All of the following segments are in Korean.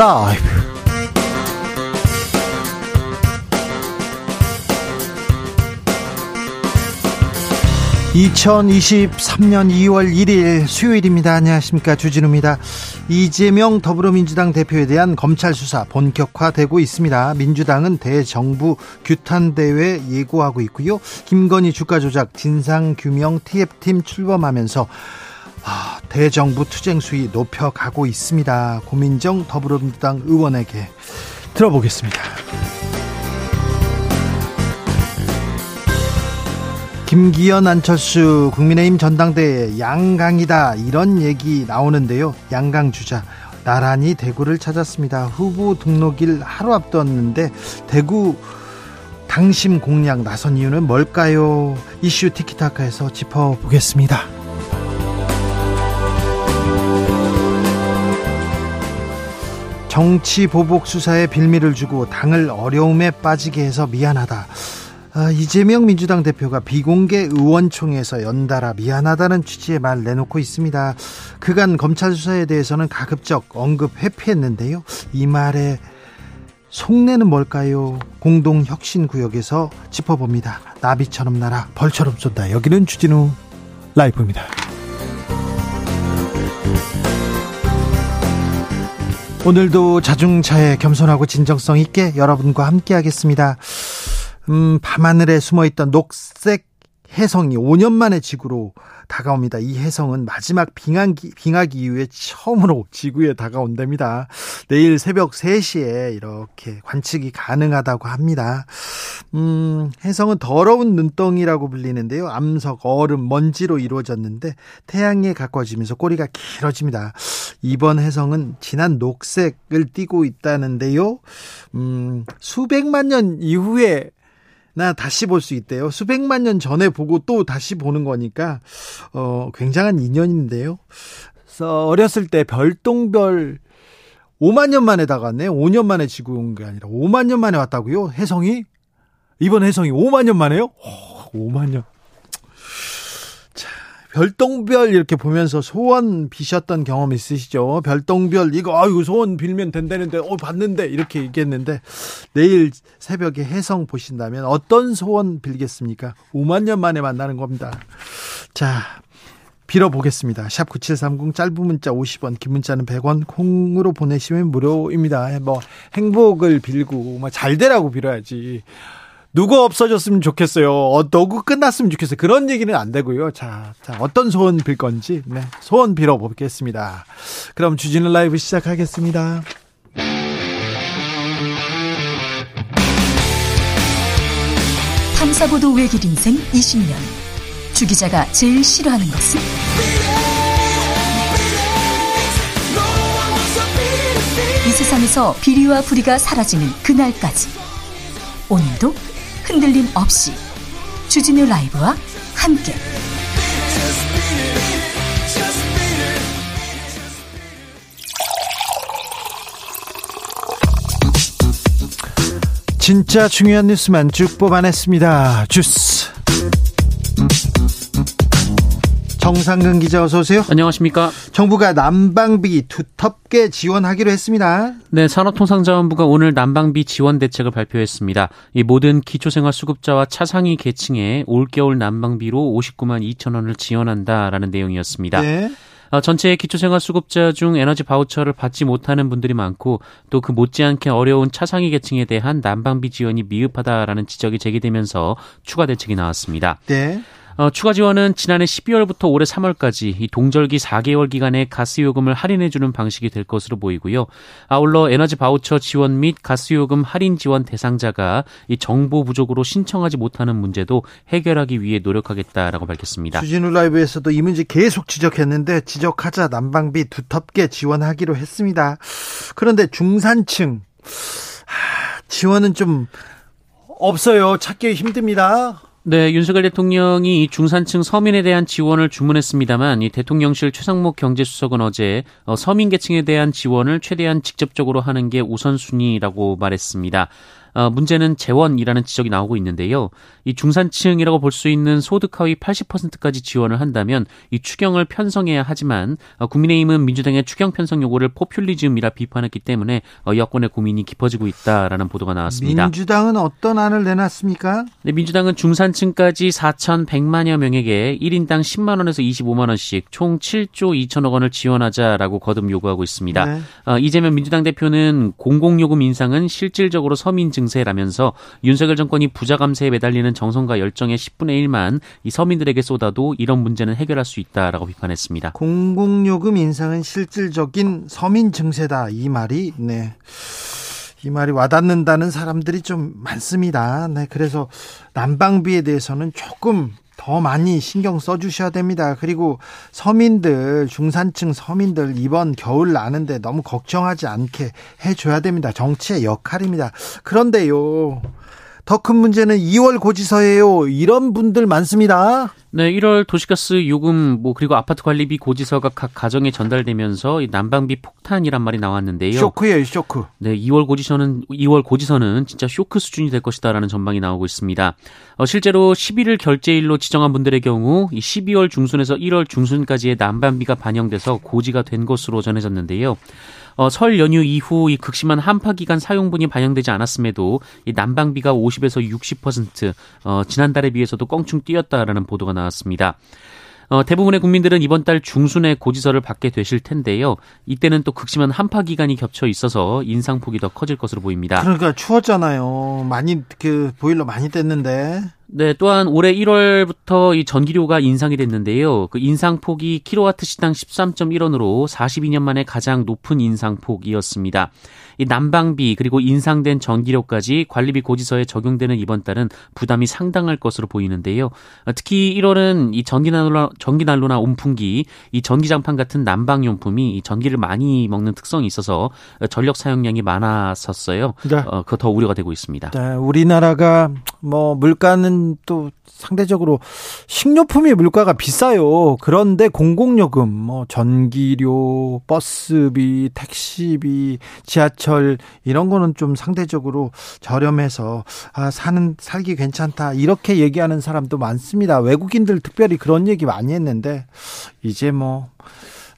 라이브. 2023년 2월 1일 수요일입니다. 안녕하십니까. 주진우입니다. 이재명 더불어민주당 대표에 대한 검찰 수사 본격화되고 있습니다. 민주당은 대정부 규탄대회 예고하고 있고요. 김건희 주가 조작 진상규명 TF팀 출범하면서 아, 대정부 투쟁 수위 높여가고 있습니다. 고민정 더불어민주당 의원에게 들어보겠습니다. 김기현 안철수 국민의힘 전당대회 양강이다 이런 얘기 나오는데요. 양강 주자 나란히 대구를 찾았습니다. 후보 등록일 하루 앞두었는데 대구 당심 공략 나선 이유는 뭘까요? 이슈 티키타카에서 짚어보겠습니다. 정치 보복 수사에 빌미를 주고 당을 어려움에 빠지게 해서 미안하다. 아, 이재명 민주당 대표가 비공개 의원총회에서 연달아 미안하다는 취지의 말 내놓고 있습니다. 그간 검찰 수사에 대해서는 가급적 언급 회피했는데요. 이 말에 속내는 뭘까요? 공동 혁신 구역에서 짚어봅니다. 나비처럼 날아 벌처럼 쏜다. 여기는 주진우 라이브입니다. 오늘도 자중차에 겸손하고 진정성 있게 여러분과 함께 하겠습니다. 음, 밤하늘에 숨어 있던 녹색 해성이 5년 만에 지구로 다가옵니다. 이 해성은 마지막 빙하기, 빙하기 이후에 처음으로 지구에 다가온답니다. 내일 새벽 3시에 이렇게 관측이 가능하다고 합니다. 음, 해성은 더러운 눈덩이라고 불리는데요. 암석, 얼음, 먼지로 이루어졌는데 태양에 가까워지면서 꼬리가 길어집니다. 이번 해성은 진한 녹색을 띠고 있다는데요. 음, 수백만 년 이후에 나 다시 볼 수 있대요. 수백만 년 전에 보고 또 다시 보는 거니까 어 굉장한 인연인데요. 그래서 어렸을 때 별똥별 5만 년 만에 다 갔네. 5년 만에 지구 온 게 아니라 5만 년 만에 왔다고요? 해성이 이번 해성이 5만 년 만에요? 오, 5만 년. 별똥별 이렇게 보면서 소원 비셨던 경험 있으시죠? 별똥별 이거 아이고 소원 빌면 된다는데 어 봤는데 이렇게 얘기했는데 내일 새벽에 해성 보신다면 어떤 소원 빌겠습니까? 5만 년 만에 만나는 겁니다. 자, 빌어보겠습니다. 샵 9730 짧은 문자 50원, 긴 문자는 100원, 콩으로 보내시면 무료입니다. 뭐 행복을 빌고 뭐잘 되라고 빌어야지. 누구 없어졌으면 좋겠어요. 어, 누구 끝났으면 좋겠어요. 그런 얘기는 안 되고요. 자, 자 어떤 소원 빌 건지 네, 소원 빌어보겠습니다. 그럼 주진우 라이브 시작하겠습니다. 탐사보도 외길 인생 20년. 주 기자가 제일 싫어하는 것은? 이 세상에서 비리와 부리가 사라지는 그날까지. 오늘도 흔들림 없이 주진우 라이브와 함께 진짜 중요한 뉴스만 쭉 뽑아냈습니다. 주스 정상근 기자 어서 오세요. 안녕하십니까. 정부가 난방비 두텁게 지원하기로 했습니다. 네, 산업통상자원부가 오늘 난방비 지원 대책을 발표했습니다. 이 모든 기초생활수급자와 차상위 계층에 올겨울 난방비로 59만 2천 원을 지원한다라는 내용이었습니다. 네. 어, 전체 기초생활수급자 중 에너지 바우처를 받지 못하는 분들이 많고 또 그 못지않게 어려운 차상위 계층에 대한 난방비 지원이 미흡하다라는 지적이 제기되면서 추가 대책이 나왔습니다. 네. 어, 추가 지원은 지난해 12월부터 올해 3월까지 이 동절기 4개월 기간에 가스 요금을 할인해 주는 방식이 될 것으로 보이고요. 아울러 에너지 바우처 지원 및 가스 요금 할인 지원 대상자가 이 정보 부족으로 신청하지 못하는 문제도 해결하기 위해 노력하겠다라고 밝혔습니다. 주진우 라이브에서도 이 문제 계속 지적했는데 지적하자 난방비 두텁게 지원하기로 했습니다. 그런데 중산층 지원은 좀 없어요. 찾기 힘듭니다. 네, 윤석열 대통령이 중산층 서민에 대한 지원을 주문했습니다만 이 대통령실 최상목 경제수석은 어제 어, 서민 계층에 대한 지원을 최대한 직접적으로 하는 게 우선순위라고 말했습니다. 어, 문제는 재원이라는 지적이 나오고 있는데요. 이 중산층이라고 볼 수 있는 소득 하위 80%까지 지원을 한다면 이 추경을 편성해야 하지만 어, 국민의힘은 민주당의 추경 편성 요구를 포퓰리즘이라 비판했기 때문에 어, 여권의 고민이 깊어지고 있다라는 보도가 나왔습니다. 민주당은 어떤 안을 내놨습니까? 네, 민주당은 중산층까지 4,100만여 명에게 1인당 10만 원에서 25만 원씩 총 7조 2천억 원을 지원하자라고 거듭 요구하고 있습니다. 네. 어, 이재명 민주당 대표는 공공요금 인상은 실질적으로 서민 증세라면서 윤석열 정권이 부자 감세에 매달리는 정성과 열정의 10분의 1만 이 서민들에게 쏟아도 이런 문제는 해결할 수 있다라고 비판했습니다. 공공요금 인상은 실질적인 서민 증세다 이 말이 네. 이 말이 와닿는다는 사람들이 좀 많습니다. 네, 그래서 난방비에 대해서는 조금 더 많이 신경 써주셔야 됩니다. 그리고 서민들, 중산층 서민들 이번 겨울 나는데 너무 걱정하지 않게 해줘야 됩니다. 정치의 역할입니다. 그런데요. 더 큰 문제는 2월 고지서예요. 이런 분들 많습니다. 네, 1월 도시가스 요금 뭐 그리고 아파트 관리비 고지서가 각 가정에 전달되면서 난방비 폭탄이란 말이 나왔는데요. 쇼크예요, 쇼크. 네, 2월 고지서는 2월 고지서는 진짜 쇼크 수준이 될 것이다라는 전망이 나오고 있습니다. 어, 실제로 11일 결제일로 지정한 분들의 경우 이 12월 중순에서 1월 중순까지의 난방비가 반영돼서 고지가 된 것으로 전해졌는데요. 어, 설 연휴 이후 이 극심한 한파 기간 사용분이 반영되지 않았음에도 이 난방비가 50에서 60% 어, 지난달에 비해서도 껑충 뛰었다라는 보도가 나왔습니다. 어, 대부분의 국민들은 이번 달 중순에 고지서를 받게 되실 텐데요. 이때는 또 극심한 한파 기간이 겹쳐 있어서 인상폭이 더 커질 것으로 보입니다. 그러니까 추웠잖아요. 많이 그 보일러 많이 뗐는데. 네, 또한 올해 1월부터 이 전기료가 인상이 됐는데요. 그 인상폭이 킬로와트 시당 13.1원으로 42년 만에 가장 높은 인상폭이었습니다. 이 난방비 그리고 인상된 전기료까지 관리비 고지서에 적용되는 이번 달은 부담이 상당할 것으로 보이는데요. 특히 1월은 이 전기난로나 전기난로나 온풍기, 이 전기장판 같은 난방용품이 이 전기를 많이 먹는 특성이 있어서 전력 사용량이 많았었어요. 네. 어, 그거 더 우려가 되고 있습니다. 네, 우리나라가 뭐 물가는 또 상대적으로 식료품이 물가가 비싸요. 그런데 공공요금, 뭐 전기료, 버스비, 택시비, 지하철 이런 거는 좀 상대적으로 저렴해서 아, 사는 살기 괜찮다 이렇게 얘기하는 사람도 많습니다. 외국인들 특별히 그런 얘기 많이 했는데 이제 뭐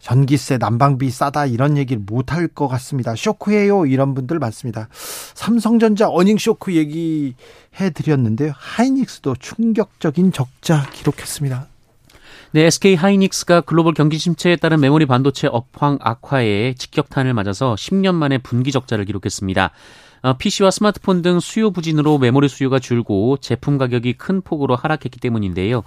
전기세, 난방비 싸다 이런 얘기를 못 할 것 같습니다. 쇼크예요 이런 분들 많습니다. 삼성전자 어닝 쇼크 얘기 해 드렸는데요. 하이닉스도 충격적인 적자 기록했습니다. 네, SK 하이닉스가 글로벌 경기 침체에 따른 메모리 반도체 업황 악화에 직격탄을 맞아서 10년 만에 분기 적자를 기록했습니다. PC와 어, 스마트폰 등 수요 부진으로 메모리 수요가 줄고 제품 가격이 큰 폭으로 하락했기 때문인데요.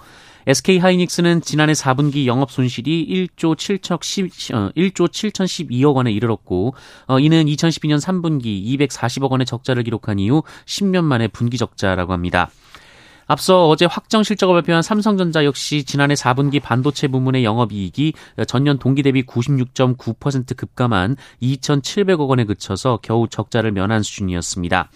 SK 하이닉스는 지난해 4분기 영업 손실이 1조 7천 1조 7,012억 원에 이르렀고 어, 이는 2012년 3분기 240억 원의 적자를 기록한 이후 10년 만에 분기 적자라고 합니다. 앞서 어제 확정 실적을 발표한 삼성전자 역시 지난해 4분기 반도체 부문의 영업이익이 전년 동기 대비 96.9% 급감한 2,700억 원에 그쳐서 겨우 적자를 면한 수준이었습니다.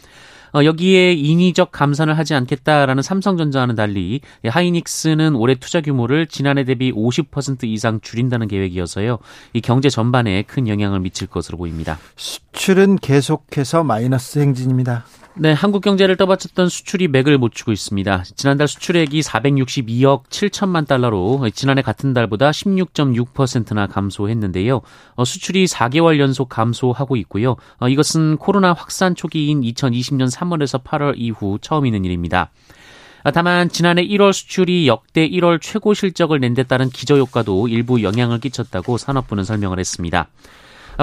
어, 여기에 인위적 감산을 하지 않겠다라는 삼성전자와는 달리 하이닉스는 올해 투자 규모를 지난해 대비 50% 이상 줄인다는 계획이어서요. 이 경제 전반에 큰 영향을 미칠 것으로 보입니다. 수출은 계속해서 마이너스 행진입니다. 네, 한국 경제를 떠받쳤던 수출이 맥을 못 추고 있습니다. 지난달 수출액이 462억 7천만 달러로 지난해 같은 달보다 16.6%나 감소했는데요. 어, 수출이 4개월 연속 감소하고 있고요. 어, 이것은 코로나 확산 초기인 2020년 3월에서 8월 이후 처음 있는 일입니다. 아, 다만 지난해 1월 수출이 역대 1월 최고 실적을 낸 데 따른 기저효과도 일부 영향을 끼쳤다고 산업부는 설명을 했습니다.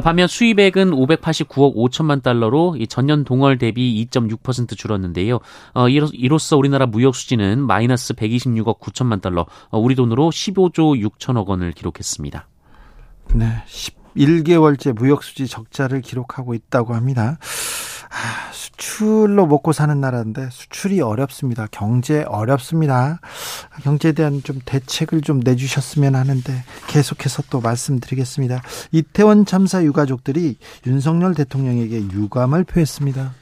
반면 수입액은 589억 5천만 달러로 전년 동월 대비 2.6% 줄었는데요. 어, 이로 써 우리나라 무역 수지는 마이너스 126억 9천만 달러, 어, 우리 돈으로 15조 6천억 원을 기록했습니다. 네, 11개월째 무역 수지 적자를 기록하고 있다고 합니다. 아, 수출로 먹고 사는 나라인데 수출이 어렵습니다. 경제 어렵습니다. 경제에 대한 좀 대책을 좀 내주셨으면 하는데 계속해서 또 말씀드리겠습니다. 이태원 참사 유가족들이 윤석열 대통령에게 유감을 표했습니다.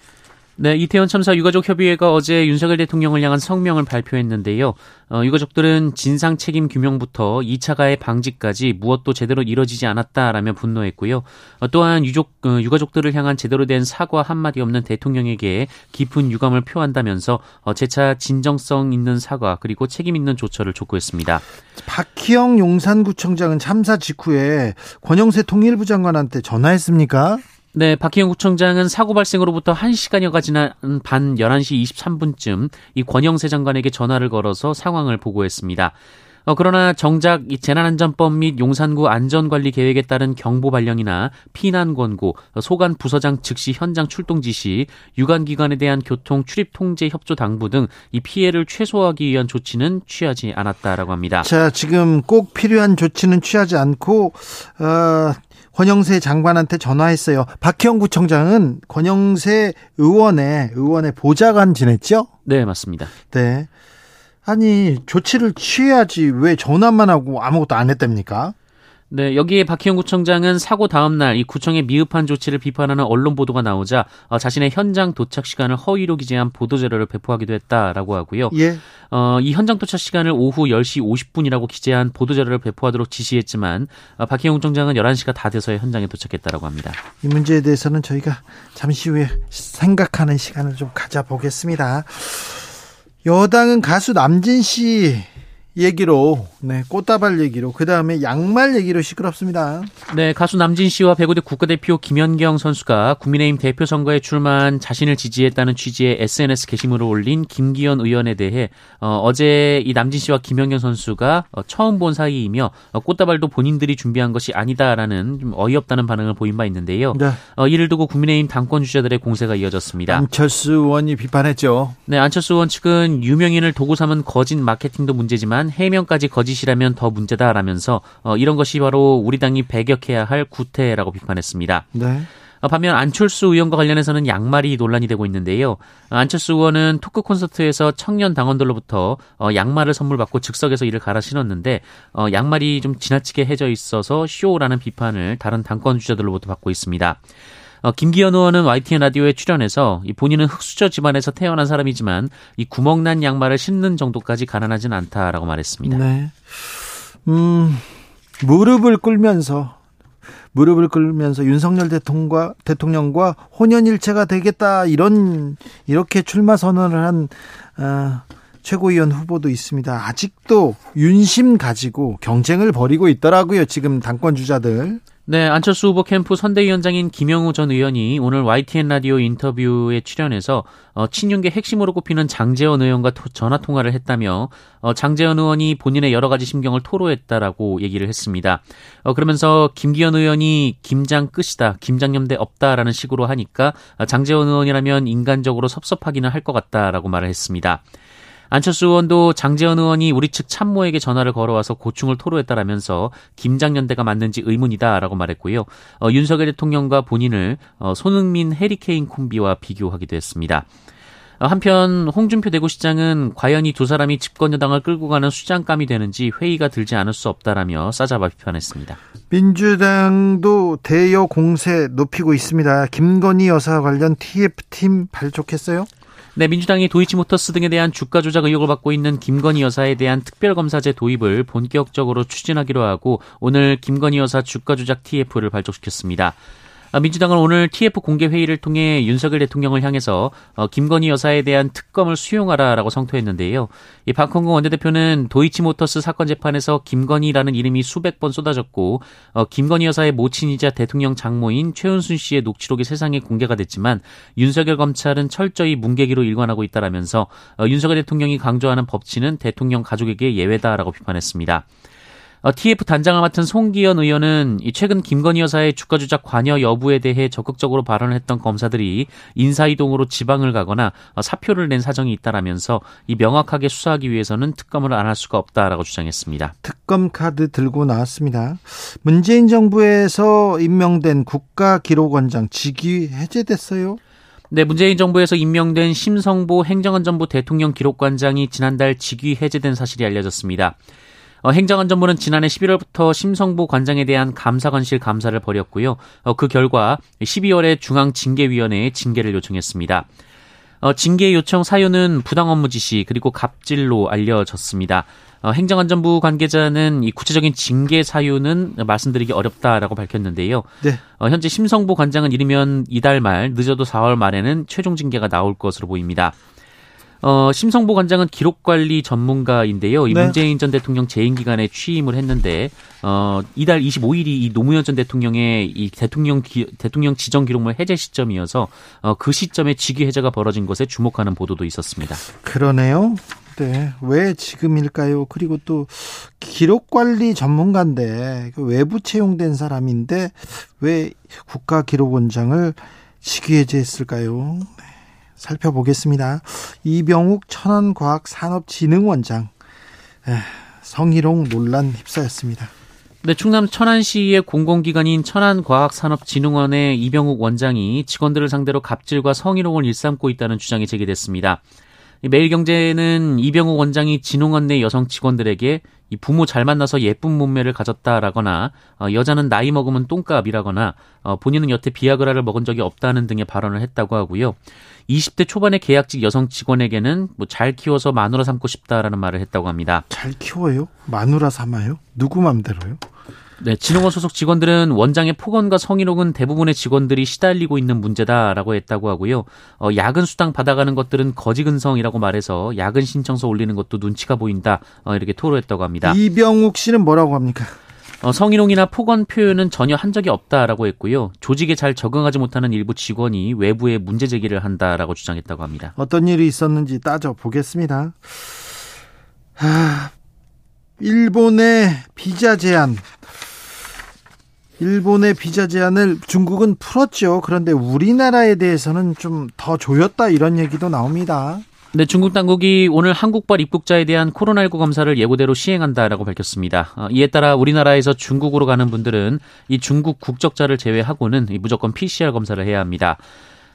네, 이태원 참사 유가족 협의회가 어제 윤석열 대통령을 향한 성명을 발표했는데요. 어, 유가족들은 진상 책임 규명부터 2차 가해 방지까지 무엇도 제대로 이뤄지지 않았다라며 분노했고요. 어, 또한 유족 어, 유가족들을 향한 제대로 된 사과 한마디 없는 대통령에게 깊은 유감을 표한다면서 어, 재차 진정성 있는 사과 그리고 책임 있는 조처를 촉구했습니다. 박희영 용산구청장은 참사 직후에 권영세 통일부 장관한테 전화했습니까? 네, 박희영 구청장은 사고 발생으로부터 1시간여가 지난 반 11시 23분쯤 이 권영세 장관에게 전화를 걸어서 상황을 보고했습니다. 어, 그러나 정작 이 재난안전법 및 용산구 안전관리 계획에 따른 경보 발령이나 피난 권고, 소관 부서장 즉시 현장 출동 지시, 유관기관에 대한 교통 출입 통제 협조 당부 등 이 피해를 최소화하기 위한 조치는 취하지 않았다라고 합니다. 자, 지금 꼭 필요한 조치는 취하지 않고 어, 권영세 장관한테 전화했어요. 박형 구청장은 권영세 의원의 의원의 보좌관 지냈죠? 네, 맞습니다. 네. 아니 조치를 취해야지 왜 전화만 하고 아무것도 안 했답니까? 네, 여기에 박희영 구청장은 사고 다음 날 이 구청의 미흡한 조치를 비판하는 언론 보도가 나오자 어, 자신의 현장 도착 시간을 허위로 기재한 보도 자료를 배포하기도 했다라고 하고요. 예. 어, 이 현장 도착 시간을 오후 10시 50분이라고 기재한 보도 자료를 배포하도록 지시했지만 어, 박희영 구청장은 11시가 다 돼서야 현장에 도착했다라고 합니다. 이 문제에 대해서는 저희가 잠시 후에 생각하는 시간을 좀 가져보겠습니다. 여당은 가수 남진 씨 얘기로 네 꽃다발 얘기로 그 다음에 양말 얘기로 시끄럽습니다. 네 가수 남진 씨와 배구대 국가대표 김연경 선수가 국민의힘 대표 선거에 출마한 자신을 지지했다는 취지의 SNS 게시물을 올린 김기현 의원에 대해 어, 제이 남진 씨와 김연경 선수가 어, 처음 본 사이이며 어, 꽃다발도 본인들이 준비한 것이 아니다라는 좀 어이없다는 반응을 보인 바 있는데요. 네. 어, 이를 두고 국민의힘 당권 주자들의 공세가 이어졌습니다. 안철수 의원이 비판했죠. 네 안철수 의원 측은 유명인을 도구 삼은 거짓 마케팅도 문제지만 하지만 해명까지 거짓이라면 더 문제다라면서 어, 이런 것이 바로 우리 당이 배격해야 할 구태라고 비판했습니다. 네. 어, 반면 안철수 의원과 관련해서는 양말이 논란이 되고 있는데요. 어, 안철수 의원은 토크 콘서트에서 청년 당원들로부터 어, 양말을 선물 받고 즉석에서 이를 갈아 신었는데 양말이 좀 지나치게 해져 있어서 쇼라는 비판을 다른 당권 주자들로부터 받고 있습니다. 어, 김기현 의원은 YTN 라디오에 출연해서 이 본인은 흑수저 집안에서 태어난 사람이지만 이 구멍난 양말을 신는 정도까지 가난하진 않다라고 말했습니다. 네. 음, 무릎을 꿇면서 무릎을 꿇으면서 윤석열 대통령과 대통령과 혼연일체가 되겠다 이런 이렇게 출마 선언을 한 어, 최고위원 후보도 있습니다. 아직도 윤심 가지고 경쟁을 벌이고 있더라고요. 지금 당권 주자들. 네, 안철수 후보 캠프 선대위원장인 김영우 전 의원이 오늘 YTN 라디오 인터뷰에 출연해서 어, 친윤계 핵심으로 꼽히는 장재원 의원과 토, 전화 통화를 했다며 어, 장재원 의원이 본인의 여러 가지 심경을 토로했다라고 얘기를 했습니다. 어, 그러면서 김기현 의원이 김장 끝이다, 김장염대 없다라는 식으로 하니까 장재원 의원이라면 인간적으로 섭섭하기는 할 것 같다라고 말을 했습니다. 안철수 의원도 장재현 의원이 우리 측 참모에게 전화를 걸어와서 고충을 토로했다라면서 김장연대가 맞는지 의문이다라고 말했고요. 어, 윤석열 대통령과 본인을 어, 손흥민 해리케인 콤비와 비교하기도 했습니다. 어, 한편 홍준표 대구시장은 과연 이 두 사람이 집권 여당을 끌고 가는 수장감이 되는지 회의가 들지 않을 수 없다라며 싸잡아 비판했습니다. 민주당도 대여 공세 높이고 있습니다. 김건희 여사 관련 TF팀 발족했어요? 네, 민주당이 도이치모터스 등에 대한 주가 조작 의혹을 받고 있는 김건희 여사에 대한 특별검사제 도입을 본격적으로 추진하기로 하고 오늘 김건희 여사 주가 조작 TF를 발족시켰습니다. 아, 민주당은 오늘 TF 공개 회의를 통해 윤석열 대통령을 향해서 어, 김건희 여사에 대한 특검을 수용하라라고 성토했는데요. 이 박홍근 원내대표는 도이치모터스 사건 재판에서 김건희라는 이름이 수백 번 쏟아졌고 어, 김건희 여사의 모친이자 대통령 장모인 최은순 씨의 녹취록이 세상에 공개가 됐지만 윤석열 검찰은 철저히 뭉개기로 일관하고 있다라면서 어, 윤석열 대통령이 강조하는 법치는 대통령 가족에게 예외다라고 비판했습니다. TF 어, 단장을 맡은 송기현 의원은 최근 김건희 여사의 주가 조작 관여 여부에 대해 적극적으로 발언을 했던 검사들이 인사 이동으로 지방을 가거나 어, 사표를 낸 사정이 있다라면서 이 명확하게 수사하기 위해서는 특검을 안 할 수가 없다라고 주장했습니다. 특검 카드 들고 나왔습니다. 문재인 정부에서 임명된 국가기록원장 직위 해제됐어요? 네, 문재인 정부에서 임명된 심성보 행정안전부 대통령 기록관장이 지난달 직위 해제된 사실이 알려졌습니다. 어, 행정안전부는 지난해 11월부터 심성부 관장에 대한 감사관실 감사를 벌였고요. 어, 그 결과 12월에 중앙징계위원회에 징계를 요청했습니다. 어, 징계 요청 사유는 부당 업무 지시 그리고 갑질로 알려졌습니다. 어, 행정안전부 관계자는 이 구체적인 징계 사유는 말씀드리기 어렵다라고 밝혔는데요. 네. 어, 현재 심성보 관장은 이르면 이달 말 늦어도 4월 말에는 최종 징계가 나올 것으로 보입니다. 어, 심성보 관장은 기록 관리 전문가인데요. 이 네. 문재인 전 대통령 재임 기간에 취임을 했는데 어, 이달 25일이 이 노무현 전 대통령의 이 대통령 기, 대통령 지정 기록물 해제 시점이어서 어, 그 시점에 직위 해제가 벌어진 것에 주목하는 보도도 있었습니다. 그러네요. 네, 왜 지금일까요? 그리고 또 기록 관리 전문가인데 그 외부 채용된 사람인데 왜 국가 기록원장을 직위 해제했을까요? 네. 살펴보겠습니다. 이병욱 천안과학산업진흥원장 성희롱 논란 휩싸였습니다. 네, 충남 천안시의 공공기관인 천안과학산업진흥원의 이병욱 원장이 직원들을 상대로 갑질과 성희롱을 일삼고 있다는 주장이 제기됐습니다. 매일경제는 이병욱 원장이 진흥원 내 여성 직원들에게 부모 잘 만나서 예쁜 몸매를 가졌다라거나 어, 여자는 나이 먹으면 똥값이라거나 어, 본인은 여태 비아그라를 먹은 적이 없다는 등의 발언을 했다고 하고요. 20대 초반의 계약직 여성 직원에게는 뭐 잘 키워서 마누라 삼고 싶다라는 말을 했다고 합니다. 잘 키워요? 마누라 삼아요? 누구 맘대로요? 네, 진흥원 소속 직원들은 원장의 폭언과 성희롱은 대부분의 직원들이 시달리고 있는 문제다라고 했다고 하고요. 어, 야근 수당 받아가는 것들은 거지근성이라고 말해서 야근 신청서 올리는 것도 눈치가 보인다 어, 이렇게 토로했다고 합니다. 이병욱 씨는 뭐라고 합니까? 어, 성희롱이나 폭언 표현은 전혀 한 적이 없다라고 했고요. 조직에 잘 적응하지 못하는 일부 직원이 외부에 문제 제기를 한다라고 주장했다고 합니다. 어떤 일이 있었는지 따져 보겠습니다. 아, 일본의 비자 제한. 일본의 비자 제한을 중국은 풀었죠. 그런데 우리나라에 대해서는 좀 더 조였다 이런 얘기도 나옵니다. 네, 중국 당국이 오늘 한국발 입국자에 대한 코로나19 검사를 예고대로 시행한다라고 밝혔습니다. 어, 이에 따라 우리나라에서 중국으로 가는 분들은 이 중국 국적자를 제외하고는 무조건 PCR 검사를 해야 합니다.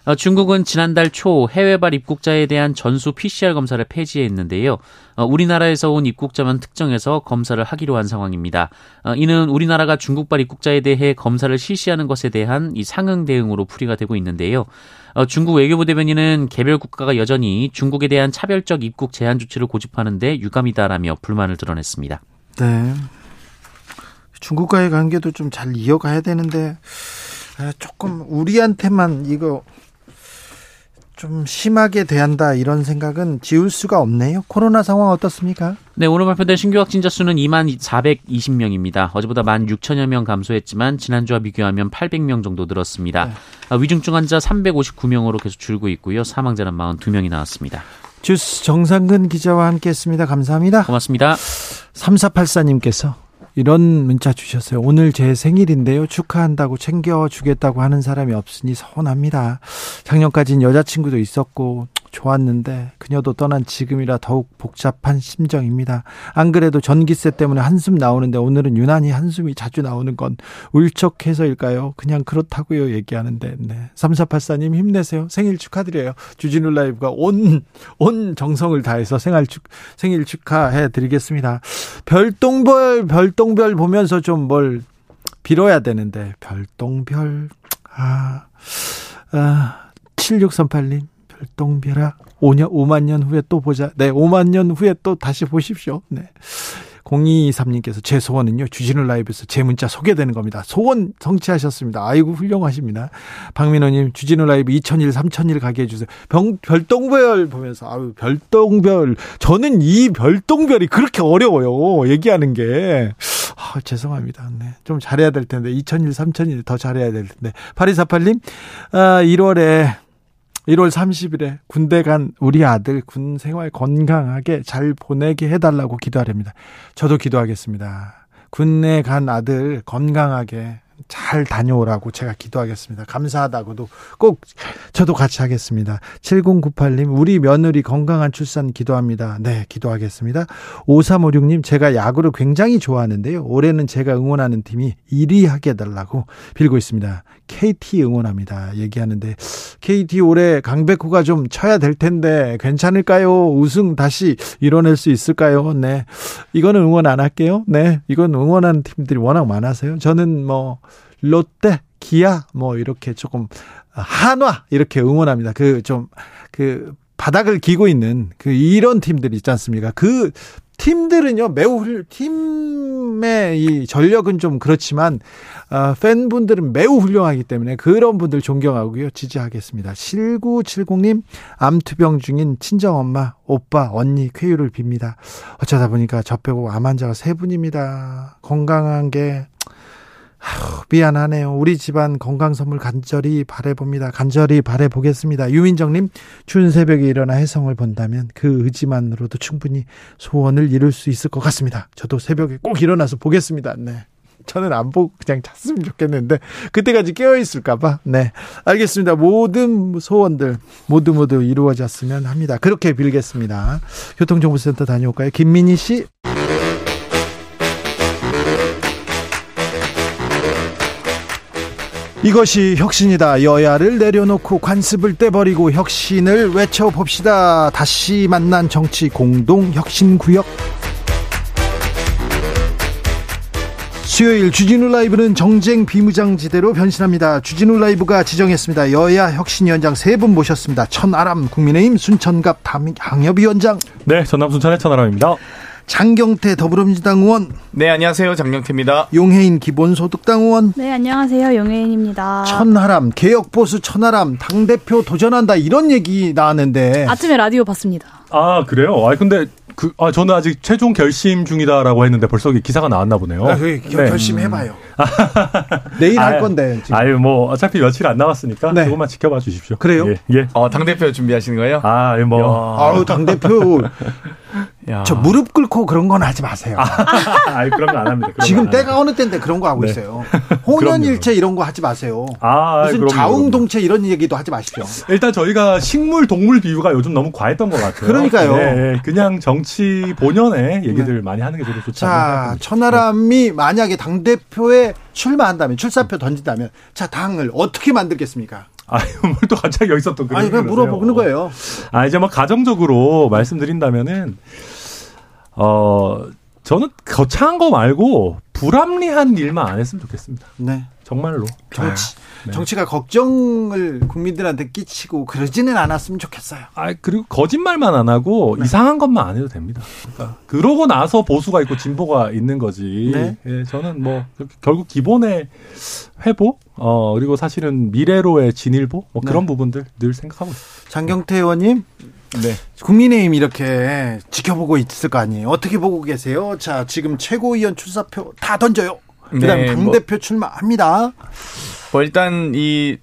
어, 중국은 지난달 초 해외발 입국자에 대한 전수 PCR 검사를 폐지했는데요. 어, 우리나라에서 온 입국자만 특정해서 검사를 하기로 한 상황입니다. 이는 우리나라가 중국발 입국자에 대해 검사를 실시하는 것에 대한 이 상응 대응으로 풀이가 되고 있는데요. 어, 중국 외교부 대변인은 개별 국가가 여전히 중국에 대한 차별적 입국 제한 조치를 고집하는데 유감이다라며 불만을 드러냈습니다. 네. 중국과의 관계도 좀 잘 이어가야 되는데 아, 조금 우리한테만 이거 좀 심하게 대한다 이런 생각은 지울 수가 없네요. 코로나 상황 어떻습니까? 네, 오늘 발표된 신규 확진자 수는 2만 420명입니다. 어제보다 1만 6천여 명 감소했지만 지난주와 비교하면 800명 정도 늘었습니다. 네. 아, 위중증 환자 359명으로 계속 줄고 있고요. 사망자는 42명이 나왔습니다. 주스 정상근 기자와 함께했습니다. 감사합니다. 고맙습니다. 3484님께서 이런 문자 주셨어요. 오늘 제 생일인데요. 축하한다고 챙겨주겠다고 하는 사람이 없으니 서운합니다. 작년까지는 여자친구도 있었고 좋았는데 그녀도 떠난 지금이라 더욱 복잡한 심정입니다. 안 그래도 전기세 때문에 한숨 나오는데 오늘은 유난히 한숨이 자주 나오는 건 울적해서일까요? 그냥 그렇다고요 얘기하는데 네. 3484님 힘내세요. 생일 축하드려요. 주진우 라이브가 온, 온 정성을 다해서 생일, 축, 생일 축하해 드리겠습니다. 별똥별, 별똥별 보면서 좀 뭘 빌어야 되는데 별똥별 아, 아 7638님 별똥별아 5년 5만 년 후에 또 보자. 네, 5만 년 후에 또 다시 보십시오. 네. 0223님께서 제 소원은요, 주진우 라이브에서 제 문자 소개되는 겁니다. 소원 성취하셨습니다. 아이고, 훌륭하십니다. 박민호님, 주진우 라이브 2001, 3000일 가게 해주세요. 병, 별똥별 보면서, 아유, 별똥별. 저는 이 별똥별이 그렇게 어려워요. 얘기하는 게. 아, 죄송합니다. 네. 좀 잘해야 될 텐데, 2001, 3000일 더 잘해야 될 텐데. 8248님, 아, 1월에 1월 30일에 군대 간 우리 아들 군 생활 건강하게 잘 보내게 해달라고 기도하렵니다. 저도 기도하겠습니다. 군에 간 아들 건강하게 잘 다녀오라고 제가 기도하겠습니다. 감사하다고도 꼭 저도 같이 하겠습니다. 7098님, 우리 며느리 건강한 출산 기도합니다. 네, 기도하겠습니다. 5356님, 제가 야구를 굉장히 좋아하는데요. 올해는 제가 응원하는 팀이 1위 하게 해달라고 빌고 있습니다. KT 응원합니다. 얘기하는데, KT 올해 강백호가 좀 쳐야 될 텐데, 괜찮을까요? 우승 다시 이뤄낼 수 있을까요? 네. 이거는 응원 안 할게요. 네. 이건 응원하는 팀들이 워낙 많아서요. 저는 뭐, 롯데, 기아 뭐 이렇게 조금 한화 이렇게 응원합니다. 그 좀그 그 바닥을 기고 있는 그 이런 팀들 있지 않습니까? 그 팀들은요 매우 훌, 팀의 이 전력은 좀 그렇지만 어, 팬분들은 매우 훌륭하기 때문에 그런 분들 존경하고요 지지하겠습니다. 7970님 암투병 중인 친정 엄마 오빠 언니 쾌유를 빕니다. 어쩌다 보니까 저 빼고 암 환자가 세 분입니다. 건강한 게 아휴, 미안하네요. 우리 집안 건강 선물 간절히 바래봅니다. 간절히 바래보겠습니다. 유민정님, 추운 새벽에 일어나 해성을 본다면 그 의지만으로도 충분히 소원을 이룰 수 있을 것 같습니다. 저도 새벽에 꼭 일어나서 보겠습니다. 네. 저는 안 보고 그냥 잤으면 좋겠는데 그때까지 깨어 있을까봐. 네, 알겠습니다. 모든 소원들 모두 모두 이루어졌으면 합니다. 그렇게 빌겠습니다. 교통정보센터 다녀올까요, 김민희 씨? 이것이 혁신이다. 여야를 내려놓고 관습을 떼버리고 혁신을 외쳐봅시다. 다시 만난 정치 공동 혁신구역. 수요일 주진우 라이브는 정쟁 비무장지대로 변신합니다. 주진우 라이브가 지정했습니다. 여야 혁신위원장 세 분 모셨습니다. 천아람 국민의힘 순천갑 당협위원장. 네, 전남 순천의 천아람입니다. 장경태 더불어민주당 의원. 네, 안녕하세요. 장경태입니다. 용해인 기본소득당 의원. 네, 안녕하세요. 용해인입니다. 천하람, 개혁보수 천하람, 당대표 도전한다 이런 얘기 나왔는데. 아침에 라디오 봤습니다. 아, 그래요? 아, 근데 그, 아, 저는 아직 최종 결심 중이다라고 했는데 벌써 기사가 나왔나 보네요. 아, 그, 네. 결심 해봐요. 내일 할 건데. 지금. 아유, 뭐, 어차피 며칠 안 남았으니까 네. 조금만 지켜봐 주십시오. 그래요? 예. 예. 어, 당 대표 준비하시는 거예요? 아, 뭐. 아우, 당 대표. 야. 저 무릎 꿇고 그런 건 하지 마세요. 아, 그런 거 안 합니다. 지금 때가 합니다. 어느 때인데 그런 거 하고 네. 있어요. 홍연일체 이런 거 하지 마세요. 아, 무슨 그럼요, 자웅동체 이런 얘기도 하지 마십시오. 일단 저희가 식물 동물 비유가 요즘 너무 과했던 것 같아요. 그러니까요. 네, 그냥 정치 본연의 얘기들 네. 많이 하는 게 저도 좋지 않나. 자, 천하람이 만약에 당 대표 에 출마한다면 출사표 던진다면 자 당을 어떻게 만들겠습니까? 아유, 뭘또 갑자기 여기서 또 아니 그냥 물어보는 거예요. 아 이제 뭐 가정적으로 말씀드린다면은 어, 저는 거창한 거 말고 불합리한 일만 안 했으면 좋겠습니다. 네. 정말로. 정치, 네. 정치가 걱정을 국민들한테 끼치고 그러지는 않았으면 좋겠어요. 아, 그리고 거짓말만 안 하고 네. 이상한 것만 안 해도 됩니다. 그러니까 그러고 나서 보수가 있고 진보가 있는 거지. 네. 예, 저는 뭐 결국 기본의 회복, 어, 그리고 사실은 미래로의 진일보, 뭐 그런 네. 부분들 늘 생각하고 있습니다. 장경태 의원님, 네. 국민의힘 이렇게 지켜보고 있을 거 아니에요. 어떻게 보고 계세요? 자, 지금 최고위원 출사표 다 던져요. 그다음 네, 당대표 뭐, 출마합니다. 뭐 일단 이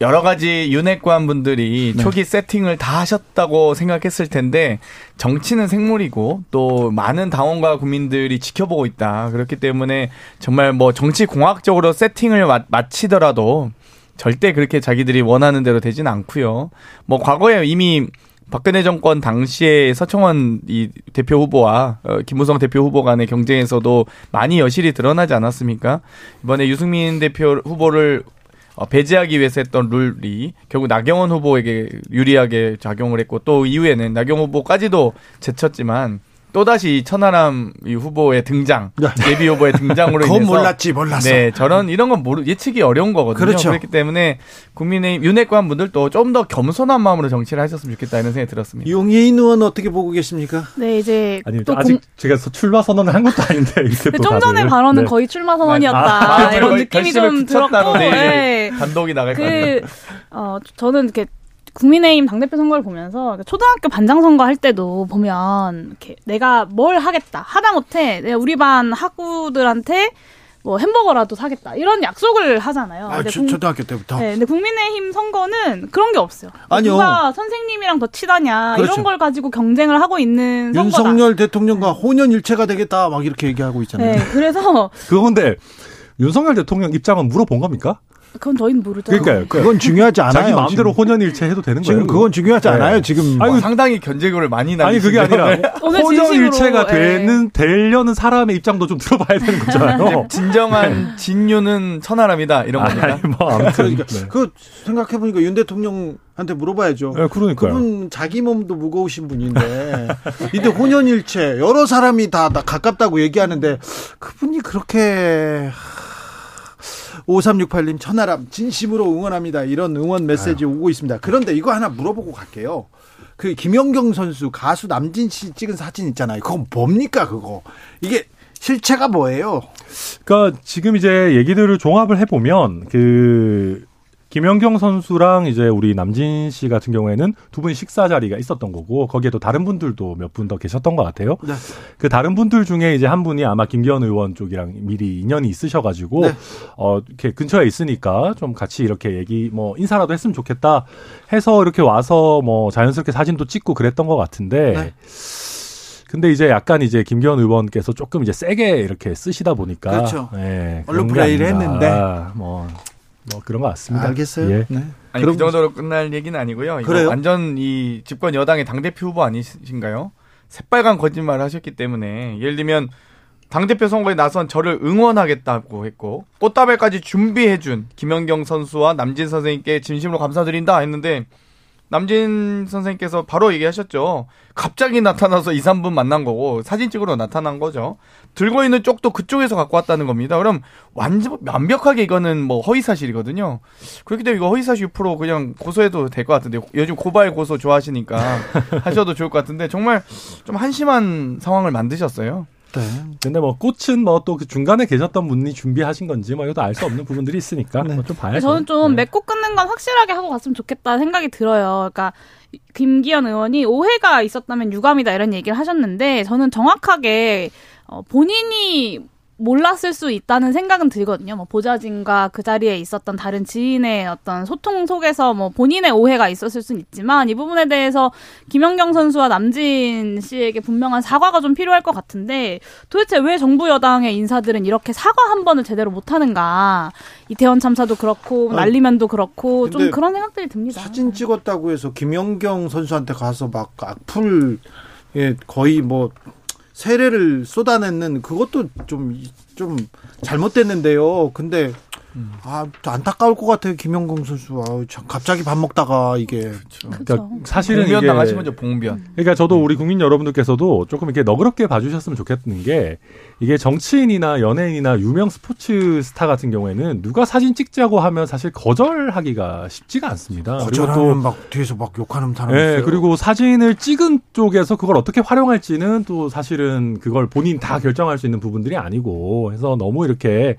여러 가지 윤핵관 분들이 네. 초기 세팅을 다 하셨다고 생각했을 텐데 정치는 생물이고 또 많은 당원과 국민들이 지켜보고 있다. 그렇기 때문에 정말 뭐 정치 공학적으로 세팅을 마치더라도 절대 그렇게 자기들이 원하는 대로 되지는 않고요. 뭐 과거에 이미 박근혜 정권 당시에 서청원 이 대표 후보와 어, 김무성 대표 후보 간의 경쟁에서도 많이 여실히 드러나지 않았습니까? 이번에 유승민 대표 후보를 어, 배제하기 위해서 했던 룰이 결국 나경원 후보에게 유리하게 작용을 했고 또 이후에는 나경원 후보까지도 제쳤지만 또다시 천하람 후보의 등장, 네. 예비 후보의 등장으로 인해서 몰랐지 몰랐어. 네, 저런 이런 건 모르 예측이 어려운 거거든요. 그렇죠. 그렇기 때문에 국민의 윤핵관 분들도 좀 더 겸손한 마음으로 정치를 하셨으면 좋겠다 이런 생각이 들었습니다. 용혜인 의원 어떻게 보고 계십니까? 네, 이제 아니 또 아직 공... 제가 출마 선언을 한 것도 아닌데 이렇게 좀 전에 발언은 네. 거의 출마 선언이었다 아, 이런 느낌이 좀 들었고, 네. 단독이 나갈 그, 거예요. 어, 저는 이렇게 국민의힘 당대표 선거를 보면서 초등학교 반장 선거 할 때도 보면 이렇게 내가 뭘 하겠다 하다못해 내가 우리 반 학우들한테 뭐 햄버거라도 사겠다 이런 약속을 하잖아요. 아, 초, 초등학교 때부터. 네, 근데 국민의힘 선거는 그런 게 없어요. 아니요. 누가 선생님이랑 더 치다냐 그렇죠. 이런 걸 가지고 경쟁을 하고 있는 윤석열 선거다. 대통령과 네. 혼연일체가 되겠다 막 이렇게 얘기하고 있잖아요. 네, 그래서 그건데 윤석열 대통령 입장은 물어본 겁니까? 그건 저희는 모르죠. 그러니까요. 그건 중요하지 않아요. 자기 마음대로 혼연일체 해도 되는 거예요. 지금 그건 중요하지 네. 않아요. 지금 아니, 상당히 견제구를 많이 나. 아니 그게 아니라 혼연일체가 네. 되는 되려는 사람의 입장도 좀 들어봐야 되는 거잖아요. 진정한 네. 진유는 천하람이다 이런 겁니다. 아니, 뭐 아무튼 그러니까 네. 그 생각해 보니까 윤 대통령 한테 물어봐야죠. 네, 그러니까 그분 자기 몸도 무거우신 분인데 이때 혼연일체 여러 사람이 다, 다 가깝다고 얘기하는데 그분이 그렇게 5368님 천하람 진심으로 응원합니다. 이런 응원 메시지 아유. 오고 있습니다. 그런데 이거 하나 물어보고 갈게요. 그 김연경 선수 가수 남진 씨 찍은 사진 있잖아요. 그건 뭡니까 그거? 이게 실체가 뭐예요? 그러니까 지금 이제 얘기들을 종합을 해보면 그 김연경 선수랑 이제 우리 남진 씨 같은 경우에는 두 분 식사 자리가 있었던 거고 거기에 또 다른 분들도 몇 분 더 계셨던 것 같아요. 네. 그 다른 분들 중에 이제 한 분이 아마 김기현 의원 쪽이랑 미리 인연이 있으셔가지고 네. 어 이렇게 근처에 있으니까 좀 같이 이렇게 얘기 뭐 인사라도 했으면 좋겠다 해서 이렇게 와서 뭐 자연스럽게 사진도 찍고 그랬던 것 같은데. 네. 근데 이제 약간 이제 김기현 의원께서 조금 이제 세게 이렇게 쓰시다 보니까 그렇죠. 예, 언론 플레이를 했는데 뭐 뭐 그런 것 같습니다. 알겠어요. 예. 네. 아니 그 정도로 끝날 얘기는 아니고요. 그래요? 완전 이 집권 여당의 당 대표 후보 아니신가요? 새빨간 거짓말을 하셨기 때문에 예를 들면 당 대표 선거에 나선 저를 응원하겠다고 했고 꽃다발까지 준비해준 김연경 선수와 남진 선생님께 진심으로 감사드린다 했는데 남진 선생님께서 바로 얘기하셨죠. 갑자기 나타나서 2, 3분 만난 거고 사진 찍으러 나타난 거죠. 들고 있는 쪽도 그쪽에서 갖고 왔다는 겁니다. 그럼 완전 완벽하게 이거는 뭐 허위 사실이거든요. 그렇기 때문에 이거 허위 사실 프로 그냥 고소해도 될 것 같은데 요즘 고발 고소 좋아하시니까 하셔도 좋을 것 같은데 정말 좀 한심한 상황을 만드셨어요. 네. 근데 뭐 꽃은 뭐 또 그 중간에 계셨던 분이 준비하신 건지 뭐 이것도 알 수 없는 부분들이 있으니까 네. 뭐좀 봐야죠. 저는 좀 네. 맺고 끊는 건 확실하게 하고 갔으면 좋겠다 생각이 들어요. 그러니까 김기현 의원이 오해가 있었다면 유감이다 이런 얘기를 하셨는데 저는 정확하게 어, 본인이 몰랐을 수 있다는 생각은 들거든요. 뭐 보좌진과 그 자리에 있었던 다른 지인의 어떤 소통 속에서 뭐 본인의 오해가 있었을 수는 있지만 이 부분에 대해서 김연경 선수와 남진 씨에게 분명한 사과가 좀 필요할 것 같은데 도대체 왜 정부 여당의 인사들은 이렇게 사과 한 번을 제대로 못 하는가? 이태원 참사도 그렇고 난리면도 그렇고 좀 그런 생각들이 듭니다. 사진 찍었다고 해서 김연경 선수한테 가서 막 악플 예, 거의 뭐 세례를 쏟아내는 그것도 좀, 좀 잘못됐는데요. 근데, 아, 안타까울 것 같아요. 김영공 선수. 아, 참, 갑자기 밥 먹다가 이게. 그렇죠. 그러니까 사실은 봉변 당하시면 죠 봉변. 그러니까 저도 우리 국민 여러분들께서도 조금 이렇게 너그럽게 봐주셨으면 좋겠는 게 이게 정치인이나 연예인이나 유명 스포츠 스타 같은 경우에는 누가 사진 찍자고 하면 사실 거절하기가 쉽지가 않습니다. 거절하면 막 뒤에서 막 욕하는 사람 네, 있어요. 그리고 사진을 찍은 쪽에서 그걸 어떻게 활용할지는 또 사실은 그걸 본인 다 결정할 수 있는 부분들이 아니고 해서 너무 이렇게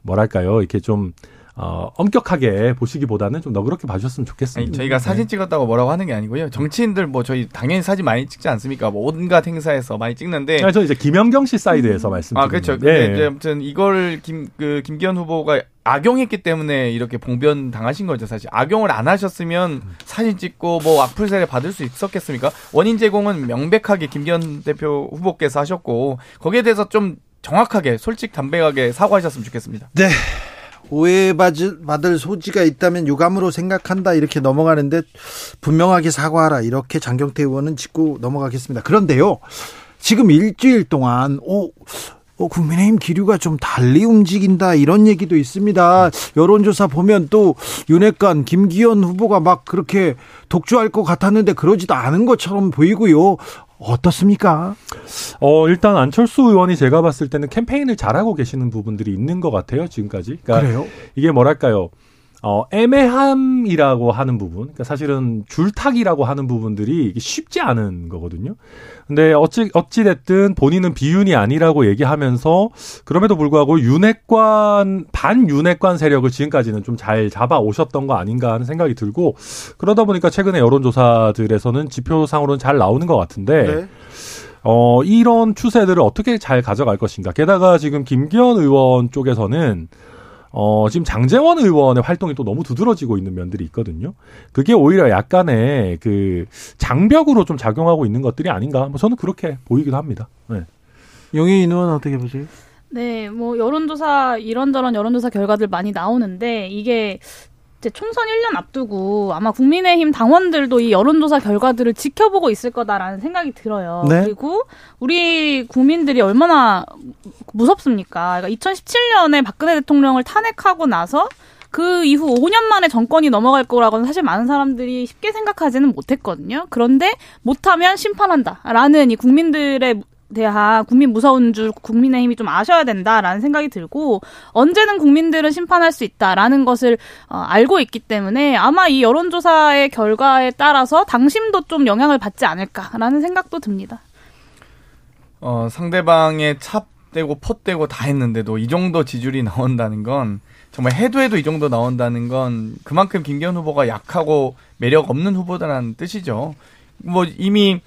뭐랄까요 이렇게 좀 어, 엄격하게 보시기보다는 좀 너그럽게 봐주셨으면 좋겠습니다. 아니, 저희가 네. 사진 찍었다고 뭐라고 하는 게 아니고요. 정치인들 뭐 저희 당연히 사진 많이 찍지 않습니까? 뭐 온갖 행사에서 많이 찍는데. 아, 저 이제 김영경 씨 사이드에서 음. 말씀드리는. 아, 그렇죠. 근데 네. 이제 아무튼 이걸 김, 그, 김기현 후보가 악용했기 때문에 이렇게 봉변 당하신 거죠, 사실. 악용을 안 하셨으면 사진 찍고 뭐 악플 세례 받을 수 있었겠습니까? 원인 제공은 명백하게 김기현 대표 후보께서 하셨고, 거기에 대해서 좀 정확하게, 솔직 담백하게 사과하셨으면 좋겠습니다. 네. 오해받을 소지가 있다면 유감으로 생각한다 이렇게 넘어가는데 분명하게 사과하라 이렇게 장경태 의원은 짚고 넘어가겠습니다. 그런데요. 지금 일주일 동안 오 어, 국민의힘 기류가 좀 달리 움직인다 이런 얘기도 있습니다. 여론조사 보면 또 윤핵관 김기현 후보가 막 그렇게 독주할 것 같았는데 그러지도 않은 것처럼 보이고요. 어떻습니까? 어, 일단 안철수 의원이 제가 봤을 때는 캠페인을 잘하고 계시는 부분들이 있는 것 같아요, 지금까지. 그러니까 그래요? 이게 뭐랄까요. 어, 애매함이라고 하는 부분, 그러니까 사실은 줄타기라고 하는 부분들이 쉽지 않은 거거든요. 근데 어찌, 어찌됐든 본인은 비윤이 아니라고 얘기하면서 그럼에도 불구하고 윤핵관, 반윤핵관 세력을 지금까지는 좀 잘 잡아 오셨던 거 아닌가 하는 생각이 들고 그러다 보니까 최근에 여론조사들에서는 지표상으로는 잘 나오는 것 같은데 네. 어, 이런 추세들을 어떻게 잘 가져갈 것인가. 게다가 지금 김기현 의원 쪽에서는 어, 지금 장재원 의원의 활동이 또 너무 두드러지고 있는 면들이 있거든요. 그게 오히려 약간의 그 장벽으로 좀 작용하고 있는 것들이 아닌가. 뭐 저는 그렇게 보이기도 합니다. 네. 용혜인 의원 어떻게 보세요? 네, 뭐 여론조사 이런저런 여론조사 결과들 많이 나오는데 이게 이제 총선 1년 앞두고 아마 국민의힘 당원들도 이 여론조사 결과들을 지켜보고 있을 거다라는 생각이 들어요. 네? 그리고 우리 국민들이 얼마나 무섭습니까? 그러니까 2017년에 박근혜 대통령을 탄핵하고 나서 그 이후 5년 만에 정권이 넘어갈 거라고는 사실 많은 사람들이 쉽게 생각하지는 못했거든요. 그런데 못하면 심판한다라는 이 국민들의 대한 국민 무서운 줄 국민의힘이 좀 아셔야 된다라는 생각이 들고 언제는 국민들은 심판할 수 있다라는 것을 어, 알고 있기 때문에 아마 이 여론조사의 결과에 따라서 당심도 좀 영향을 받지 않을까라는 생각도 듭니다. 어, 상대방의 찹대고 폿대고 다 했는데도 이 정도 지지율이 나온다는 건 정말 해도 해도 이 정도 나온다는 건 그만큼 김기현 후보가 약하고 매력 없는 후보다라는 뜻이죠. 뭐 이미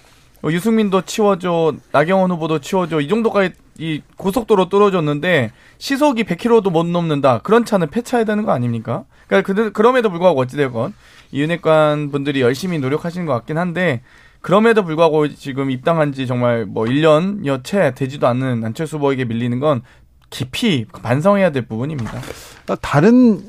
유승민도 치워줘, 나경원 후보도 치워줘 이 정도까지 이 고속도로 뚫어줬는데 시속이 100km도 못 넘는다. 그런 차는 폐차해야 되는 거 아닙니까? 그러니까 그럼에도 불구하고 어찌되건 이 윤핵관 분들이 열심히 노력하시는 것 같긴 한데 그럼에도 불구하고 지금 입당한 지 정말 뭐 1년여 채 되지도 않는 안철수 후보에게 밀리는 건 깊이 반성해야 될 부분입니다. 다른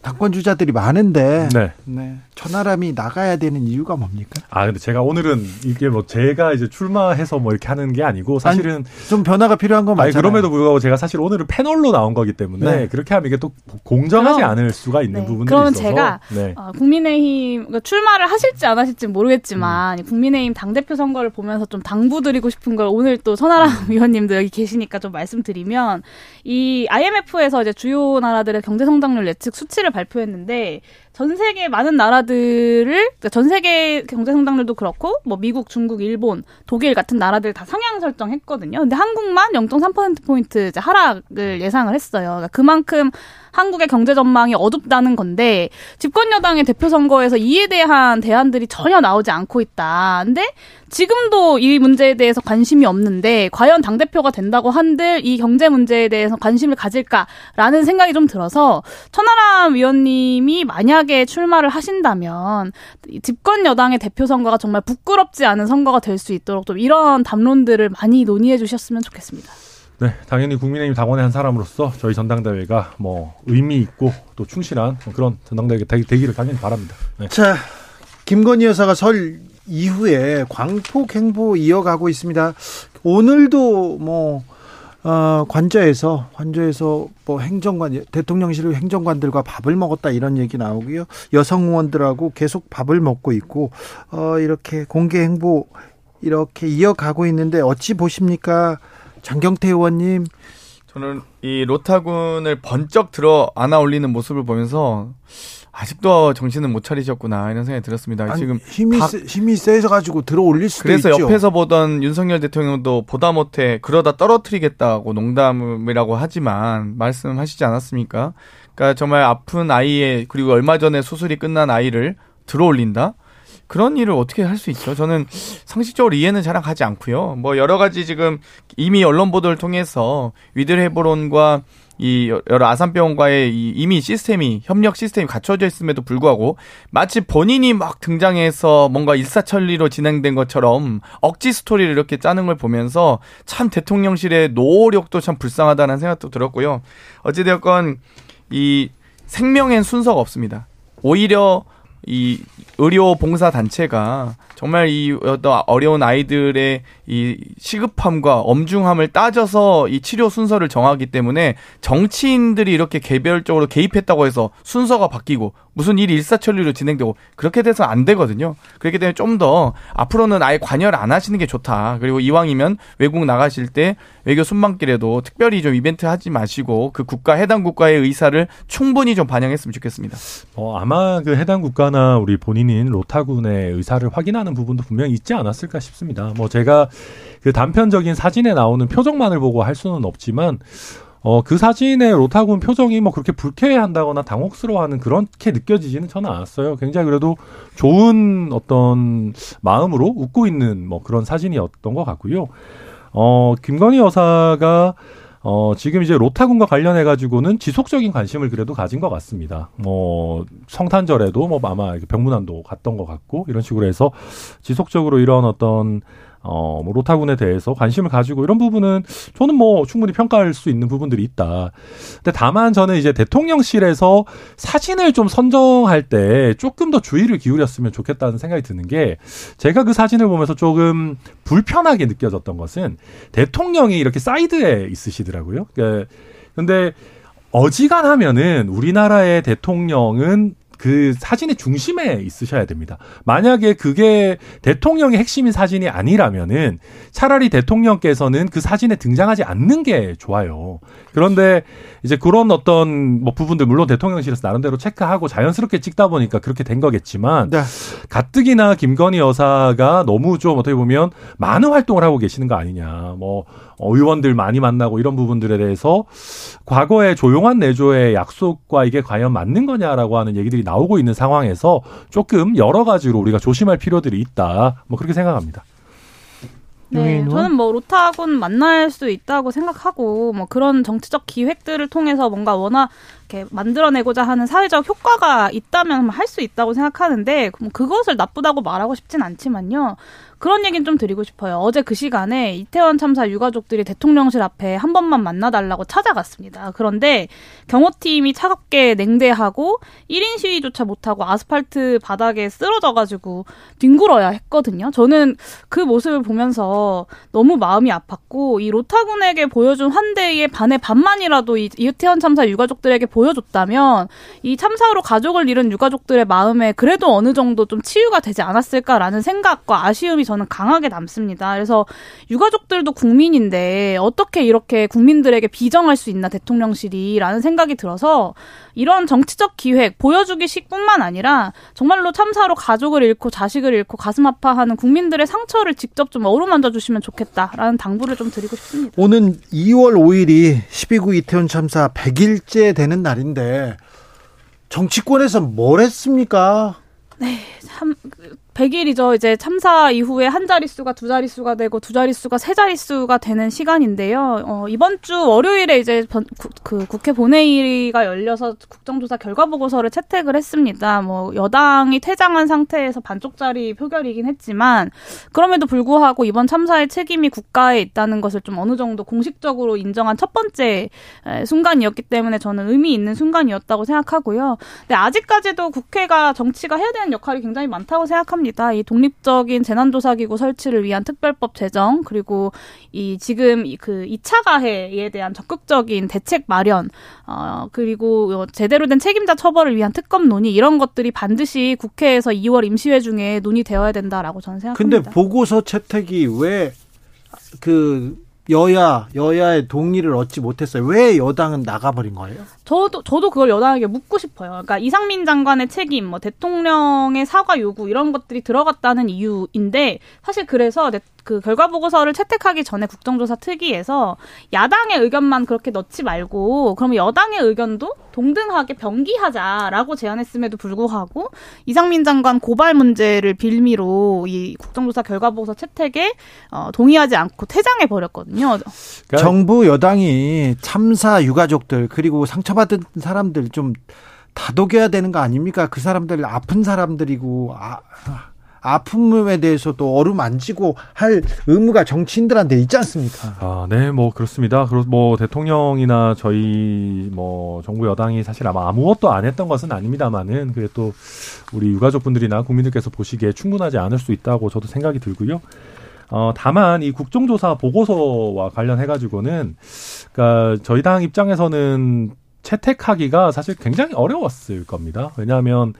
당권 주자들이 많은데 네. 네. 천하람이 나가야 되는 이유가 뭡니까? 아 근데 제가 오늘은 이게 뭐 제가 이제 출마해서 뭐 이렇게 하는 게 아니고 사실은 아니, 좀 변화가 필요한 건 맞잖아요. 그럼에도 불구하고 제가 사실 오늘은 패널로 나온 거기 때문에 네. 그렇게 하면 이게 또 공정하지 그럼, 않을 수가 있는 네. 부분들이 그러면 있어서 제가 네. 어, 국민의힘 그러니까 출마를 하실지 안 하실지 모르겠지만 음. 국민의힘 당 대표 선거를 보면서 좀 당부드리고 싶은 걸 오늘 또 선아람 음. 위원님도 여기 계시니까 좀 말씀드리면 이 IMF에서 이제 주요 나라들의 경제 성장률 예측 수치를 발표했는데 전 세계 많은 나라들을 그러니까 전 세계 경제 성장률도 그렇고 뭐 미국, 중국, 일본, 독일 같은 나라들 다 상향 설정했거든요. 근데 한국만 0.3% 포인트 하락을 예상을 했어요. 그러니까 그만큼 한국의 경제 전망이 어둡다는 건데 집권 여당의 대표 선거에서 이에 대한 대안들이 전혀 나오지 않고 있다. 근데 지금도 이 문제에 대해서 관심이 없는데 과연 당 대표가 된다고 한들 이 경제 문제에 대해서 관심을 가질까라는 생각이 좀 들어서 천하람 위원님이 만약에 출마를 하신다면 집권 여당의 대표 선거가 정말 부끄럽지 않은 선거가 될 수 있도록 좀 이런 담론들을 많이 논의해 주셨으면 좋겠습니다. 네, 당연히 국민의힘 당원의 한 사람으로서 저희 전당대회가 뭐 의미 있고 또 충실한 그런 전당대회가 되기를 당연히 바랍니다. 네. 자, 김건희 여사가 설 이후에 광폭 행보 이어가고 있습니다. 오늘도 뭐 어, 관저에서 관저에서 뭐 행정관 대통령실 행정관들과 밥을 먹었다 이런 얘기 나오고요. 여성 의원들하고 계속 밥을 먹고 있고 어, 이렇게 공개 행보 이렇게 이어가고 있는데 어찌 보십니까? 장경태 의원님. 저는 이 로타군을 번쩍 들어 안아 올리는 모습을 보면서 아직도 정신을 못 차리셨구나 이런 생각이 들었습니다. 아니, 지금 힘이 세, 힘이 세서 가지고 들어 올릴 수도 그래서 있죠. 옆에서 보던 윤석열 대통령도 보다 못해 그러다 떨어뜨리겠다고 농담이라고 하지만 말씀하시지 않았습니까? 그러니까 정말 아픈 아이의 그리고 얼마 전에 수술이 끝난 아이를 들어 올린다. 그런 일을 어떻게 할 수 있죠? 저는 상식적으로 이해는 잘 가지 않고요. 뭐 여러 가지 지금 이미 언론 보도를 통해서 위들 해보론과 이 여러 아산병원과의 이 이미 시스템이 협력 시스템이 갖춰져 있음에도 불구하고 마치 본인이 막 등장해서 뭔가 일사천리로 진행된 것처럼 억지 스토리를 이렇게 짜는 걸 보면서 참 대통령실의 노력도 참 불쌍하다는 생각도 들었고요. 어찌되었건 이 생명엔 순서가 없습니다. 오히려 이 의료 봉사 단체가 정말 이 어려운 아이들의 이 시급함과 엄중함을 따져서 이 치료 순서를 정하기 때문에 정치인들이 이렇게 개별적으로 개입했다고 해서 순서가 바뀌고 무슨 일이 일사천리로 진행되고 그렇게 돼서 안 되거든요. 그렇기 때문에 좀 더 앞으로는 아예 관여를 안 하시는 게 좋다. 그리고 이왕이면 외국 나가실 때 외교 순방길에도 특별히 좀 이벤트 하지 마시고 그 국가 해당 국가의 의사를 충분히 좀 반영했으면 좋겠습니다. 어, 아마 그 해당 국가나 우리 본인인 로타군의 의사를 확인하는 부분도 분명히 있지 않았을까 싶습니다. 뭐 제가 그 단편적인 사진에 나오는 표정만을 보고 할 수는 없지만 어, 그 사진의 로타군 표정이 뭐 그렇게 불쾌해한다거나 당혹스러워하는 그렇게 느껴지지는 저는 않았어요. 굉장히 그래도 좋은 어떤 마음으로 웃고 있는 뭐 그런 사진이었던 것 같고요. 어, 김건희 여사가 어, 지금 이제 로타군과 관련해 가지고는 지속적인 관심을 그래도 가진 것 같습니다. 뭐 성탄절에도 뭐 아마 병문안도 갔던 것 같고 이런 식으로 해서 지속적으로 이런 어떤 어, 뭐 로타군에 대해서 관심을 가지고 이런 부분은 저는 뭐 충분히 평가할 수 있는 부분들이 있다. 근데 다만 저는 이제 대통령실에서 사진을 좀 선정할 때 조금 더 주의를 기울였으면 좋겠다는 생각이 드는 게 제가 그 사진을 보면서 조금 불편하게 느껴졌던 것은 대통령이 이렇게 사이드에 있으시더라고요. 그러니까 근데 어지간하면은 우리나라의 대통령은 그 사진의 중심에 있으셔야 됩니다. 만약에 그게 대통령의 핵심인 사진이 아니라면은 차라리 대통령께서는 그 사진에 등장하지 않는 게 좋아요. 그런데 이제 그런 어떤 뭐 부분들 물론 대통령실에서 나름대로 체크하고 자연스럽게 찍다 보니까 그렇게 된 거겠지만 네. 가뜩이나 김건희 여사가 너무 좀 어떻게 보면 많은 활동을 하고 계시는 거 아니냐. 뭐 의원들 많이 만나고 이런 부분들에 대해서 과거에 조용한 내조의 약속과 이게 과연 맞는 거냐라고 하는 얘기들이 나오고 있는 상황에서 조금 여러 가지로 우리가 조심할 필요들이 있다. 뭐 그렇게 생각합니다. 네, 저는 뭐 로타군 만날 수 있다고 생각하고 뭐 그런 정치적 기획들을 통해서 뭔가 워낙 이렇게 만들어내고자 하는 사회적 효과가 있다면 할 수 있다고 생각하는데 뭐 그것을 나쁘다고 말하고 싶진 않지만요. 그런 얘기는 좀 드리고 싶어요. 어제 그 시간에 이태원 참사 유가족들이 대통령실 앞에 한 번만 만나달라고 찾아갔습니다. 그런데 경호팀이 차갑게 냉대하고 1인 시위조차 못하고 아스팔트 바닥에 쓰러져가지고 뒹굴어야 했거든요. 저는 그 모습을 보면서 너무 마음이 아팠고 이 로타군에게 보여준 환대의 반의 반만이라도 이 이태원 참사 유가족들에게 보여줬다면 이 참사로 가족을 잃은 유가족들의 마음에 그래도 어느 정도 좀 치유가 되지 않았을까라는 생각과 아쉬움이 저는 강하게 남습니다. 그래서 유가족들도 국민인데 어떻게 이렇게 국민들에게 비정할 수 있나 대통령실이라는 생각이 들어서 이런 정치적 기획 보여주기식뿐만 아니라 정말로 참사로 가족을 잃고 자식을 잃고 가슴 아파하는 국민들의 상처를 직접 좀 어루만져 주시면 좋겠다라는 당부를 좀 드리고 싶습니다. 오는 2월 5일이 12구 이태원 참사 100일째 되는 날인데 정치권에서 뭘 했습니까? 네, 참 100일이죠. 이제 참사 이후에 한 자릿수가 두 자릿수가 되고 두 자릿수가 세 자릿수가 되는 시간인데요. 어, 이번 주 월요일에 이제 번, 구, 그 국회 본회의가 열려서 국정조사 결과 보고서를 채택을 했습니다. 뭐 여당이 퇴장한 상태에서 반쪽짜리 표결이긴 했지만 그럼에도 불구하고 이번 참사의 책임이 국가에 있다는 것을 좀 어느 정도 공식적으로 인정한 첫 번째 순간이었기 때문에 저는 의미 있는 순간이었다고 생각하고요. 근데 아직까지도 국회가 정치가 해야 되는 역할이 굉장히 많다고 생각합니다. 합니다. 이 독립적인 재난조사기구 설치를 위한 특별법 제정 그리고 이 지금 그 2차 가해에 대한 적극적인 대책 마련 어 그리고 제대로 된 책임자 처벌을 위한 특검 논의 이런 것들이 반드시 국회에서 2월 임시회 중에 논의되어야 된다라고 저는 생각합니다. 근데 보고서 채택이 왜 그 여야 여야의 동의를 얻지 못했어요. 왜 여당은 나가버린 거예요? 저도 저도 그걸 여당에게 묻고 싶어요. 그러니까 이상민 장관의 책임, 뭐 대통령의 사과 요구 이런 것들이 들어갔다는 이유인데 사실 그래서 그 결과 보고서를 채택하기 전에 국정조사 특위에서 야당의 의견만 그렇게 넣지 말고 그러면 여당의 의견도 동등하게 병기하자라고 제안했음에도 불구하고 이상민 장관 고발 문제를 빌미로 이 국정조사 결과 보고서 채택에 어, 동의하지 않고 퇴장해 버렸거든요. 그러니까 정부 여당이 참사 유가족들 그리고 상처 받은 사람들 좀 다독여야 되는 거 아닙니까? 그 사람들 아픈 사람들이고 아, 아픔에 대해서도 어루만지고 할 의무가 정치인들한테 있지 않습니까? 아, 네, 뭐 그렇습니다. 그리고 뭐 대통령이나 저희 뭐 정부 여당이 사실 아마 아무것도 안 했던 것은 아닙니다만은 또 우리 유가족분들이나 국민들께서 보시기에 충분하지 않을 수 있다고 저도 생각이 들고요. 어, 다만 이 국정조사 보고서와 관련해 가지고는 그러니까 저희 당 입장에서는 채택하기가 사실 굉장히 어려웠을 겁니다. 왜냐하면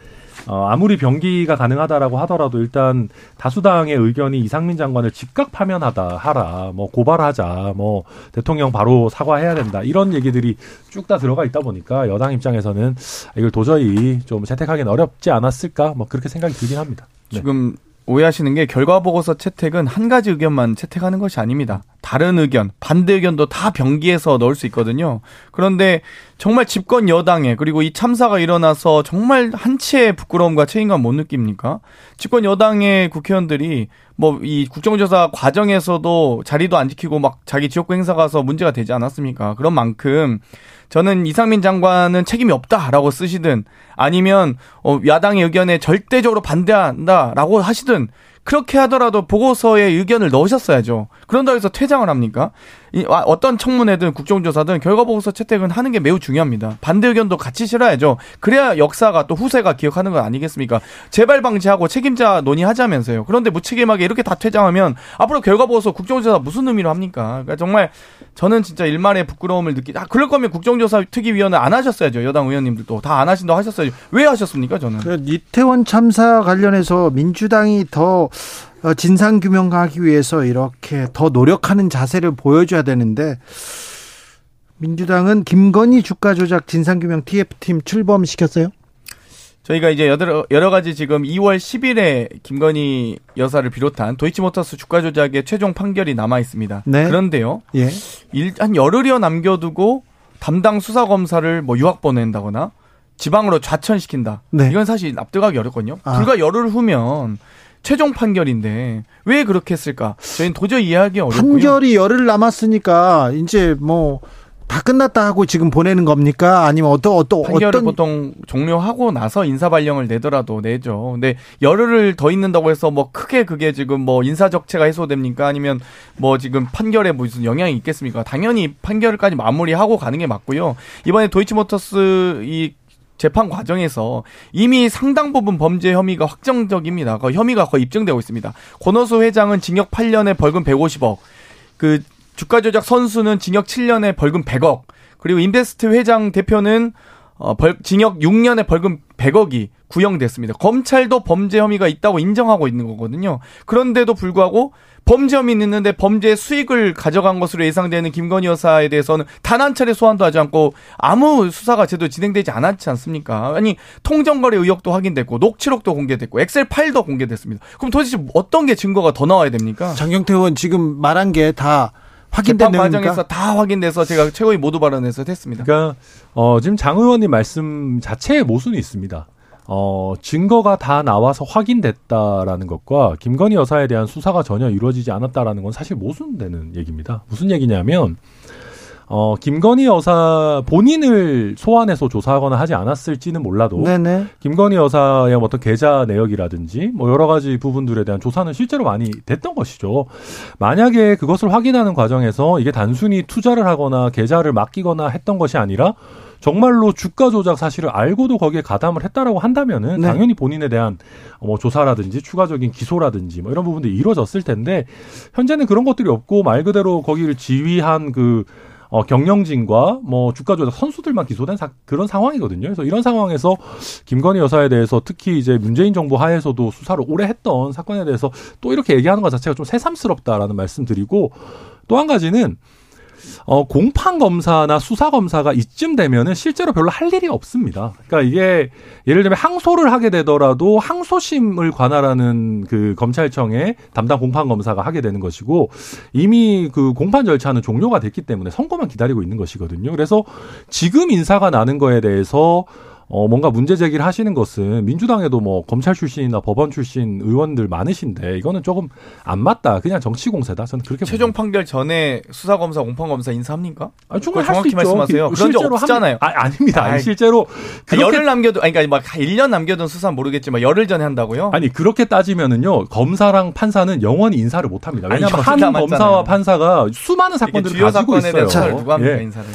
어, 아무리 병기가 가능하다라고 하더라도 일단 다수당의 의견이 이상민 장관을 즉각 파면하다 하라, 뭐 고발하자, 뭐 대통령 바로 사과해야 된다 이런 얘기들이 쭉 다 들어가 있다 보니까 여당 입장에서는 이걸 도저히 좀 채택하기는 어렵지 않았을까, 뭐 그렇게 생각이 들긴 합니다. 네. 지금 오해하시는 게 결과 보고서 채택은 한 가지 의견만 채택하는 것이 아닙니다. 다른 의견, 반대 의견도 다 병기해서 넣을 수 있거든요. 그런데 정말 집권 여당에 그리고 이 참사가 일어나서 정말 한치의 부끄러움과 책임감 못 느낍니까? 집권 여당의 국회의원들이 뭐 이 국정조사 과정에서도 자리도 안 지키고 막 자기 지역구 행사 가서 문제가 되지 않았습니까? 그런 만큼 저는 이상민 장관은 책임이 없다라고 쓰시든 아니면 어 야당의 의견에 절대적으로 반대한다라고 하시든 그렇게 하더라도 보고서에 의견을 넣으셨어야죠. 그런다고 해서 퇴장을 합니까? 어떤 청문회든 국정조사든 결과보고서 채택은 하는 게 매우 중요합니다. 반대 의견도 같이 실어야죠. 그래야 역사가 또 후세가 기억하는 건 아니겠습니까? 재발 방지하고 책임자 논의하자면서요. 그런데 무책임하게 이렇게 다 퇴장하면 앞으로 결과보고서 국정조사 무슨 의미로 합니까? 그러니까 정말 저는 진짜 일말의 부끄러움을 느끼. 아 그럴 거면 국정조사 특위위원회 안 하셨어야죠. 여당 의원님들도 다 안 하신다고 하셨어야죠. 왜 하셨습니까? 저는. 그 이태원 참사 관련해서 민주당이 더 어, 진상 규명하기 위해서 이렇게 더 노력하는 자세를 보여줘야 되는데 민주당은 김건희 주가 조작 진상 규명 TF팀 출범시켰어요? 저희가 이제 여러, 여러 가지 지금 2월 10일에 김건희 여사를 비롯한 도이치모터스 주가 조작의 최종 판결이 남아 있습니다. 네. 그런데요. 예. 일, 한 열흘여 남겨두고 담당 수사 검사를 뭐 유학 보낸다거나 지방으로 좌천시킨다. 네. 이건 사실 납득하기 어렵거든요. 아. 불과 열흘 후면 최종 판결인데 왜 그렇게 했을까? 저희는 도저히 이해하기 어렵고요. 판결이 열흘 남았으니까 이제 뭐 다 끝났다 하고 지금 보내는 겁니까? 아니면 어떤 어떤 판결을 어떤... 보통 종료하고 나서 인사 발령을 내더라도 내죠. 근데 열흘을 더 있는다고 해서 뭐 크게 그게 지금 뭐 인사 적체가 해소됩니까? 아니면 뭐 지금 판결에 무슨 영향이 있겠습니까? 당연히 판결까지 마무리하고 가는 게 맞고요. 이번에 도이치모터스 이 재판 과정에서 이미 상당 부분 범죄 혐의가 확정적입니다. 그 혐의가 거의 입증되고 있습니다. 권호수 회장은 징역 8년에 벌금 150억, 그 주가 조작 선수는 징역 7년에 벌금 100억, 그리고 인베스트 회장 대표는 어, 벌, 징역 6년에 벌금 100억이 구형됐습니다. 검찰도 범죄 혐의가 있다고 인정하고 있는 거거든요. 그런데도 불구하고 범죄 혐의는 있는데 범죄 수익을 가져간 것으로 예상되는 김건희 여사에 대해서는 단 한 차례 소환도 하지 않고 아무 수사가 제대로 진행되지 않았지 않습니까? 아니 통정거래 의혹도 확인됐고 녹취록도 공개됐고 엑셀 파일도 공개됐습니다. 그럼 도대체 어떤 게 증거가 더 나와야 됩니까? 장경태 의원 지금 말한 게다 확인된 과정에서 다 확인돼서 제가 최고의 모두 발언에서 했습니다. 그러니까 어, 지금 장 의원님 말씀 자체에 모순이 있습니다. 어, 증거가 다 나와서 확인됐다라는 것과 김건희 여사에 대한 수사가 전혀 이루어지지 않았다라는 건 사실 모순되는 얘기입니다. 무슨 얘기냐면 어, 김건희 여사 본인을 소환해서 조사하거나 하지 않았을지는 몰라도 네네. 김건희 여사의 어떤 계좌 내역이라든지 뭐 여러 가지 부분들에 대한 조사는 실제로 많이 됐던 것이죠. 만약에 그것을 확인하는 과정에서 이게 단순히 투자를 하거나 계좌를 맡기거나 했던 것이 아니라 정말로 주가 조작 사실을 알고도 거기에 가담을 했다라고 한다면은 네. 당연히 본인에 대한 뭐 조사라든지 추가적인 기소라든지 뭐 이런 부분들이 이루어졌을 텐데 현재는 그런 것들이 없고 말 그대로 거기를 지휘한 그 어, 경영진과 뭐 주가 조작 선수들만 기소된 사, 그런 상황이거든요. 그래서 이런 상황에서 김건희 여사에 대해서 특히 이제 문재인 정부 하에서도 수사를 오래 했던 사건에 대해서 또 이렇게 얘기하는 것 자체가 좀 새삼스럽다라는 말씀드리고 또 한 가지는 어, 공판 검사나 수사 검사가 이쯤 되면은 실제로 별로 할 일이 없습니다. 그러니까 이게 예를 들면 항소를 하게 되더라도 항소심을 관할하는 그 검찰청의 담당 공판 검사가 하게 되는 것이고 이미 그 공판 절차는 종료가 됐기 때문에 선고만 기다리고 있는 것이거든요. 그래서 지금 인사가 나는 거에 대해서 어, 뭔가 문제 제기를 하시는 것은 민주당에도 뭐 검찰 출신이나 법원 출신 의원들 많으신데 이거는 조금 안 맞다. 그냥 정치 공세다. 저는 그렇게 최종 봅니다. 판결 전에 수사 검사, 공판 검사 인사합니까? 아, 충분히 정확히 말씀하세요. 그런 적 없잖아요. 아, 아닙니다. 아니, 실제로 그렇게... 열을 남겨도 아니 그러니까 막 1년 남겨둔 수사 모르겠지만 열흘 전에 한다고요? 아니, 그렇게 따지면은요. 검사랑 판사는 영원히 인사를 못 합니다. 왜냐하면 한 검사와 판사가 수많은 사건들을 가지고 있어요. 누가 합니까, 예. 인사를.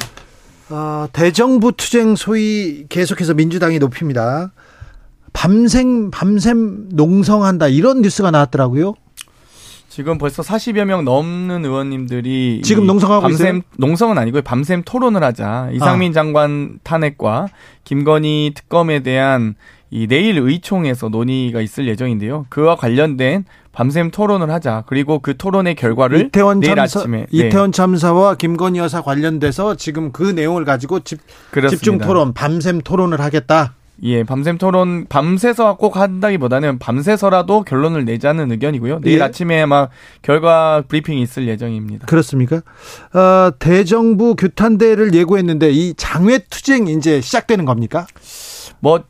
어, 대정부 투쟁 소위 계속해서 민주당이 높입니다. 밤샘 밤샘 농성한다 이런 뉴스가 나왔더라고요. 지금 벌써 40여 명 넘는 의원님들이 지금 농성하고 밤샘 있어요? 농성은 아니고요. 밤샘 토론을 하자. 이상민 아. 장관 탄핵과 김건희 특검에 대한 이 내일 의총에서 논의가 있을 예정인데요. 그와 관련된 밤샘 토론을 하자. 그리고 그 토론의 결과를 이태원 내일 참사, 아침에 네. 이태원 참사와 김건희 여사 관련돼서 지금 그 내용을 가지고 집, 집중 토론, 밤샘 토론을 하겠다. 예, 밤샘 토론 밤새서 꼭 한다기보다는 밤새서라도 결론을 내자는 의견이고요. 내일 예. 아침에 아마 결과 브리핑이 있을 예정입니다. 그렇습니까? 어, 대정부 규탄대를 예고했는데 이 장외 투쟁 이제 시작되는 겁니까? 뭐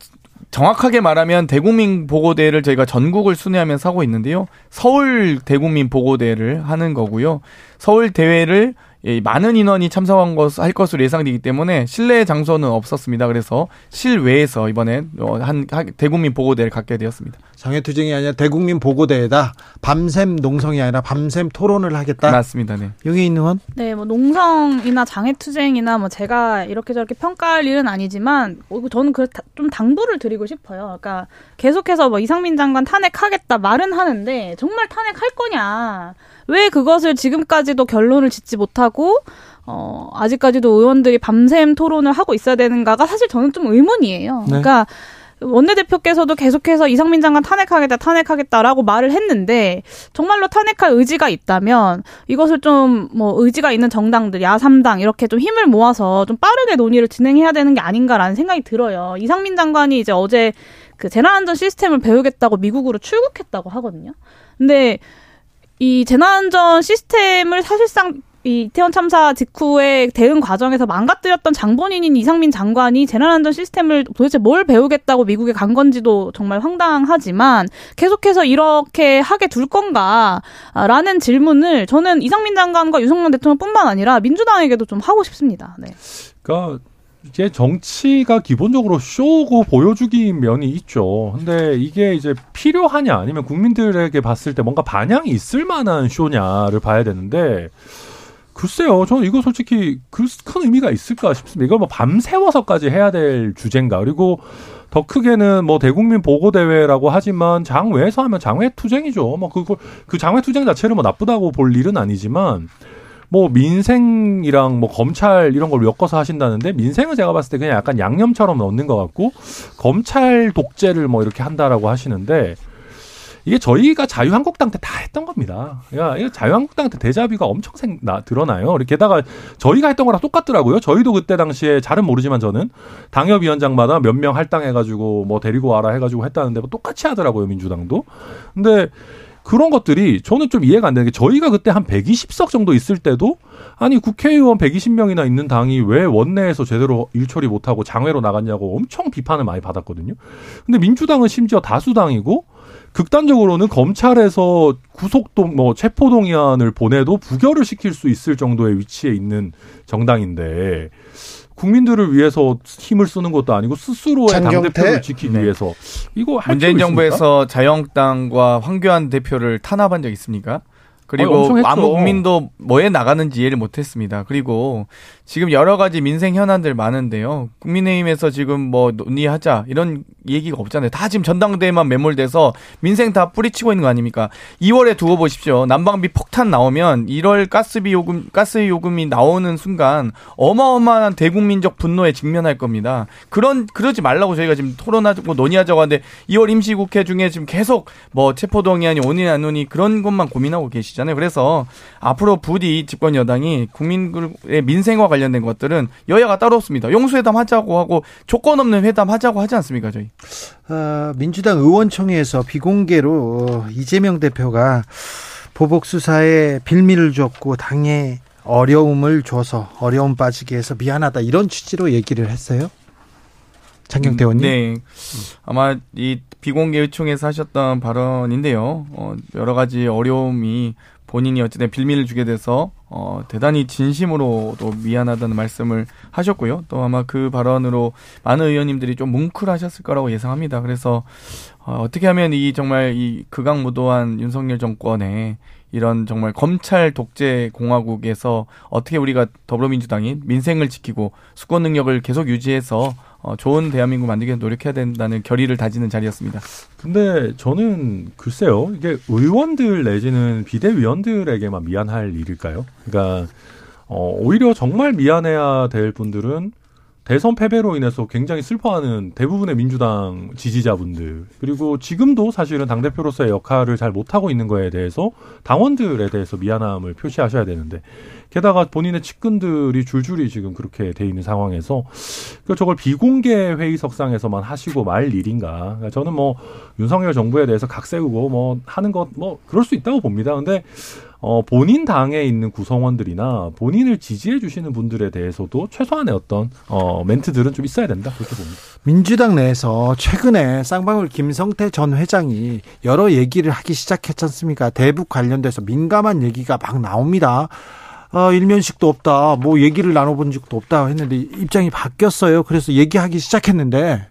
정확하게 말하면 대국민 보고대를 저희가 전국을 순회하면서 하고 있는데요. 서울 대국민 보고대를 하는 거고요. 서울 대회를 예, 많은 인원이 참석한 것, 할 것으로 예상되기 때문에 실내 장소는 없었습니다. 그래서 실외에서 이번에 어, 한, 한 대국민 보고대를 갖게 되었습니다. 장애투쟁이 아니라 대국민 보고대회다. 밤샘 농성이 아니라 밤샘 토론을 하겠다. 맞습니다. 네. 용해인 의원? 네, 뭐 농성이나 장애투쟁이나 뭐 제가 이렇게 저렇게 평가할 일은 아니지만 뭐 저는 그좀 당부를 드리고 싶어요. 그러니까 계속해서 뭐 이상민 장관 탄핵하겠다 말은 하는데 정말 탄핵할 거냐? 왜 그것을 지금까지도 결론을 짓지 못하고 어, 아직까지도 의원들이 밤샘 토론을 하고 있어야 되는가가 사실 저는 좀 의문이에요. 네. 그러니까 원내대표께서도 계속해서 이상민 장관 탄핵하겠다, 탄핵하겠다라고 말을 했는데 정말로 탄핵할 의지가 있다면 이것을 좀 뭐 의지가 있는 정당들, 야삼당 이렇게 좀 힘을 모아서 좀 빠르게 논의를 진행해야 되는 게 아닌가라는 생각이 들어요. 이상민 장관이 이제 어제 그 재난안전 시스템을 배우겠다고 미국으로 출국했다고 하거든요. 근데 이 재난안전 시스템을 사실상 이 이태원 참사 직후에 대응 과정에서 망가뜨렸던 장본인인 이상민 장관이 재난안전 시스템을 도대체 뭘 배우겠다고 미국에 간 건지도 정말 황당하지만 계속해서 이렇게 하게 둘 건가라는 질문을 저는 이상민 장관과 유승만 대통령뿐만 아니라 민주당에게도 좀 하고 싶습니다. 네. 그러니까 이제 정치가 기본적으로 쇼고 보여주기 면이 있죠. 근데 이게 이제 필요하냐 아니면 국민들에게 봤을 때 뭔가 반향이 있을 만한 쇼냐를 봐야 되는데 글쎄요, 저는 이거 솔직히 큰 의미가 있을까 싶습니다. 이걸 뭐 밤새워서까지 해야 될 주제인가. 그리고 더 크게는 뭐 대국민 보고 대회라고 하지만 장외에서 하면 장외 투쟁이죠. 뭐 그걸 그 장외 투쟁 자체를 뭐 나쁘다고 볼 일은 아니지만 뭐 민생이랑 뭐 검찰 이런 걸 엮어서 하신다는데 민생은 제가 봤을 때 그냥 약간 양념처럼 넣는 것 같고 검찰 독재를 뭐 이렇게 한다라고 하시는데 이게 저희가 자유한국당 때 다 했던 겁니다. 야, 이거 자유한국당 때 대자비가 엄청 생, 나, 드러나요. 게다가 저희가 했던 거랑 똑같더라고요. 저희도 그때 당시에 잘은 모르지만 저는 당협위원장마다 몇 명 할당해가지고 뭐 데리고 와라 해가지고 했다는데 뭐 똑같이 하더라고요. 민주당도. 근데 그런 것들이 저는 좀 이해가 안 되는 게 저희가 그때 한 120석 정도 있을 때도 아니 국회의원 120명이나 있는 당이 왜 원내에서 제대로 일처리 못하고 장외로 나갔냐고 엄청 비판을 많이 받았거든요. 근데 민주당은 심지어 다수당이고 극단적으로는 검찰에서 구속동 뭐 체포동의안을 보내도 부결을 시킬 수 있을 정도의 위치에 있는 정당인데 국민들을 위해서 힘을 쓰는 것도 아니고 스스로의 당대표를 지키기 네. 위해서 이거 할 문재인 정부에서 자유한국당과 황교안 대표를 탄압한 적 있습니까? 그리고 아니, 아무 국민도 뭐에 나가는지 이해를 못했습니다. 그리고 지금 여러 가지 민생 현안들 많은데요. 국민의힘에서 지금 뭐 논의하자 이런 얘기가 없잖아요. 다 지금 전당대회만 매몰돼서 민생 다 뿌리치고 있는 거 아닙니까? 2월에 두고 보십시오. 난방비 폭탄 나오면 1월 가스비 요금 가스 요금이 나오는 순간 어마어마한 대국민적 분노에 직면할 겁니다. 그런 그러지 말라고 저희가 지금 토론하고 논의하자고 하는데 2월 임시국회 중에 지금 계속 뭐 체포동의안이 오니 안 오니 그런 것만 고민하고 계시잖아요. 그래서 앞으로 부디 집권 여당이 국민의 민생과 관련된 것들은 여야가 따로 없습니다. 용수회담 하자고 하고 조건 없는 회담 하자고 하지 않습니까, 저희? 어, 민주당 의원총회에서 비공개로 이재명 대표가 보복 수사에 빌미를 줬고 당에 어려움을 줘서 어려움 빠지게 해서 미안하다 이런 취지로 얘기를 했어요. 장경태 의원님. 네. 아마 이 비공개 요청에서 하셨던 발언인데요. 어, 여러 가지 어려움이 본인이 어쨌든 빌미를 주게 돼서 어, 대단히 진심으로도 미안하다는 말씀을 하셨고요. 또 아마 그 발언으로 많은 의원님들이 좀 뭉클하셨을 거라고 예상합니다. 그래서 어, 어떻게 하면 이 정말 이 극악무도한 윤석열 정권의 이런 정말 검찰 독재 공화국에서 어떻게 우리가 더불어민주당이 민생을 지키고 수권 능력을 계속 유지해서 어, 좋은 대한민국 만들기 위해 노력해야 된다는 결의를 다지는 자리였습니다. 근데 저는 글쎄요, 이게 의원들 내지는 비대위원들에게만 미안할 일일까요? 그러니까 어, 오히려 정말 미안해야 될 분들은 대선 패배로 인해서 굉장히 슬퍼하는 대부분의 민주당 지지자분들. 그리고 지금도 사실은 당 대표로서의 역할을 잘 못하고 있는 거에 대해서 당원들에 대해서 미안함을 표시하셔야 되는데 게다가 본인의 측근들이 줄줄이 지금 그렇게 돼 있는 상황에서 그 저걸 비공개 회의석상에서만 하시고 말 일인가. 그러니까 저는 뭐 윤석열 정부에 대해서 각 세우고 뭐 하는 것 뭐 그럴 수 있다고 봅니다. 근데 어, 본인 당에 있는 구성원들이나 본인을 지지해 주시는 분들에 대해서도 최소한의 어떤 어, 멘트들은 좀 있어야 된다 그렇게 봅니다. 민주당 내에서 최근에 쌍방울 김성태 전 회장이 여러 얘기를 하기 시작했지 않습니까? 대북 관련돼서 민감한 얘기가 막 나옵니다. 어, 일면식도 없다. 뭐 얘기를 나눠본 적도 없다 했는데 입장이 바뀌었어요. 그래서 얘기하기 시작했는데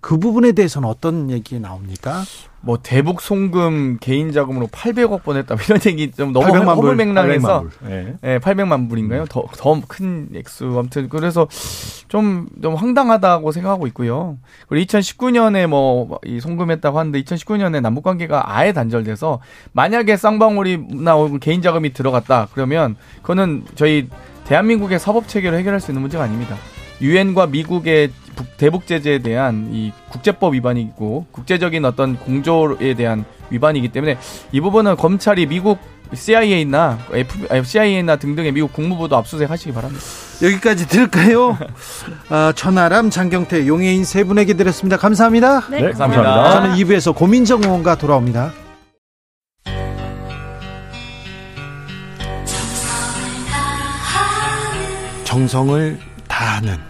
그 부분에 대해서는 어떤 얘기 나옵니까? 뭐 대북 송금 개인 자금으로 800억 보냈다 이런 얘기 좀 너무 허물맹랑해서 예, 네. 800만 불인가요? 더 더 큰 액수 아무튼 그래서 좀좀 황당하다고 생각하고 있고요. 그리고 2019년에 뭐 이 송금했다고 하는데 2019년에 남북 관계가 아예 단절돼서 만약에 쌍방울이나 개인 자금이 들어갔다 그러면 그거는 저희 대한민국의 사법 체계로 해결할 수 있는 문제가 아닙니다. 유엔과 미국의 대북 제재에 대한 이 국제법 위반이고 국제적인 어떤 공조에 대한 위반이기 때문에 이 부분은 검찰이 미국 CIA나 F, CIA나 등등의 미국 국무부도 압수수색 하시기 바랍니다. 여기까지 들을까요? 어, 천하람, 장경태, 용해인 세 분에게 드렸습니다. 감사합니다. 네, 네 감사합니다. 감사합니다. 저는 2부에서 고민정 의원과 돌아옵니다. 정성을 다하는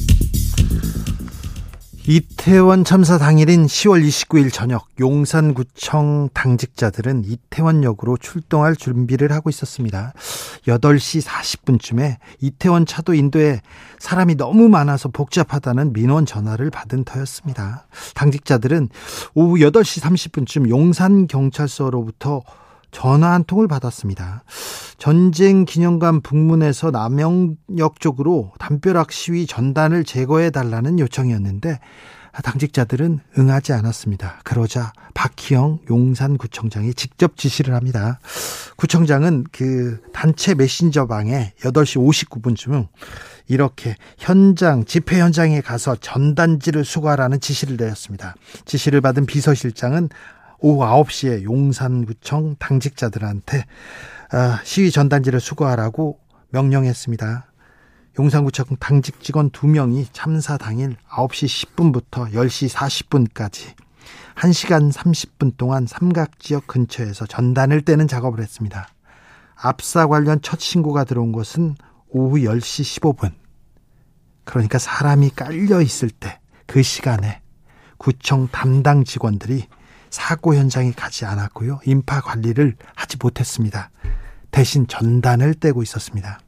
이태원 참사 당일인 10월 29일 저녁 용산구청 당직자들은 이태원역으로 출동할 준비를 하고 있었습니다. 8시 40분쯤에 이태원 차도 인도에 사람이 너무 많아서 복잡하다는 민원 전화를 받은 터였습니다. 당직자들은 오후 8시 30분쯤 용산경찰서로부터 전화 한 통을 받았습니다. 전쟁 기념관 북문에서 남영역 쪽으로 담벼락 시위 전단을 제거해 달라는 요청이었는데 당직자들은 응하지 않았습니다. 그러자 박희영 용산구청장이 직접 지시를 합니다. 구청장은 그 단체 메신저방에 8시 59분쯤 이렇게 현장, 집회 현장에 가서 전단지를 수거하라는 지시를 내렸습니다. 지시를 받은 비서실장은 오후 9시에 용산구청 당직자들한테 아, 시위 전단지를 수거하라고 명령했습니다. 용산구청 당직 직원 2명이 참사 당일 9시 10분부터 10시 40분까지 1시간 30분 동안 삼각 지역 근처에서 전단을 떼는 작업을 했습니다. 압사 관련 첫 신고가 들어온 것은 오후 10시 15분. 그러니까 사람이 깔려 있을 때 그 시간에 구청 담당 직원들이 사고 현장에 가지 않았고요. 인파 관리를 하지 못했습니다. 대신 전단을 떼고 있었습니다.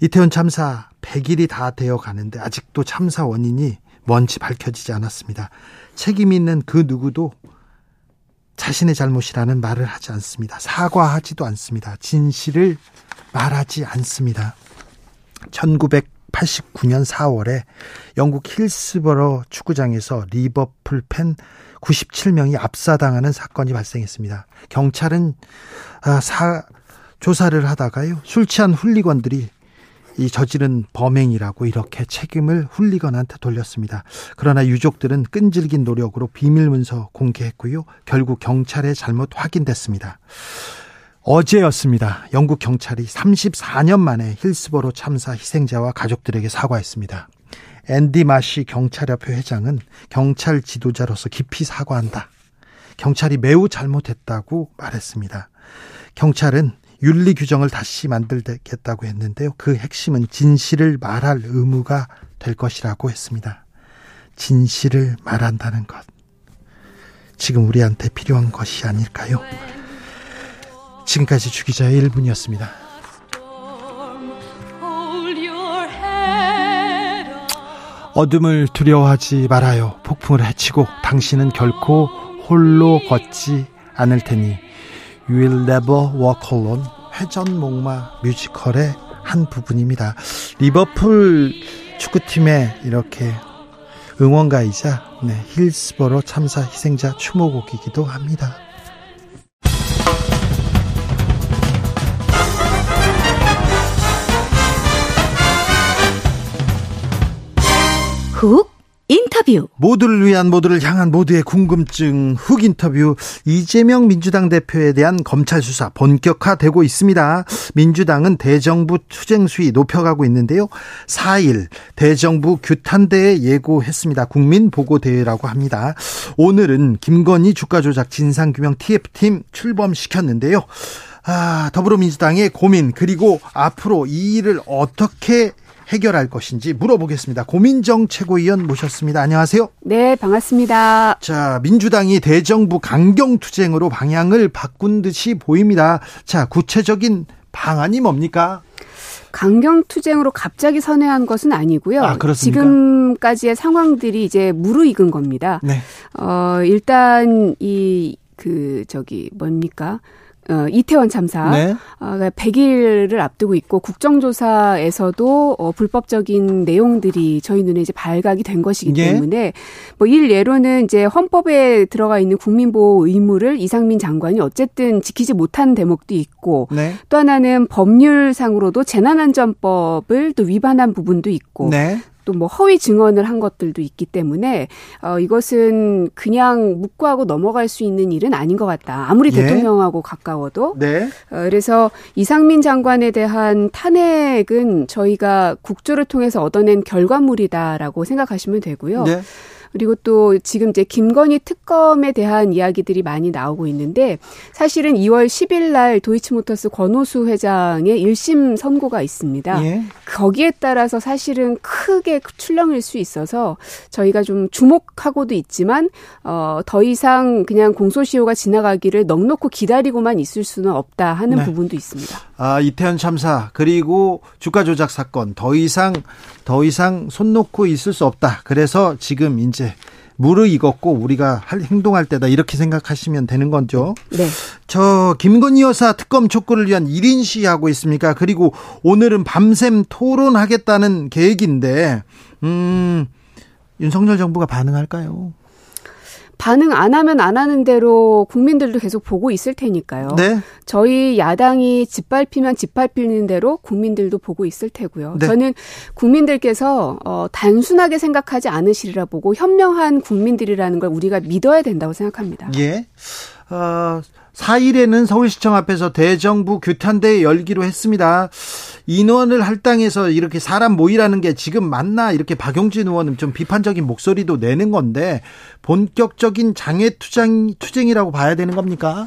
이태원 참사 100일이 다 되어 가는데 아직도 참사 원인이 뭔지 밝혀지지 않았습니다. 책임 있는 그 누구도 자신의 잘못이라는 말을 하지 않습니다. 사과하지도 않습니다. 진실을 말하지 않습니다. 1989년 4월에 영국 힐스버러 축구장에서 리버풀 팬 97명이 압사당하는 사건이 발생했습니다. 경찰은 아, 사, 조사를 하다가요 술 취한 훌리건들이 이 저지른 범행이라고 이렇게 책임을 훌리건한테 돌렸습니다. 그러나 유족들은 끈질긴 노력으로 비밀 문서 공개했고요. 결국 경찰의 잘못 확인됐습니다. 어제였습니다. 영국 경찰이 34년 만에 힐스버로 참사 희생자와 가족들에게 사과했습니다. 앤디 마시 경찰협회 회장은 경찰 지도자로서 깊이 사과한다. 경찰이 매우 잘못했다고 말했습니다. 경찰은 윤리 규정을 다시 만들겠다고 했는데요. 그 핵심은 진실을 말할 의무가 될 것이라고 했습니다. 진실을 말한다는 것. 지금 우리한테 필요한 것이 아닐까요? 지금까지 주기자의 1분이었습니다. 어둠을 두려워하지 말아요. 폭풍을 해치고 당신은 결코 홀로 걷지 않을 테니 You will never walk alone. 회전목마 뮤지컬의 한 부분입니다. 리버풀 축구팀의 이렇게 응원가이자 네, 힐스버로 참사 희생자 추모곡이기도 합니다. 훅 인터뷰. 모두를 위한 모두를 향한 모두의 궁금증 흑 인터뷰 이재명 민주당 대표에 대한 검찰 수사 본격화되고 있습니다. 민주당은 대정부 투쟁 수위 높여가고 있는데요. 4일 대정부 규탄대회 예고했습니다. 국민 보고 대회라고 합니다. 오늘은 김건희 주가 조작 진상 규명 TF팀 출범시켰는데요. 아, 더불어민주당의 고민 그리고 앞으로 이 일을 어떻게 해결할 것인지 물어보겠습니다. 고민정 최고위원 모셨습니다. 안녕하세요. 네, 반갑습니다. 자, 민주당이 대정부 강경 투쟁으로 방향을 바꾼 듯이 보입니다. 자, 구체적인 방안이 뭡니까? 강경 투쟁으로 갑자기 선회한 것은 아니고요. 아, 지금까지의 상황들이 이제 무르익은 겁니다. 네. 어, 일단 이 그 저기 뭡니까? 어, 이태원 참사 네. 어, 100일을 앞두고 있고 국정조사에서도 어, 불법적인 내용들이 저희 눈에 이제 발각이 된 것이기 예. 때문에 뭐 일 예로는 이제 헌법에 들어가 있는 국민보호 의무를 이상민 장관이 어쨌든 지키지 못한 대목도 있고 네. 또 하나는 법률상으로도 재난안전법을 또 위반한 부분도 있고 네. 또 뭐 허위 증언을 한 것들도 있기 때문에 어 이것은 그냥 묵고하고 넘어갈 수 있는 일은 아닌 것 같다. 아무리 예. 대통령하고 가까워도 네. 어, 그래서 이상민 장관에 대한 탄핵은 저희가 국조를 통해서 얻어낸 결과물이다라고 생각하시면 되고요. 네. 그리고 또 지금 이제 김건희 특검에 대한 이야기들이 많이 나오고 있는데 사실은 2월 10일 날 도이치모터스 권오수 회장의 1심 선고가 있습니다. 예. 거기에 따라서 사실은 크게 출렁일 수 있어서 저희가 좀 주목하고도 있지만 어, 더 이상 그냥 공소시효가 지나가기를 넉넉히 기다리고만 있을 수는 없다 하는 네. 부분도 있습니다. 아, 이태원 참사 그리고 주가 조작 사건 더 이상 더 이상 손 놓고 있을 수 없다. 그래서 지금 이제 무르익었고 우리가 할 행동할 때다 이렇게 생각하시면 되는 거죠. 네. 저 김건희 여사 특검 촉구를 위한 1인 시하고 있습니까? 그리고 오늘은 밤샘 토론하겠다는 계획인데 음 윤석열 정부가 반응할까요? 반응 안 하면 안 하는 대로 국민들도 계속 보고 있을 테니까요. 네. 저희 야당이 짓밟히면 짓밟히는 대로 국민들도 보고 있을 테고요. 네. 저는 국민들께서 어, 단순하게 생각하지 않으시리라 보고 현명한 국민들이라는 걸 우리가 믿어야 된다고 생각합니다. 예. 어, 4일에는 서울시청 앞에서 대정부 규탄대회 열기로 했습니다. 인원을 할당해서 이렇게 사람 모이라는 게 지금 맞나 이렇게 박용진 의원은 좀 비판적인 목소리도 내는 건데 본격적인 장애 투쟁 투쟁이라고 봐야 되는 겁니까?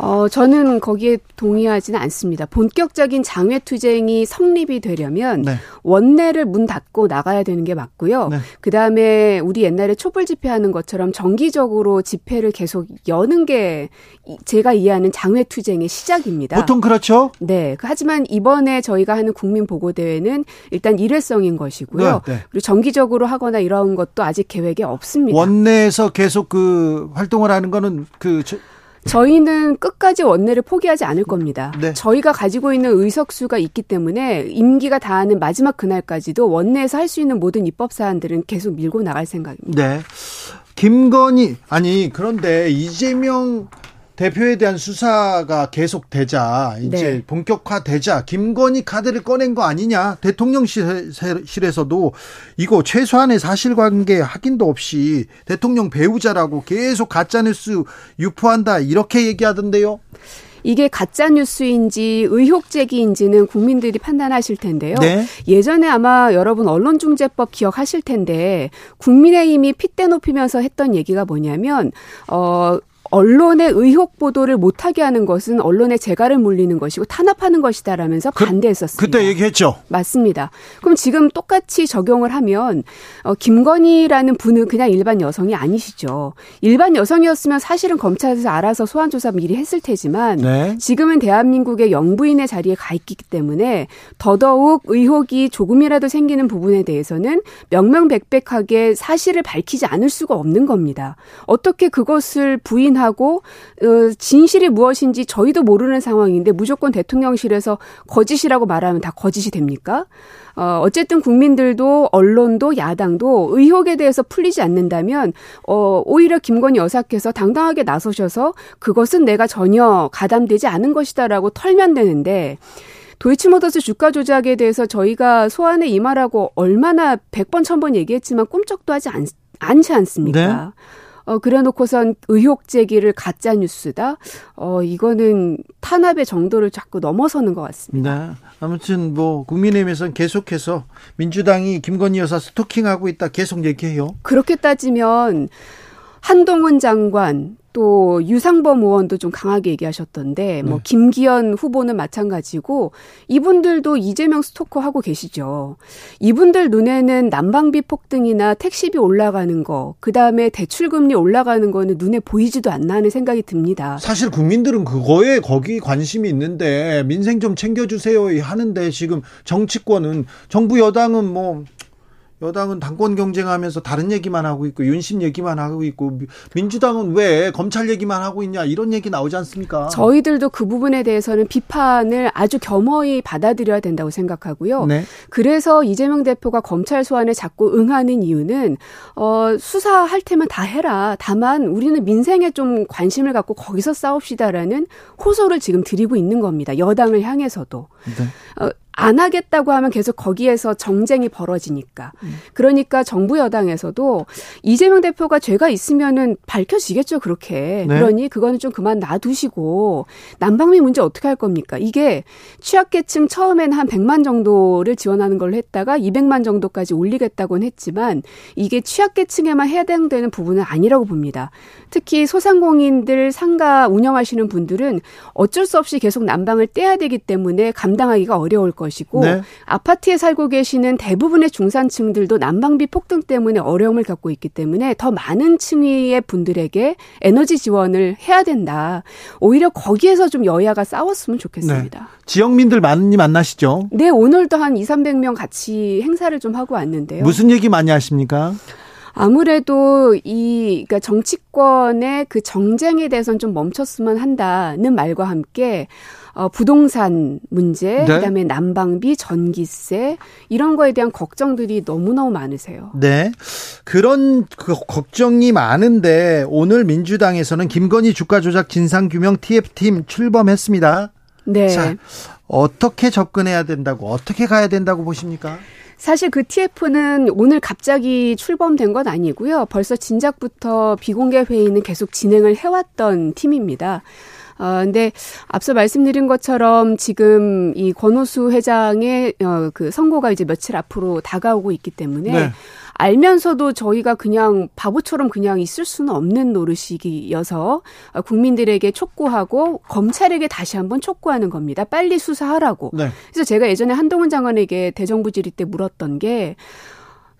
어, 저는 거기에 동의하지는 않습니다. 본격적인 장외투쟁이 성립이 되려면 네. 원내를 문 닫고 나가야 되는 게 맞고요. 네. 그 다음에 우리 옛날에 촛불 집회하는 것처럼 정기적으로 집회를 계속 여는 게 이- 제가 이해하는 장외투쟁의 시작입니다. 보통 그렇죠. 네. 그 하지만 이번에 저희가 하는 국민보고대회는 일단 일회성인 것이고요. 네, 네. 그리고 정기적으로 하거나 이런 것도 아직 계획에 없습니다. 원내에서 계속 그 활동을 하는 거는 그 저- 저희는 끝까지 원내를 포기하지 않을 겁니다. 네. 저희가 가지고 있는 의석수가 있기 때문에 임기가 다하는 마지막 그날까지도 원내에서 할 수 있는 모든 입법 사안들은 계속 밀고 나갈 생각입니다. 네. 김건희 아니 그런데 이재명 대표에 대한 수사가 계속되자 이제 네. 본격화되자 김건희 카드를 꺼낸 거 아니냐 대통령실에서도 이거 최소한의 사실관계 확인도 없이 대통령 배우자라고 계속 가짜뉴스 유포한다 이렇게 얘기하던데요. 이게 가짜 뉴스인지 의혹 제기인지는 국민들이 판단하실 텐데요. 네. 예전에 아마 여러분 언론중재법 기억하실 텐데 국민의힘이 핏대 높이면서 했던 얘기가 뭐냐면 어 언론의 의혹 보도를 못하게 하는 것은 언론의 재갈을 물리는 것이고 탄압하는 것이다라면서 그- 반대했었습니다. 그때 얘기했죠. 맞습니다. 그럼 지금 똑같이 적용을 하면 어, 김건희라는 분은 그냥 일반 여성이 아니시죠. 일반 여성이었으면 사실은 검찰에서 알아서 소환 조사 미리 했을 테지만 네. 지금은 대한민국의 영부인의 자리에 가 있기 때문에 더더욱 의혹이 조금이라도 생기는 부분에 대해서는 명명백백하게 사실을 밝히지 않을 수가 없는 겁니다. 어떻게 그것을 부인 하고 어, 진실이 무엇인지 저희도 모르는 상황인데 무조건 대통령실에서 거짓이라고 말하면 다 거짓이 됩니까? 어, 어쨌든 국민들도 언론도 야당도 의혹에 대해서 풀리지 않는다면 어, 오히려 김건희 여사께서 당당하게 나서셔서 그것은 내가 전혀 가담되지 않은 것이다라고 털면 되는데 도이치모터스 주가 조작에 대해서 저희가 소환에 임하라고 얼마나 100번, 1000번 얘기했지만 꿈쩍도 하지 않, 않지 않습니까? 네? 어, 그래 놓고선 의혹 제기를 가짜 뉴스다. 어, 이거는 탄압의 정도를 자꾸 넘어서는 것 같습니다. 네. 아무튼 뭐 국민의힘에서는 계속해서 민주당이 김건희 여사 스토킹하고 있다 계속 얘기해요. 그렇게 따지면 한동훈 장관 또 유상범 의원도 좀 강하게 얘기하셨던데 뭐 네. 김기현 후보는 마찬가지고 이분들도 이재명 스토커 하고 계시죠. 이분들 눈에는 난방비 폭등이나 택시비 올라가는 거, 그 다음에 대출 금리 올라가는 거는 눈에 보이지도 않나 하는 생각이 듭니다. 사실 국민들은 그거에 거기 관심이 있는데 민생 좀 챙겨 주세요 하는데 지금 정치권은 정부 여당은 뭐 여당은 당권 경쟁하면서 다른 얘기만 하고 있고 윤심 얘기만 하고 있고 민주당은 왜 검찰 얘기만 하고 있냐 이런 얘기 나오지 않습니까? 저희들도 그 부분에 대해서는 비판을 아주 겸허히 받아들여야 된다고 생각하고요. 네. 그래서 이재명 대표가 검찰 소환에 자꾸 응하는 이유는 어, 수사할 테면 다 해라. 다만 우리는 민생에 좀 관심을 갖고 거기서 싸웁시다라는 호소를 지금 드리고 있는 겁니다. 여당을 향해서도. 네. 어, 안 하겠다고 하면 계속 거기에서 정쟁이 벌어지니까. 음. 그러니까 정부 여당에서도 이재명 대표가 죄가 있으면은 밝혀지겠죠, 그렇게. 네. 그러니 그거는 좀 그만 놔두시고 난방비 문제 어떻게 할 겁니까? 이게 취약계층 처음엔 한 100만 정도를 지원하는 걸로 했다가 200만 정도까지 올리겠다고는 했지만 이게 취약계층에만 해당되는 부분은 아니라고 봅니다. 특히 소상공인들 상가 운영하시는 분들은 어쩔 수 없이 계속 난방을 떼야 되기 때문에 감당하기가 어려울 거예요. 것이고 네. 아파트에 살고 계시는 대부분의 중산층들도 난방비 폭등 때문에 어려움을 겪고 있기 때문에 더 많은 층위의 분들에게 에너지 지원을 해야 된다. 오히려 거기에서 좀 여야가 싸웠으면 좋겠습니다. 네. 지역민들 많이 만나시죠? 네, 오늘도 한 2, 300명 같이 행사를 좀 하고 왔는데요. 무슨 얘기 많이 하십니까? 아무래도 이 그러니까 정치권의 그 정쟁에 대해서는 좀 멈췄으면 한다는 말과 함께 어, 부동산 문제, 네. 그다음에 난방비, 전기세 이런 거에 대한 걱정들이 너무너무 많으세요. 네. 그런 그 걱정이 많은데 오늘 민주당에서는 김건희 주가 조작 진상 규명 TF팀 출범했습니다. 네. 자, 어떻게 접근해야 된다고 어떻게 가야 된다고 보십니까? 사실 그 TF는 오늘 갑자기 출범된 건 아니고요. 벌써 진작부터 비공개 회의는 계속 진행을 해왔던 팀입니다. 어, 근데 앞서 말씀드린 것처럼 지금 이 권오수 회장의 어, 그 선고가 이제 며칠 앞으로 다가오고 있기 때문에 네. 알면서도 저희가 그냥 바보처럼 그냥 있을 수는 없는 노릇이어서 국민들에게 촉구하고 검찰에게 다시 한번 촉구하는 겁니다. 빨리 수사하라고. 네. 그래서 제가 예전에 한동훈 장관에게 대정부 질의 때 물었던 게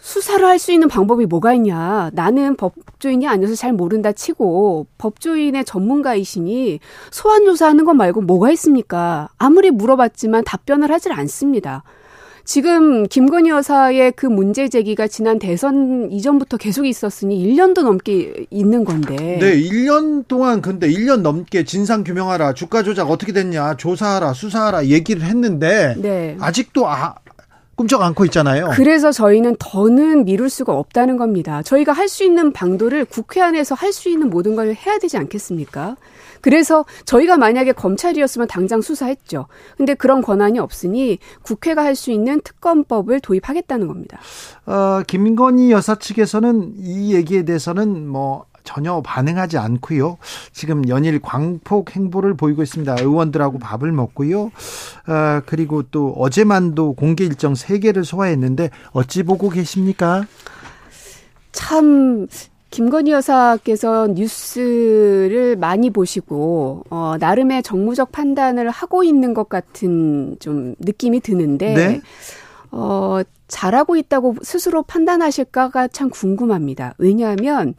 수사를 할 수 있는 방법이 뭐가 있냐. 나는 법조인이 아니어서 잘 모른다 치고 법조인의 전문가이시니 소환 조사하는 것 말고 뭐가 있습니까? 아무리 물어봤지만 답변을 하질 않습니다. 지금 김건희 여사의 그 문제 제기가 지난 대선 이전부터 계속 있었으니 1년도 넘게 있는 건데. 네, 1년 동안 근데 1년 넘게 진상 규명하라, 주가 조작 어떻게 됐냐, 조사하라, 수사하라 얘기를 했는데 네. 아직도 아, 꿈쩍 않고 있잖아요. 그래서 저희는 더는 미룰 수가 없다는 겁니다. 저희가 할 수 있는 방도를 국회 안에서 할 수 있는 모든 걸 해야 되지 않겠습니까? 그래서 저희가 만약에 검찰이었으면 당장 수사했죠. 근데 그런 권한이 없으니 국회가 할 수 있는 특검법을 도입하겠다는 겁니다. 어, 김건희 여사 측에서는 이 얘기에 대해서는 뭐 전혀 반응하지 않고요. 지금 연일 광폭 행보를 보이고 있습니다. 의원들하고 밥을 먹고요. 아, 그리고 또 어제만도 공개 일정 3개를 소화했는데 어찌 보고 계십니까? 참 김건희 여사께서 뉴스를 많이 보시고 어 나름의 정무적 판단을 하고 있는 것 같은 좀 느낌이 드는데 네? 어 잘하고 있다고 스스로 판단하실까가 참 궁금합니다. 왜냐하면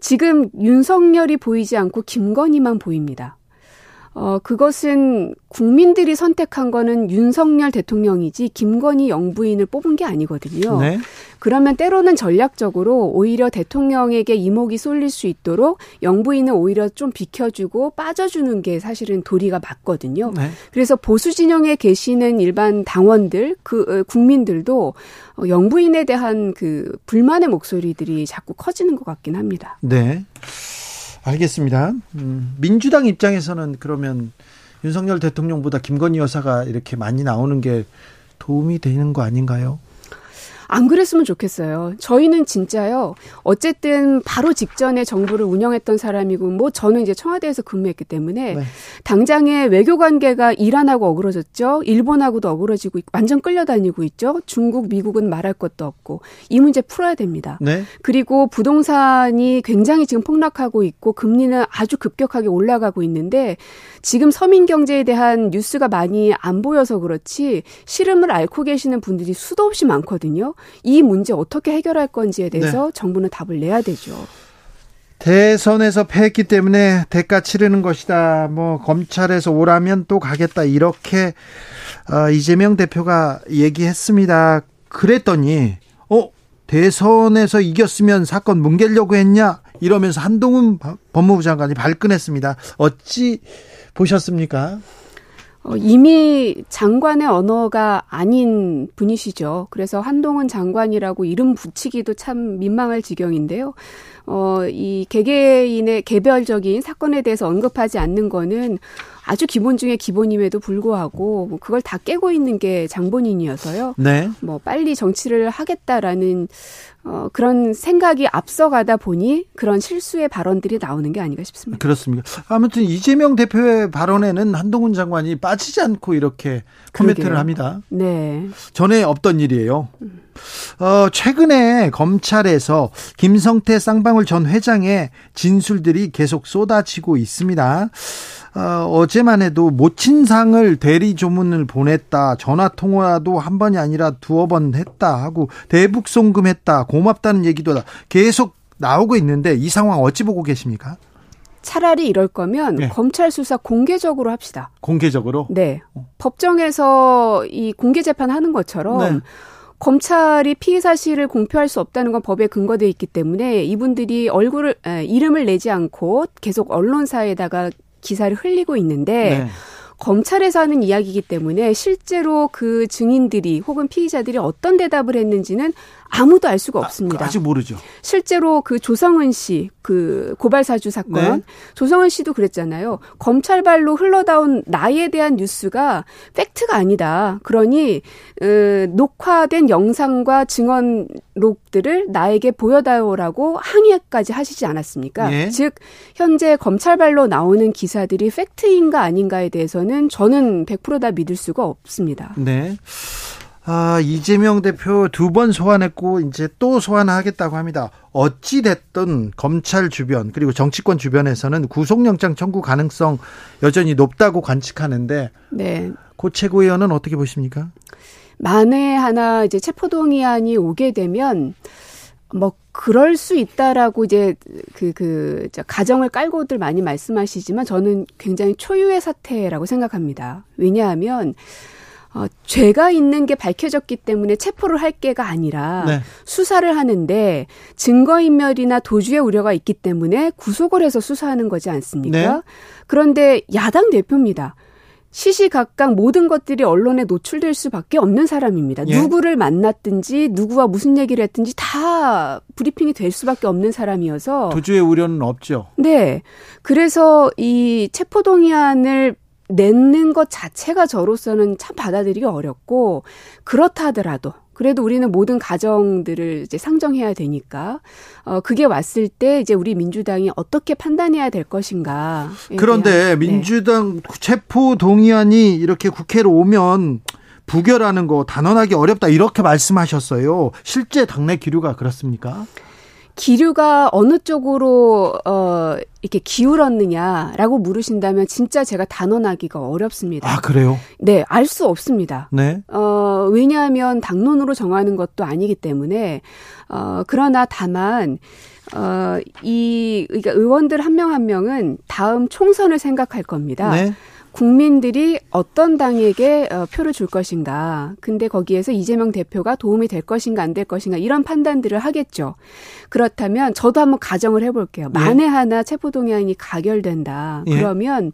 지금 윤석열이 보이지 않고 김건희만 보입니다. 어, 그것은 국민들이 선택한 거는 윤석열 대통령이지 김건희 영부인을 뽑은 게 아니거든요. 네. 그러면 때로는 전략적으로 오히려 대통령에게 이목이 쏠릴 수 있도록 영부인은 오히려 좀 비켜주고 빠져주는 게 사실은 도리가 맞거든요. 네. 그래서 보수 진영에 계시는 일반 당원들, 그 어, 국민들도 어, 영부인에 대한 그 불만의 목소리들이 자꾸 커지는 것 같긴 합니다. 네. 알겠습니다. 음, 민주당 입장에서는 그러면 윤석열 대통령보다 김건희 여사가 이렇게 많이 나오는 게 도움이 되는 거 아닌가요? 안 그랬으면 좋겠어요. 저희는 진짜요. 어쨌든 바로 직전에 정부를 운영했던 사람이고 뭐 저는 이제 청와대에서 근무했기 때문에 네. 당장에 외교 관계가 이란하고 어그러졌죠. 일본하고도 어그러지고 완전 끌려다니고 있죠. 중국, 미국은 말할 것도 없고 이 문제 풀어야 됩니다. 네. 그리고 부동산이 굉장히 지금 폭락하고 있고 금리는 아주 급격하게 올라가고 있는데 지금 서민 경제에 대한 뉴스가 많이 안 보여서 그렇지 시름을 앓고 계시는 분들이 수도 없이 많거든요. 이 문제 어떻게 해결할 건지에 대해서 네. 정부는 답을 내야 되죠. 대선에서 패했기 때문에 대가 치르는 것이다. 뭐 검찰에서 오라면 또 가겠다. 이렇게 어, 이재명 대표가 얘기했습니다. 그랬더니 어 대선에서 이겼으면 사건 뭉개려고 했냐? 이러면서 한동훈 법무부 장관이 발끈했습니다. 어찌 보셨습니까? 어, 이미 장관의 언어가 아닌 분이시죠. 그래서 한동훈 장관이라고 이름 붙이기도 참 민망할 지경인데요. 어, 이 개개인의 개별적인 사건에 대해서 언급하지 않는 거는 아주 기본 중에 기본임에도 불구하고 뭐 그걸 다 깨고 있는 게 장본인이어서요. 네. 뭐 빨리 정치를 하겠다라는 어, 그런 생각이 앞서가다 보니 그런 실수의 발언들이 나오는 게 아닌가 싶습니다. 그렇습니다. 아무튼 이재명 대표의 발언에는 한동훈 장관이 빠지지 않고 이렇게 코멘트를 합니다. 네. 전에 없던 일이에요. 어, 최근에 검찰에서 김성태 쌍방울 전 회장의 진술들이 계속 쏟아지고 있습니다. 어, 어제만 해도 모친상을 대리 조문을 보냈다. 전화 통화도 한 번이 아니라 두어 번 했다 하고 대북 송금했다. 고맙다는 얘기도 계속 나오고 있는데 이 상황 어찌 보고 계십니까? 차라리 이럴 거면 네. 검찰 수사 공개적으로 합시다. 공개적으로? 네. 법정에서 이 공개 재판하는 것처럼 네. 검찰이 피해 사실을 공표할 수 없다는 건 법에 근거돼 있기 때문에 이분들이 얼굴을 에, 이름을 내지 않고 계속 언론사에다가 기사를 흘리고 있는데 네. 검찰에서 하는 이야기이기 때문에 실제로 그 증인들이 혹은 피의자들이 어떤 대답을 했는지는 아무도 알 수가 없습니다. 아, 직 모르죠. 실제로 그 조성은 씨, 그 고발 사주 사건, 네. 조성은 씨도 그랬잖아요. 검찰 발로 흘러다온 나에 대한 뉴스가 팩트가 아니다. 그러니 으, 녹화된 영상과 증언록들을 나에게 보여다오라고 항의까지 하시지 않았습니까? 예. 즉 현재 검찰 발로 나오는 기사들이 팩트인가 아닌가에 대해서는 저는 100%다 믿을 수가 없습니다. 네. 아, 이재명 대표 두 번 소환했고 이제 또 소환하겠다고 합니다. 어찌 됐든 검찰 주변 그리고 정치권 주변에서는 구속영장 청구 가능성 여전히 높다고 관측하는데 네. 고 최고위원은 어떻게 보십니까? 만에 하나 이제 체포동의안이 오게 되면 뭐 그럴 수 있다라고 이제 그, 그, 가정을 깔고들 많이 말씀하시지만 저는 굉장히 초유의 사태라고 생각합니다. 왜냐하면 어, 죄가 있는 게 밝혀졌기 때문에 체포를 할 게가 아니라 네. 수사를 하는데 증거인멸이나 도주의 우려가 있기 때문에 구속을 해서 수사하는 거지 않습니까? 네. 그런데 야당 대표입니다. 시시각각 모든 것들이 언론에 노출될 수밖에 없는 사람입니다. 예. 누구를 만났든지 누구와 무슨 얘기를 했든지 다 브리핑이 될 수밖에 없는 사람이어서 도주의 우려는 없죠. 네. 그래서 이 체포동의안을 내는 것 자체가 저로서는 참 받아들이기 어렵고 그렇다 하더라도 그래도 우리는 모든 가정들을 이제 상정해야 되니까 어 그게 왔을 때 이제 우리 민주당이 어떻게 판단해야 될 것인가. 그런데 대한, 네. 민주당 네. 체포 동의안이 이렇게 국회로 오면 부결하는 거 단언하기 어렵다 이렇게 말씀하셨어요. 실제 당내 기류가 그렇습니까? 기류가 어느 쪽으로 어 이렇게 기울었느냐라고 물으신다면 진짜 제가 단언하기가 어렵습니다. 아 그래요? 네, 알 수 없습니다. 네. 어 왜냐하면 당론으로 정하는 것도 아니기 때문에 어 그러나 다만 어이 그러니까 의원들 한 명한 한 명은 다음 총선을 생각할 겁니다. 네. 국민들이 어떤 당에게 어, 표를 줄 것인가. 근데 거기에서 이재명 대표가 도움이 될 것인가 안 될 것인가 이런 판단들을 하겠죠. 그렇다면 저도 한번 가정을 해볼게요. 예. 만에 하나 체포 동의안이 가결된다. 예. 그러면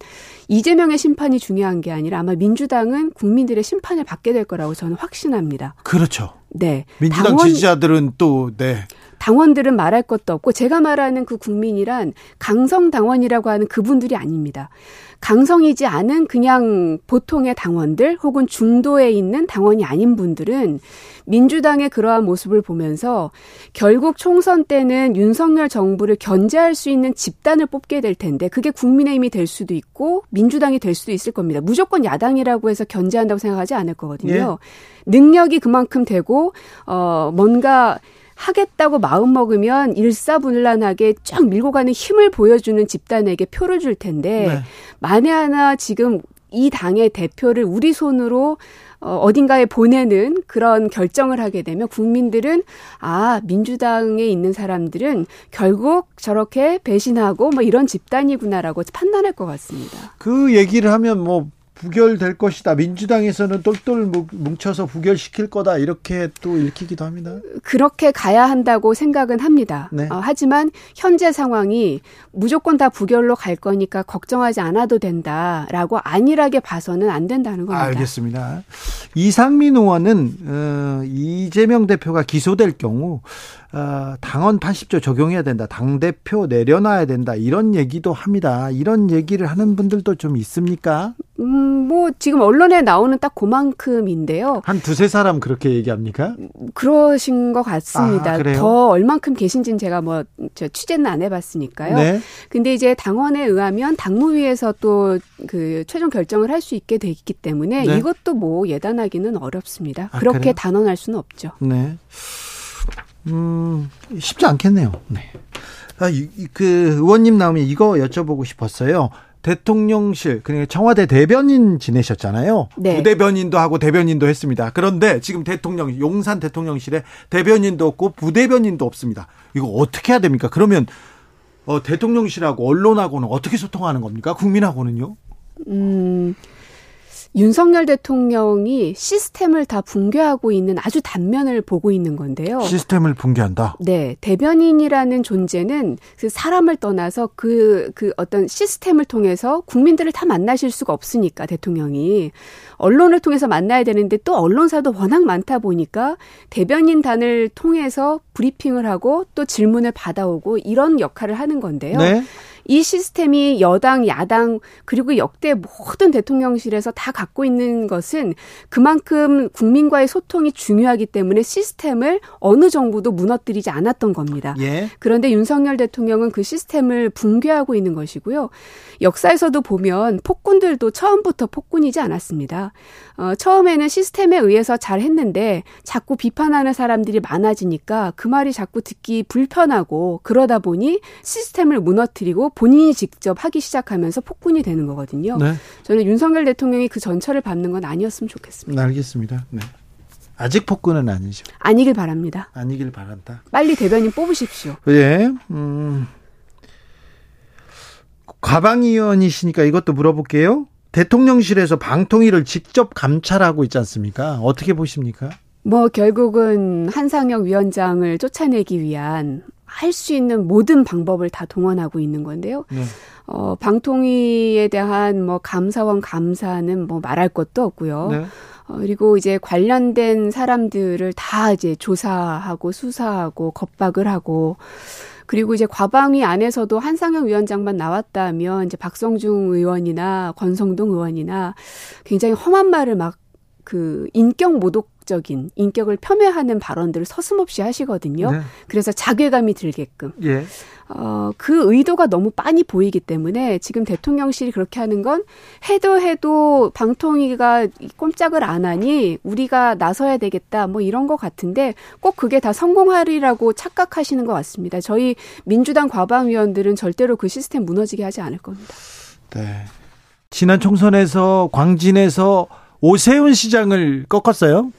이재명의 심판이 중요한 게 아니라 아마 민주당은 국민들의 심판을 받게 될 거라고 저는 확신합니다. 그렇죠. 네. 민주당 당원, 지지자들은 또 네. 당원들은 말할 것도 없고 제가 말하는 그 국민이란 강성 당원이라고 하는 그분들이 아닙니다. 강성이지 않은 그냥 보통의 당원들 혹은 중도에 있는 당원이 아닌 분들은 민주당의 그러한 모습을 보면서 결국 총선 때는 윤석열 정부를 견제할 수 있는 집단을 뽑게 될 텐데 그게 국민의힘이 될 수도 있고 민주당이 될 수도 있을 겁니다. 무조건 야당이라고 해서 견제한다고 생각하지 않을 거거든요. 예. 능력이 그만큼 되고 어 뭔가 하겠다고 마음먹으면 일사분란하게 쫙 밀고 가는 힘을 보여주는 집단에게 표를 줄 텐데 네. 만에 하나 지금 이 당의 대표를 우리 손으로 어, 어딘가에 보내는 그런 결정을 하게 되면 국민들은 아 민주당에 있는 사람들은 결국 저렇게 배신하고 뭐 이런 집단이구나라고 판단할 것 같습니다. 그 얘기를 하면 뭐 부결될 것이다. 민주당에서는 똘똘 뭉쳐서 부결시킬 거다. 이렇게 또 읽히기도 합니다. 그렇게 가야 한다고 생각은 합니다. 네. 어, 하지만 현재 상황이 무조건 다 부결로 갈 거니까 걱정하지 않아도 된다라고 안일하게 봐서는 안 된다는 겁니다. 알겠습니다. 이상민 의원은 어, 이재명 대표가 기소될 경우 어, 당원 80조 적용해야 된다. 당 대표 내려놔야 된다. 이런 얘기도 합니다. 이런 얘기를 하는 분들도 좀 있습니까? 음, 뭐 지금 언론에 나오는 딱 그만큼인데요. 한 두세 사람 그렇게 얘기합니까? 그러신 것 같습니다. 아, 더 얼만큼 계신지는 제가 뭐 취재는 안 해봤으니까요. 네. 근데 이제 당원에 의하면 당무위에서 또 그 최종 결정을 할 수 있게 돼 있기 때문에 네. 이것도 뭐 예단하기는 어렵습니다. 아, 그렇게 그래요? 단언할 수는 없죠. 네. 음, 쉽지 않겠네요. 네. 아, 그 의원님 나오면 이거 여쭤보고 싶었어요. 대통령실 그러니까 청와대 대변인 지내셨잖아요. 네. 부대변인도 하고 대변인도 했습니다. 그런데 지금 대통령 용산 대통령실에 대변인도 없고 부대변인도 없습니다. 이거 어떻게 해야 됩니까? 그러면 어, 대통령실하고 언론하고는 어떻게 소통하는 겁니까? 국민하고는요? 음. 윤석열 대통령이 시스템을 다 붕괴하고 있는 아주 단면을 보고 있는 건데요. 시스템을 붕괴한다? 네. 대변인이라는 존재는 그 사람을 떠나서 그, 그 어떤 시스템을 통해서 국민들을 다 만나실 수가 없으니까 대통령이. 언론을 통해서 만나야 되는데 또 언론사도 워낙 많다 보니까 대변인단을 통해서 브리핑을 하고 또 질문을 받아오고 이런 역할을 하는 건데요. 네. 이 시스템이 여당, 야당, 그리고 역대 모든 대통령실에서 다 갖고 있는 것은 그만큼 국민과의 소통이 중요하기 때문에 시스템을 어느 정부도 무너뜨리지 않았던 겁니다. 예. 그런데 윤석열 대통령은 그 시스템을 붕괴하고 있는 것이고요. 역사에서도 보면 폭군들도 처음부터 폭군이지 않았습니다. 어, 처음에는 시스템에 의해서 잘 했는데 자꾸 비판하는 사람들이 많아지니까 그 말이 자꾸 듣기 불편하고 그러다 보니 시스템을 무너뜨리고 본인이 직접 하기 시작하면서 폭군이 되는 거거든요. 네. 저는 윤석열 대통령이 그 전철을 밟는 건 아니었으면 좋겠습니다. 네, 알겠습니다. 네. 아직 폭군은 아니죠. 아니길 바랍니다. 아니길 바란다. 빨리 대변인 뽑으십시오. 예. 음. 과방위원이시니까 이것도 물어볼게요. 대통령실에서 방통위를 직접 감찰하고 있지 않습니까? 어떻게 보십니까? 뭐 결국은 한상혁 위원장을 쫓아내기 위한 할 수 있는 모든 방법을 다 동원하고 있는 건데요. 네. 어, 방통위에 대한 뭐 감사원 감사는 뭐 말할 것도 없고요. 네. 어, 그리고 이제 관련된 사람들을 다 이제 조사하고 수사하고 겁박을 하고 그리고 이제 과방위 안에서도 한상혁 위원장만 나왔다면 이제 박성중 의원이나 권성동 의원이나 굉장히 험한 말을 막 그 인격 모독 적인 인격을 폄훼하는 발언들을 서슴없이 하시거든요. 네. 그래서 자괴감이 들게끔. 예. 어, 그 의도가 너무 빤히 보이기 때문에 지금 대통령실이 그렇게 하는 건 해도 해도 방통위가 꼼짝을 안 하니 우리가 나서야 되겠다 뭐 이런 것 같은데 꼭 그게 다 성공하리라고 착각하시는 것 같습니다. 저희 민주당 과방위원들은 절대로 그 시스템 무너지게 하지 않을 겁니다. 네. 지난 총선에서 광진에서 오세훈 시장을 꺾었어요.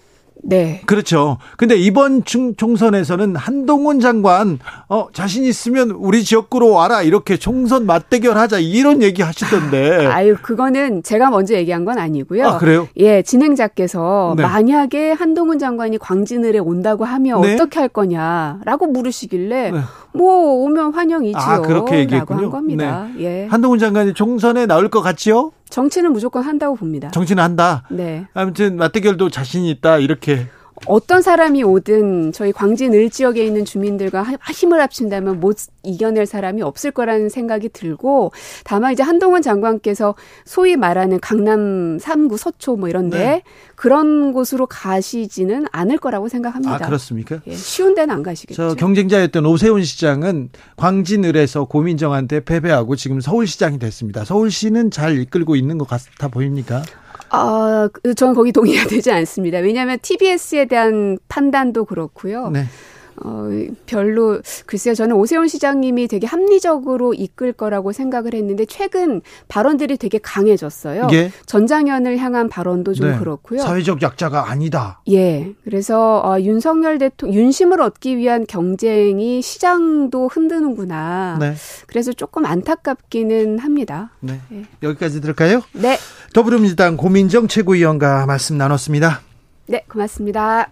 네. 그렇죠. 근데 이번 총선에서는 한동훈 장관 어 자신 있으면 우리 지역구로 와라 이렇게 총선 맞대결 하자 이런 얘기 하시던데. 아유 그거는 제가 먼저 얘기한 건 아니고요. 아 그래요? 예 진행자께서 네. 만약에 한동훈 장관이 광진을에 온다고 하면 네? 어떻게 할 거냐라고 물으시길래 네. 뭐 오면 환영이지요. 아 그렇게 얘기했군요. 한 겁니다. 네. 예. 한동훈 장관이 총선에 나올 것 같지요? 정치는 무조건 한다고 봅니다. 정치는 한다. 네. 아무튼 맞대결도 자신이 있다 이렇게. 어떤 사람이 오든 저희 광진 을 지역에 있는 주민들과 힘을 합친다면 못 이겨낼 사람이 없을 거라는 생각이 들고 다만 이제 한동훈 장관께서 소위 말하는 강남 3구 서초 뭐 이런데 네. 그런 곳으로 가시지는 않을 거라고 생각합니다. 아 그렇습니까? 예, 쉬운 데는 안 가시겠죠. 저 경쟁자였던 오세훈 시장은 광진 을에서 고민정한테 패배하고 지금 서울시장이 됐습니다. 서울시는 잘 이끌고 있는 것 같아 보입니까? 아, 그, 저는 거기 동의가 되지 않습니다. 왜냐하면 TBS에 대한 판단도 그렇고요. 네. 어, 별로, 글쎄요, 저는 오세훈 시장님이 되게 합리적으로 이끌 거라고 생각을 했는데, 최근 발언들이 되게 강해졌어요. 예. 전장현을 향한 발언도 좀 네. 그렇고요. 사회적 약자가 아니다. 예. 그래서, 어, 윤석열 대통령, 윤심을 얻기 위한 경쟁이 시장도 흔드는구나. 네. 그래서 조금 안타깝기는 합니다. 네. 예. 여기까지 들을까요? 네. 더불어민주당 고민정 최고위원과 말씀 나눴습니다. 네, 고맙습니다.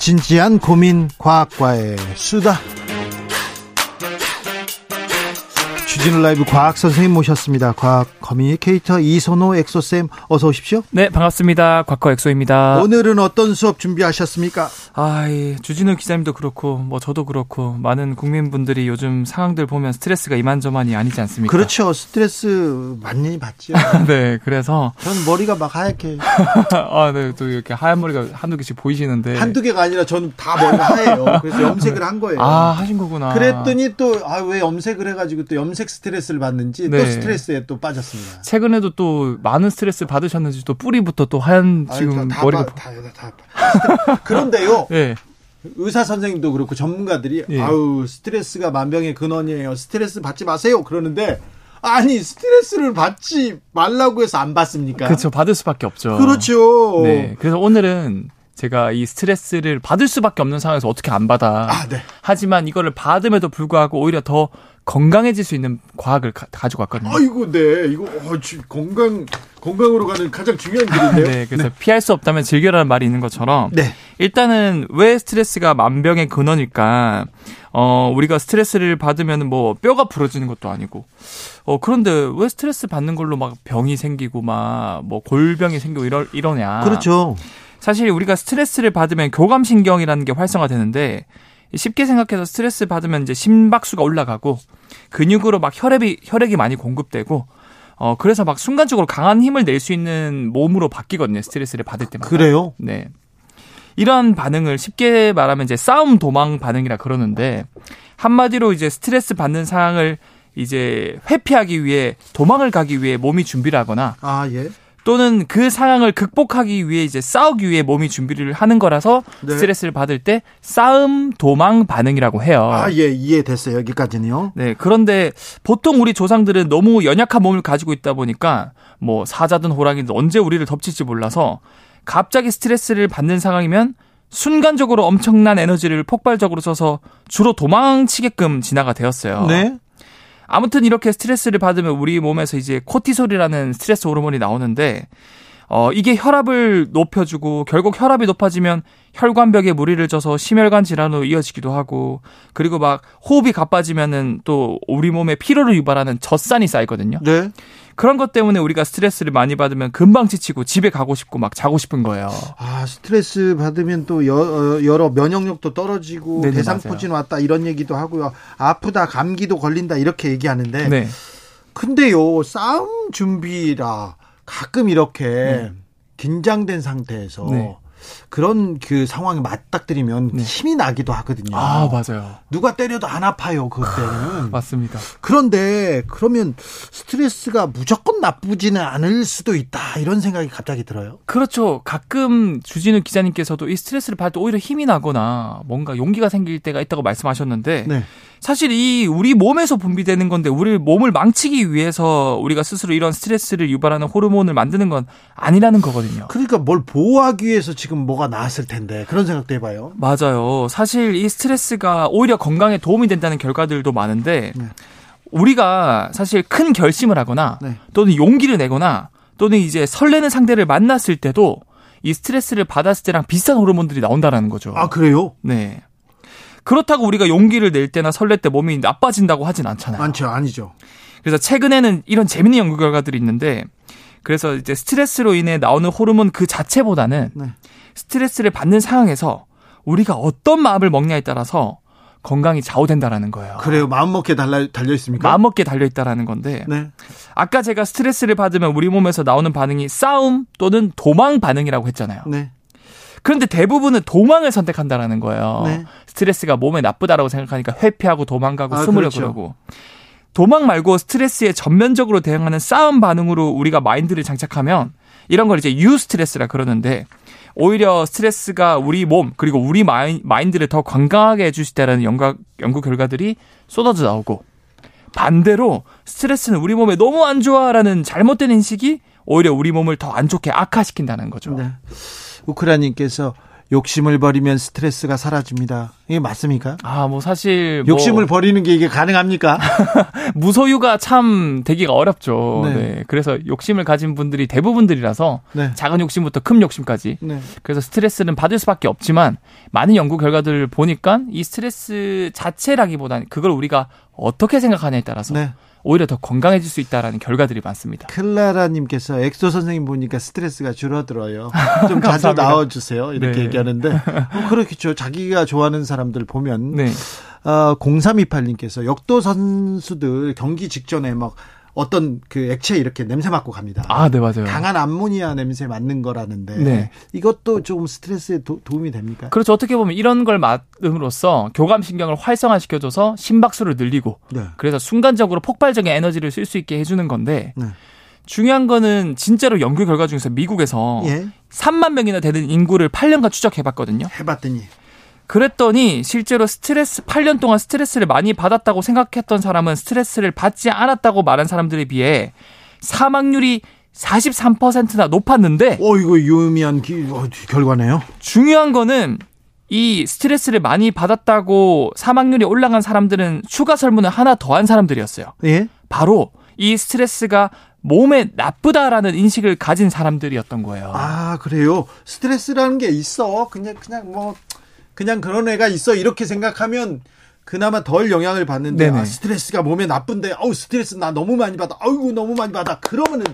진지한 고민 과학과의 수다. 주진우 라이브 과학 선생님 모셨습니다. 과학 communicator 이선호 엑소쌤 어서 오십시오. 네, 반갑습니다. 과커 엑소입니다. 오늘은 어떤 수업 준비하셨습니까? 아, 예. 주진우 기자님도 그렇고 뭐 저도 그렇고 많은 국민분들이 요즘 상황들 보면 스트레스가 이만저만이 아니지 않습니까? 그렇죠. 스트레스 많이 받죠. 네, 그래서 저는 머리가 막 하얗게 아, 네. 또 이렇게 하얀 머리가 한두 개씩 보이시는데 한두 개가 아니라 저는 다 머리가 하얘요. 그래서 염색을 한 거예요. 아, 하신 거구나. 그랬더니 또 아, 왜 염색을 해 가지고 또 염색 스트레스를 받는지 네. 또 스트레스에 또 빠졌습니다. 최근에도 또 많은 스트레스 받으셨는지 또 뿌리부터 또 하얀 지금 아니, 다, 머리가 다, 다, 다, 그런데요. 네. 의사 선생님도 그렇고 전문가들이 네. 아우 스트레스가 만병의 근원이에요. 스트레스 받지 마세요. 그러는데 아니 스트레스를 받지 말라고 해서 안 받습니까? 그렇죠. 받을 수밖에 없죠. 그렇죠. 네. 그래서 오늘은 제가 이 스트레스를 받을 수밖에 없는 상황에서 어떻게 안 받아. 아, 네. 하지만 이거를 받음에도 불구하고 오히려 더 건강해질 수 있는 과학을 가, 지고 왔거든요. 아이고, 네. 이거 어, 건강 건강으로 가는 가장 중요한 길인데요. 네, 그래서 네. 피할 수 없다면 즐겨라는 말이 있는 것처럼 네. 일단은 왜 스트레스가 만병의 근원일까? 어, 우리가 스트레스를 받으면 뭐 뼈가 부러지는 것도 아니고. 어, 그런데 왜 스트레스 받는 걸로 막 병이 생기고 막 뭐 골병이 생기고 이러 이러냐? 그렇죠. 사실 우리가 스트레스를 받으면 교감신경이라는 게 활성화되는데 쉽게 생각해서 스트레스 받으면 이제 심박수가 올라가고 근육으로 막 혈액이 혈액이 많이 공급되고 어 그래서 막 순간적으로 강한 힘을 낼 수 있는 몸으로 바뀌거든요. 스트레스를 받을 때마다. 그래요? 네. 이런 반응을 쉽게 말하면 이제 싸움 도망 반응이라 그러는데 한마디로 이제 스트레스 받는 상황을 이제 회피하기 위해 도망을 가기 위해 몸이 준비를 하거나 아, 예. 또는 그 상황을 극복하기 위해 이제 싸우기 위해 몸이 준비를 하는 거라서 네. 스트레스를 받을 때 싸움 도망 반응이라고 해요. 아, 예, 이해됐어요. 여기까지는요. 네. 그런데 보통 우리 조상들은 너무 연약한 몸을 가지고 있다 보니까 뭐 사자든 호랑이든 언제 우리를 덮칠지 몰라서 갑자기 스트레스를 받는 상황이면 순간적으로 엄청난 에너지를 폭발적으로 써서 주로 도망치게끔 진화가 되었어요. 네. 아무튼 이렇게 스트레스를 받으면 우리 몸에서 이제 코티솔이라는 스트레스 호르몬이 나오는데 어, 이게 혈압을 높여주고 결국 혈압이 높아지면 혈관벽에 무리를 져서 심혈관 질환으로 이어지기도 하고 그리고 막 호흡이 가빠지면은 또 우리 몸에 피로를 유발하는 젖산이 쌓이거든요. 네. 그런 것 때문에 우리가 스트레스를 많이 받으면 금방 지치고 집에 가고 싶고 막 자고 싶은 거예요. 아 스트레스 받으면 또 여, 러 면역력도 떨어지고 네네, 대상포진 왔다 이런 얘기도 하고요. 아프다 감기도 걸린다 이렇게 얘기하는데. 네. 근데요 싸움 준비라 가끔 이렇게 네. 긴장된 상태에서 네. 그런 그 상황에 맞닥뜨리면 네. 힘이 나기도 하거든요. 아, 맞아요. 누가 때려도 안 아파요, 그때는. 맞습니다. 그런데 그러면 스트레스가 무조건 나쁘지는 않을 수도 있다. 이런 생각이 갑자기 들어요. 그렇죠. 가끔 주진우 기자님께서도 이 스트레스를 받을 때 오히려 힘이 나거나 뭔가 용기가 생길 때가 있다고 말씀하셨는데 네. 사실 이 우리 몸에서 분비되는 건데 우리 몸을 망치기 위해서 우리가 스스로 이런 스트레스를 유발하는 호르몬을 만드는 건 아니라는 거거든요. 그러니까 뭘 보호하기 위해서 지금 뭐가 나왔을 텐데 그런 생각도 해봐요. 맞아요. 사실 이 스트레스가 오히려 건강에 도움이 된다는 결과들도 많은데 네. 우리가 사실 큰 결심을 하거나 네. 또는 용기를 내거나 또는 이제 설레는 상대를 만났을 때도 이 스트레스를 받았을 때랑 비슷한 호르몬들이 나온다라는 거죠. 아 그래요? 네. 그렇다고 우리가 용기를 낼 때나 설렐 때 몸이 나빠진다고 하진 않잖아요. 많죠, 아니죠. 그래서 최근에는 이런 재밌는 연구 결과들이 있는데 그래서 이제 스트레스로 인해 나오는 호르몬 그 자체보다는 네. 스트레스를 받는 상황에서 우리가 어떤 마음을 먹냐에 따라서 건강이 좌우된다라는 거예요. 그래요. 마음먹기에 달려, 달려 있습니까? 마음먹기에 달려 있다라는 건데. 네. 아까 제가 스트레스를 받으면 우리 몸에서 나오는 반응이 싸움 또는 도망 반응이라고 했잖아요. 네. 그런데 대부분은 도망을 선택한다라는 거예요. 네. 스트레스가 몸에 나쁘다라고 생각하니까 회피하고 도망가고 아, 숨으려 그렇죠. 그러고. 도망 말고 스트레스에 전면적으로 대응하는 싸움 반응으로 우리가 마인드를 장착하면 이런 걸 이제 유 스트레스라 그러는데 오히려 스트레스가 우리 몸 그리고 우리 마인, 마인드를 더 건강하게 해줄 수 있다는 연구, 연구 결과들이 쏟아져 나오고 반대로 스트레스는 우리 몸에 너무 안 좋아라는 잘못된 인식이 오히려 우리 몸을 더 안 좋게 악화시킨다는 거죠. 네. 우크라님께서 욕심을 버리면 스트레스가 사라집니다. 이게 맞습니까? 아, 뭐 사실 뭐 욕심을 버리는 게 이게 가능합니까? 무소유가 참 되기가 어렵죠. 네. 네. 그래서 욕심을 가진 분들이 대부분들이라서 네. 작은 욕심부터 큰 욕심까지. 네. 그래서 스트레스는 받을 수밖에 없지만 많은 연구 결과들을 보니까 이 스트레스 자체라기보다는 그걸 우리가 어떻게 생각하냐에 따라서 네. 오히려 더 건강해질 수 있다라는 결과들이 많습니다. 클라라님께서 엑소 선생님 보니까 스트레스가 줄어들어요. 좀 자주 나와주세요. 이렇게 네. 얘기하는데 어, 그렇겠죠. 자기가 좋아하는 사람들 보면 네. 어, 0328님께서 역도 선수들 경기 직전에 막 어떤 그 액체 이렇게 냄새 맡고 갑니다. 아, 네, 맞아요. 강한 암모니아 냄새 맡는 거라는데 네. 이것도 조금 스트레스에 도, 움이 됩니까? 그렇죠. 어떻게 보면 이런 걸 맡음으로써 교감 신경을 활성화시켜줘서 심박수를 늘리고 네. 그래서 순간적으로 폭발적인 에너지를 쓸 수 있게 해주는 건데 네. 중요한 거는 진짜로 연구 결과 중에서 미국에서 예? 3만 명이나 되는 인구를 8년간 추적해봤거든요. 해봤더니 그랬더니 실제로 스트레스 8년 동안 스트레스를 많이 받았다고 생각했던 사람은 스트레스를 받지 않았다고 말한 사람들에 비해 사망률이 43%나 높았는데 어 이거 유의미한 기, 어, 결과네요. 중요한 거는 이 스트레스를 많이 받았다고 사망률이 올라간 사람들은 추가 설문을 하나 더 한 사람들이었어요. 예? 바로 이 스트레스가 몸에 나쁘다라는 인식을 가진 사람들이었던 거예요. 아, 그래요? 스트레스라는 게 있어. 그냥, 그냥 뭐, 그냥 그런 애가 있어 이렇게 생각하면 그나마 덜 영향을 받는데 아, 스트레스가 몸에 나쁜데 어우 스트레스 나 너무 많이 받아 아이고 너무 많이 받아 그러면은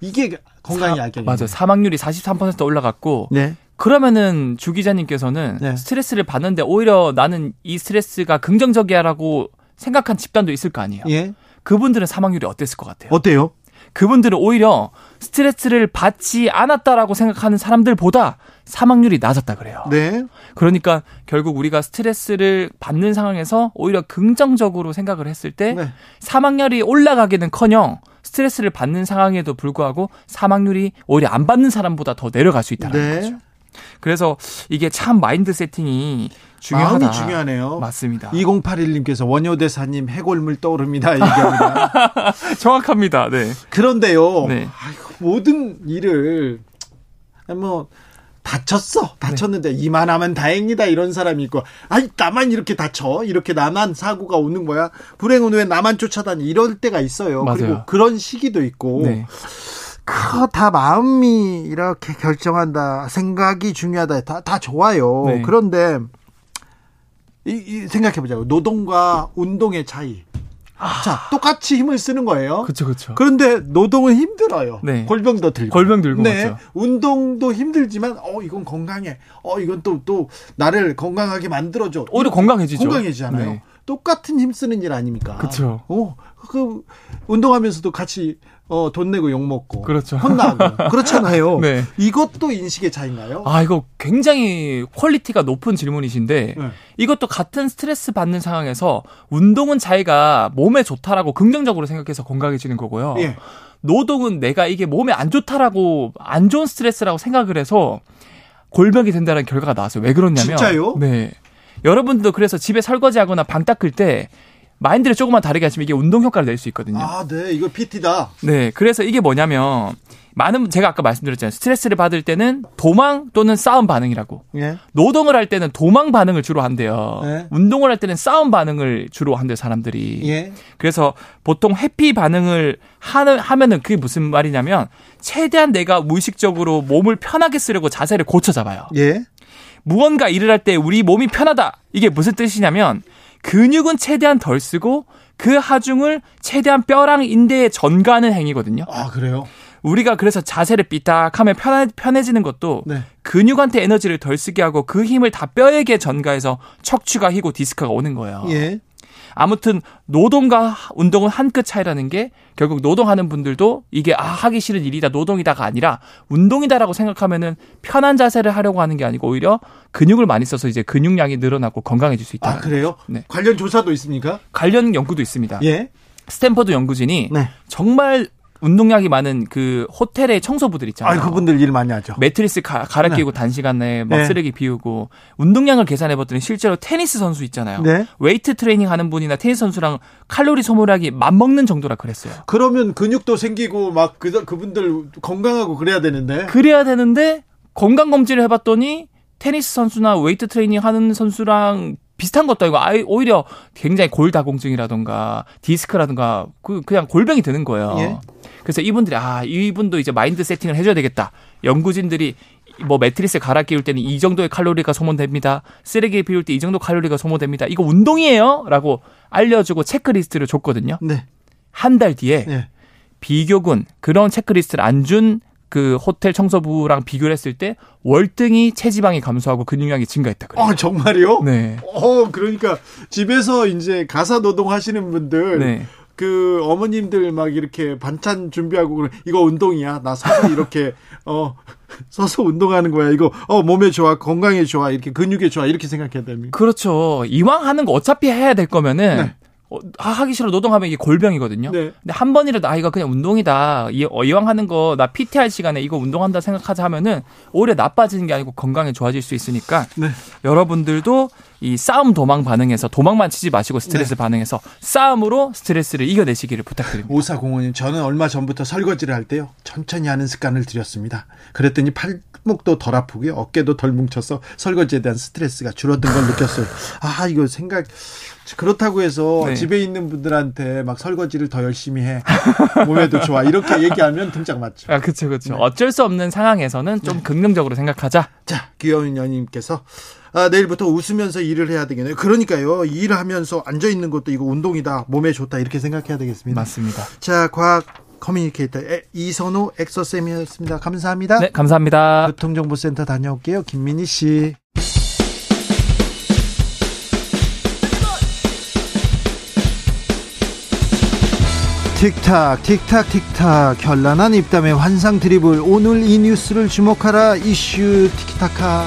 이게 건강에 악영이 맞아요 사망률이 43% 올라갔고 네. 그러면은 주 기자님께서는 네. 스트레스를 받는데 오히려 나는 이 스트레스가 긍정적이야라고 생각한 집단도 있을 거 아니에요. 예. 그분들은 사망률이 어땠을 것 같아요? 어때요? 그분들은 오히려 스트레스를 받지 않았다라고 생각하는 사람들보다 사망률이 낮았다 그래요. 네. 그러니까 결국 우리가 스트레스를 받는 상황에서 오히려 긍정적으로 생각을 했을 때 네. 사망률이 올라가기는커녕 스트레스를 받는 상황에도 불구하고 사망률이 오히려 안 받는 사람보다 더 내려갈 수 있다는 네. 거죠. 그래서 이게 참 마인드 세팅이 중요하다. 마음이 중요하네요. 맞습니다. 2081님께서 원효대사님 해골물 떠오릅니다. 얘기합니다. 정확합니다. 네. 그런데요. 네. 아이고, 모든 일을 뭐 다쳤어. 다쳤는데 네. 이만하면 다행이다 이런 사람이 있고 아이 나만 이렇게 다쳐. 이렇게 나만 사고가 오는 거야. 불행은 왜 나만 쫓아다니 이럴 때가 있어요. 맞아요. 그리고 그런 시기도 있고. 네. 그다 마음이 이렇게 결정한다. 생각이 중요하다. 다, 다 좋아요. 네. 그런데 이, 이 생각해 보자고. 노동과 운동의 차이. 아. 자, 똑같이 힘을 쓰는 거예요. 그렇죠, 그렇죠. 그런데 노동은 힘들어요. 네. 골병도 들고. 골병 들고 네. 맞죠. 운동도 힘들지만 어 이건 건강해. 어 이건 또또 또 나를 건강하게 만들어 줘. 오히려 건강해지죠. 건강해지잖아요. 네. 똑같은 힘 쓰는 일 아닙니까? 그렇죠. 어, 그 운동하면서도 같이 어, 돈 내고 욕 먹고 그렇죠. 혼나고 그렇잖아요. 네. 이것도 인식의 차인가요? 아, 이거 굉장히 quality가 높은 질문이신데 네. 이것도 같은 스트레스 받는 상황에서 운동은 자기가 몸에 좋다라고 긍정적으로 생각해서 건강해지는 거고요. 예. 노동은 내가 이게 몸에 안 좋다라고 안 좋은 스트레스라고 생각을 해서 골병이 된다는 결과가 나왔어요. 왜 그러냐면 진짜요? 네. 여러분도 그래서 집에 설거지하거나 방 닦을 때 마인드를 조금만 다르게 하시면 이게 운동 효과를 낼 수 있거든요. 아, 네. 이거 PT다. 네. 그래서 이게 뭐냐면 많은 제가 아까 말씀드렸잖아요. 스트레스를 받을 때는 도망 또는 싸움 반응이라고. 예. 노동을 할 때는 도망 반응을 주로 한대요. 네. 운동을 할 때는 싸움 반응을 주로 한대요, 사람들이. 예. 그래서 보통 회피 반응을 하는, 하면은 그게 무슨 말이냐면 최대한 내가 무의식적으로 몸을 편하게 쓰려고 자세를 고쳐 잡아요. 예. 무언가 일을 할 때 우리 몸이 편하다. 이게 무슨 뜻이냐면 근육은 최대한 덜 쓰고 그 하중을 최대한 뼈랑 인대에 전가하는 행위거든요. 아, 그래요? 우리가 그래서 자세를 삐딱하면 편해, 편해지는 것도 네. 근육한테 에너지를 덜 쓰게 하고 그 힘을 다 뼈에게 전가해서 척추가 휘고 디스크가 오는 거예요. 예. 아무튼 노동과 운동은 한 끗 차이라는 게 결국 노동하는 분들도 이게 아 하기 싫은 일이다 노동이다가 아니라 운동이다라고 생각하면은 편한 자세를 하려고 하는 게 아니고 오히려 근육을 많이 써서 이제 근육량이 늘어나고 건강해질 수 있다. 아, 그래요? 네. 관련 조사도 있습니까? 관련 연구도 있습니다. 예. 스탠퍼드 연구진이 네. 정말 운동량이 많은 그 호텔의 청소부들 있잖아요. 아, 그분들 일 많이 하죠. 매트리스 가, 갈아 끼고 단시간 내에 막 네. 쓰레기 비우고 운동량을 계산해 봤더니 실제로 테니스 선수 있잖아요. 네. 웨이트 트레이닝 하는 분이나 테니스 선수랑 칼로리 소모량이 맞먹는 정도라 그랬어요. 그러면 근육도 생기고 막 그, 그분들 건강하고 그래야 되는데. 그래야 되는데 건강 검진을 해 봤더니 테니스 선수나 웨이트 트레이닝 하는 선수랑 비슷한 것도 아니고 아예 오히려 굉장히 골다공증이라던가 디스크라던가 그 그냥 골병이 드는 거예요. 예. 그래서 이분들이 아 이분도 이제 mind setting을 해줘야 되겠다. 연구진들이 뭐 매트리스 갈아 끼울 때는 이 정도의 칼로리가 소모됩니다. 쓰레기 비울 때 이 정도 칼로리가 소모됩니다. 이거 운동이에요?라고 알려주고 체크리스트를 줬거든요. 네. 한 달 뒤에 예. 비교군 그런 체크리스트를 안 준 그 호텔 청소부랑 비교를 했을 때 월등히 체지방이 감소하고 근육량이 증가했다 그래요. 아, 정말요? 네. 어, 그러니까 집에서 이제 가사 노동 하시는 분들 네. 그 어머님들 막 이렇게 반찬 준비하고 그러 이거 운동이야. 나 서서 이렇게 어 서서 운동하는 거야. 이거 어 몸에 좋아, 건강에 좋아, 이렇게 근육에 좋아 이렇게 생각해야 됩니다. 그렇죠. 이왕 하는 거 어차피 해야 될 거면은 네. 어, 아, 하기 싫어 노동하면 이게 골병이거든요. 네. 근데 한 번이라도 아 이거 그냥 운동이다. 이, 어, 이왕 하는 거 나 PT 할 시간에 이거 운동한다 생각하자 하면은 오히려 나빠지는 게 아니고 건강에 좋아질 수 있으니까 네. 여러분들도 이 싸움 도망 반응해서 도망만 치지 마시고 스트레스 네. 반응해서 싸움으로 스트레스를 이겨내시기를 부탁드립니다. 오사공원님 저는 얼마 전부터 설거지를 할 때요 천천히 하는 습관을 들였습니다. 그랬더니 팔목도 덜 아프고요 어깨도 덜 뭉쳐서 설거지에 대한 스트레스가 줄어든 걸 느꼈어요. 아 이거 생각 그렇다고 해서 네. 집에 있는 분들한테 막 설거지를 더 열심히 해 몸에도 좋아 이렇게 얘기하면 등짝 맞죠. 아, 그쵸, 그쵸. 네. 어쩔 수 없는 상황에서는 좀 긍정적으로 생각하자. 자 귀여운 연님께서 아, 내일부터 웃으면서 일을 해야 되겠네요. 그러니까요 일하면서 앉아 있는 것도 이거 운동이다 몸에 좋다 이렇게 생각해야 되겠습니다. 맞습니다. 자 과학 커뮤니케이터 에- 이선호 엑소쌤이었습니다. 감사합니다. 네, 감사합니다. 교통정보센터 다녀올게요. 김민희 씨. 틱탁 틱탁 틱탁 현란한 입담의 환상 드리블 오늘 이 뉴스를 주목하라 이슈 티키타카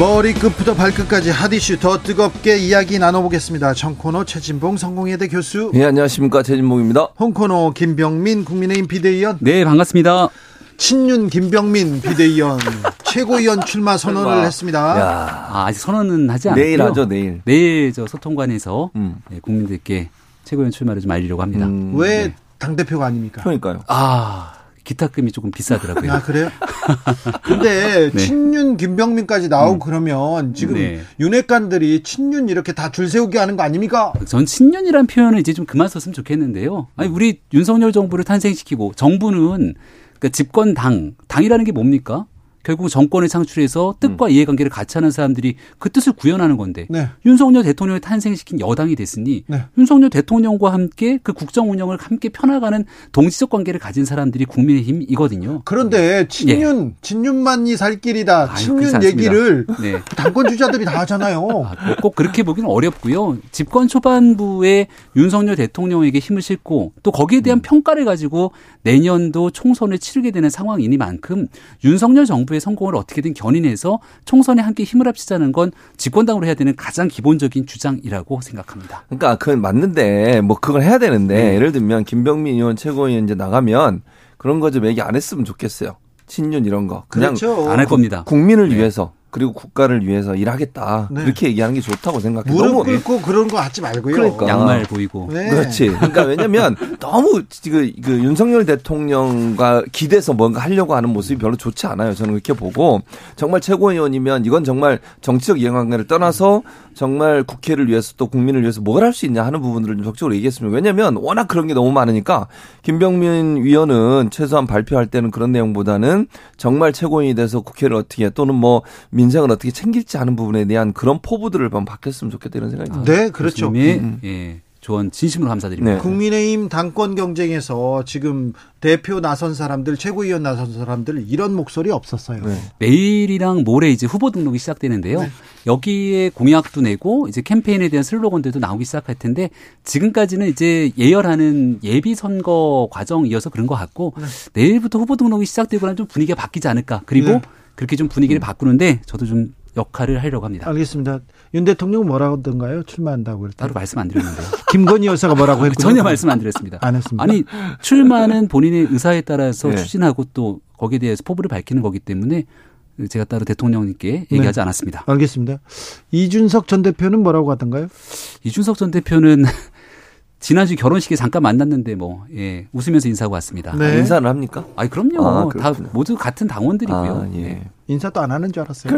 머리끝부터 발끝까지 핫이슈 더 뜨겁게 이야기 나눠보겠습니다. 정코너 최진봉 성공회대 교수 예, 안녕하십니까. 최진봉입니다. 홍코너 김병민 국민의힘 비대위원 네, 반갑습니다. 친윤 김병민 비대위원 최고위원 출마 선언을 출마. 했습니다. 야 아, 아직 선언은 하지 않았고요. 내일 하죠, 내일. 내일 저 소통관에서 음. 예, 국민들께 최고위원 출마를 좀 알리려고 합니다. 음, 왜 네. 당대표가 아닙니까? 그러니까요. 아, 기타금이 조금 비싸더라고요. 아, 그래요? 근데 네. 친윤 김병민까지 나오고 그러면 지금 네. 윤핵관들이 친윤 이렇게 다 줄 세우게 하는 거 아닙니까? 전 친년이란 표현을 이제 좀 그만 썼으면 좋겠는데요. 아니, 우리 윤석열 정부를 탄생시키고 정부는 그러니까 집권 당, 당이라는 게 뭡니까? 결국 정권을 창출해서 뜻과 음. 이해관계를 같이 하는 사람들이 그 뜻을 구현하는 건데 네. 윤석열 대통령을 탄생시킨 여당이 됐으니 네. 윤석열 대통령과 함께 그 국정 운영을 함께 펴나가는 동지적 관계를 가진 사람들이 국민의힘이거든요. 그런데 친윤, 친윤만이 살 길이다. 예. 아유, 친윤. 얘기를 네. 당권 주자들이 다 하잖아요. 뭐꼭 그렇게 보기는 어렵고요. 집권 초반부에 윤석열 대통령에게 힘을 싣고 또 거기에 음. 대한 평가를 가지고 내년도 총선을 치르게 되는 상황이니만큼 윤석열 정부 의 성공을 어떻게든 견인해서 총선에 함께 힘을 합치자는 건 집권당으로 해야 되는 가장 기본적인 주장이라고 생각합니다. 그러니까 그건 맞는데 뭐 그걸 해야 되는데 네. 예를 들면 김병민 의원 최고위원 이제 나가면 그런 거 좀 얘기 안 했으면 좋겠어요. 친윤 이런 거 그냥 그렇죠. 안할 겁니다. 국민을 네. 위해서 그리고 국가를 위해서 일하겠다 네. 이렇게 얘기하는 게 좋다고 생각해요. 무릎 너무 꿇고 그런 거 하지 말고요. 그러니까. 양말 보이고. 네. 그렇지. 그러니까 왜냐면 너무 지금 그 윤석열 대통령과 기대서 뭔가 하려고 하는 모습이 별로 좋지 않아요. 저는 그렇게 보고 정말 최고위원이면 이건 정말 정치적 이해관계를 떠나서 정말 국회를 위해서 또 국민을 위해서 뭘 할 수 있냐 하는 부분들을 좀 적극적으로 얘기했으면 왜냐면 워낙 그런 게 너무 많으니까 김병민 위원은 최소한 발표할 때는 그런 내용보다는 정말 최고위원이 돼서 국회를 어떻게 또는 뭐 민 생을 어떻게 챙길지 하는 부분에 대한 그런 포부들을 좀 바뀌었으면 좋겠다 이런 생각이 듭니다. 네, 그렇죠. 음. 예, 조언 진심으로 감사드립니다. 네. 국민의힘 당권 경쟁에서 지금 대표 나선 사람들, 최고위원 나선 사람들 이런 목소리 없었어요. 네. 내일이랑 모레 이제 후보 등록이 시작되는데요. 네. 여기에 공약도 내고 이제 캠페인에 대한 슬로건들도 나오기 시작할 텐데 지금까지는 이제 예열하는 예비 선거 과정이어서 그런 것 같고 내일부터 후보 등록이 시작되고 나면 좀 분위기가 바뀌지 않을까. 그리고 네. 그렇게 좀 분위기를 바꾸는데 저도 좀 역할을 하려고 합니다. 알겠습니다. 윤 대통령 뭐라고 하던가요? 출마한다고 그랬 따로 말씀 안 드렸는데요. 김건희 여사가 뭐라고 했군요. 전혀 말씀 안 드렸습니다. 안 했습니다. 아니 출마는 본인의 의사에 따라서 네. 추진하고 또 거기에 대해서 포부를 밝히는 거기 때문에 제가 따로 대통령님께 얘기하지 않았습니다. 알겠습니다. 이준석 전 대표는 뭐라고 하던가요? 이준석 전 대표는 지난주 결혼식에 잠깐 만났는데 뭐 예, 웃으면서 인사하고 왔습니다. 네. 인사를 합니까? 아니 그럼요. 아, 다. 모두 같은 당원들이고요. 아, 예. 인사도 안 하는 줄 알았어요.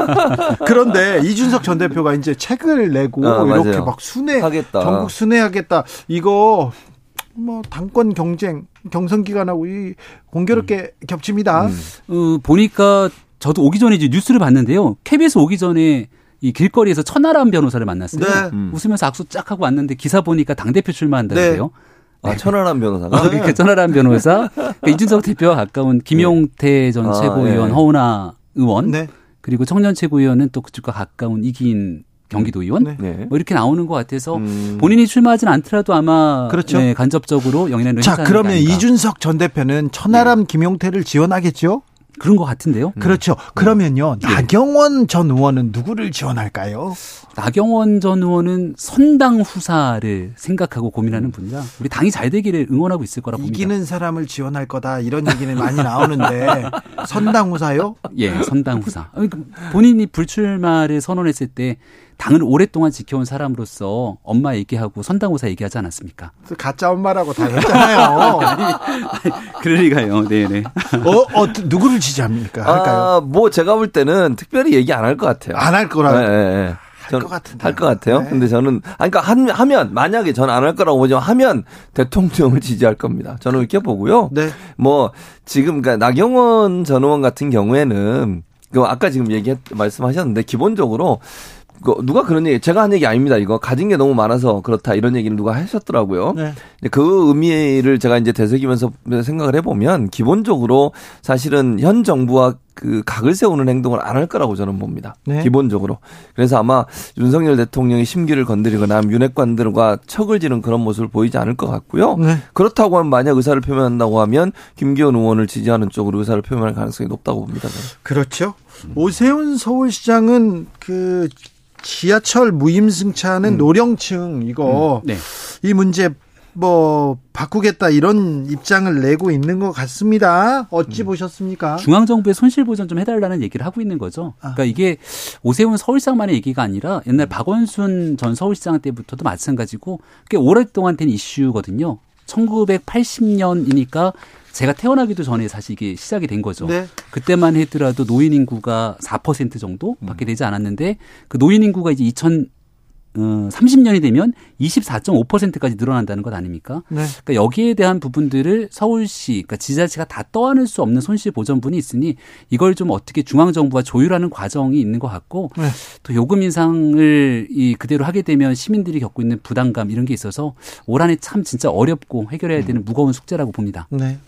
그런데 이준석 전 대표가 이제 책을 내고 아, 이렇게 맞아요. 막 순회 하겠다. 전국 순회하겠다. 이거 뭐 당권 경쟁 경선 기간하고 이 공교롭게 겹칩니다. 음. 어, 보니까 저도 오기 전에 이제 뉴스를 봤는데요. KBS 오기 전에 이 길거리에서 천하람 변호사를 만났어요. 네. 음. 웃으면서 악수 쫙 하고 왔는데 기사 보니까 당 대표 출마한다는데요. 아, 천하람 변호사가? 아, 그 천하람 변호사, 그러니까 이준석 대표와 가까운 김용태 전 아, 최고위원, 예. 허은하 의원, 네. 그리고 청년 최고위원은 또 그쪽과 가까운 이기인 경기도 의원, 네. 네. 뭐 이렇게 나오는 것 같아서 음. 본인이 출마하진 않더라도 아마 그렇죠. 네, 간접적으로 영향을 자, 행사하는 그러면 아닌가. 이준석 전 대표는 천하람 김용태를 지원하겠죠? 그런 것 같은데요. 그렇죠. 그러면요. 나경원 전 의원은 누구를 지원할까요? 나경원 전 의원은 선당 후사를 생각하고 고민하는 분이라 우리 당이 잘 되기를 응원하고 있을 거라 봅니다. 이기는 사람을 지원할 거다 이런 얘기는 많이 나오는데 선당 후사요? 예, 선당 후사. 그 본인이 불출마를 선언했을 때 당을 오랫동안 지켜온 사람으로서 엄마 얘기하고 선당 후사 얘기하지 않았습니까? 가짜 엄마라고 다 했잖아요. 그럴 리가요. 네, 네. 어, 어, 누구를 지지합니까? 할까요? 아, 뭐 제가 볼 때는 특별히 얘기 안 할 것 같아요. 안 할 거라. 예, 예, 예. 할것 같은데. 할것 같아요. 네. 근데 저는 아니 그러니까 한, 하면 만약에 저는 안 할 거라고 보지만 하면 대통령을 지지할 겁니다. 저는 이렇게 보고요. 네. 뭐 지금 그러니까 나경원 전 의원 같은 경우에는 그 아까 지금 얘기 말씀하셨는데 기본적으로 그 누가 그런 얘기 제가 한 얘기 아닙니다. 이거 가진 게 너무 많아서 그렇다 이런 얘기를 누가 하셨더라고요. 네. 그 의미를 제가 이제 되새기면서 생각을 해보면 기본적으로 사실은 현 정부와 그 각을 세우는 행동을 안 할 거라고 저는 봅니다. 네. 기본적으로. 그래서 아마 윤석열 대통령이 심기를 건드리거나 윤핵관들과 척을 지는 그런 모습을 보이지 않을 것 같고요. 네. 그렇다고 하면 만약 의사를 표명한다고 하면 김기현 의원을 지지하는 쪽으로 의사를 표명할 가능성이 높다고 봅니다. 저는. 그렇죠. 오세훈 서울시장은 그 지하철 무임승차는 노령층 이거 네. 이 문제 뭐 바꾸겠다 이런 입장을 내고 있는 것 같습니다. 어찌 보셨습니까? 중앙정부의 손실 보전 좀 해달라는 얘기를 하고 있는 거죠. 아. 그러니까 이게 오세훈 서울시장만의 얘기가 아니라 옛날 박원순 전 서울시장 때부터도 마찬가지고 꽤 오랫동안 된 이슈거든요. 1980년이니까 제가 태어나기도 전에 사실 이게 시작이 된 거죠. 네. 그때만 해더라도 노인 인구가 4% 정도 밖에 되지 않았는데 그 노인 인구가 이제 어, 30년이 되면 24.5%까지 늘어난다는 것 아닙니까? 네. 그러니까 여기에 대한 부분들을 서울시, 그러니까 지자체가 다 떠안을 수 없는 손실 보전분이 있으니 이걸 좀 어떻게 중앙 정부가 조율하는 과정이 있는 것 같고 네. 또 요금 인상을 이 그대로 하게 되면 시민들이 겪고 있는 부담감 이런 게 있어서 올 한해 참 진짜 어렵고 해결해야 되는 무거운 숙제라고 봅니다. 네.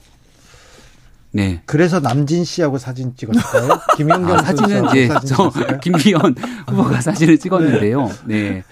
네. 그래서 남진 씨하고 사진 찍었어요. 김영경 아, 사진은 이제 사진 저? 김기현 후보가 사진을 찍었는데요. 네.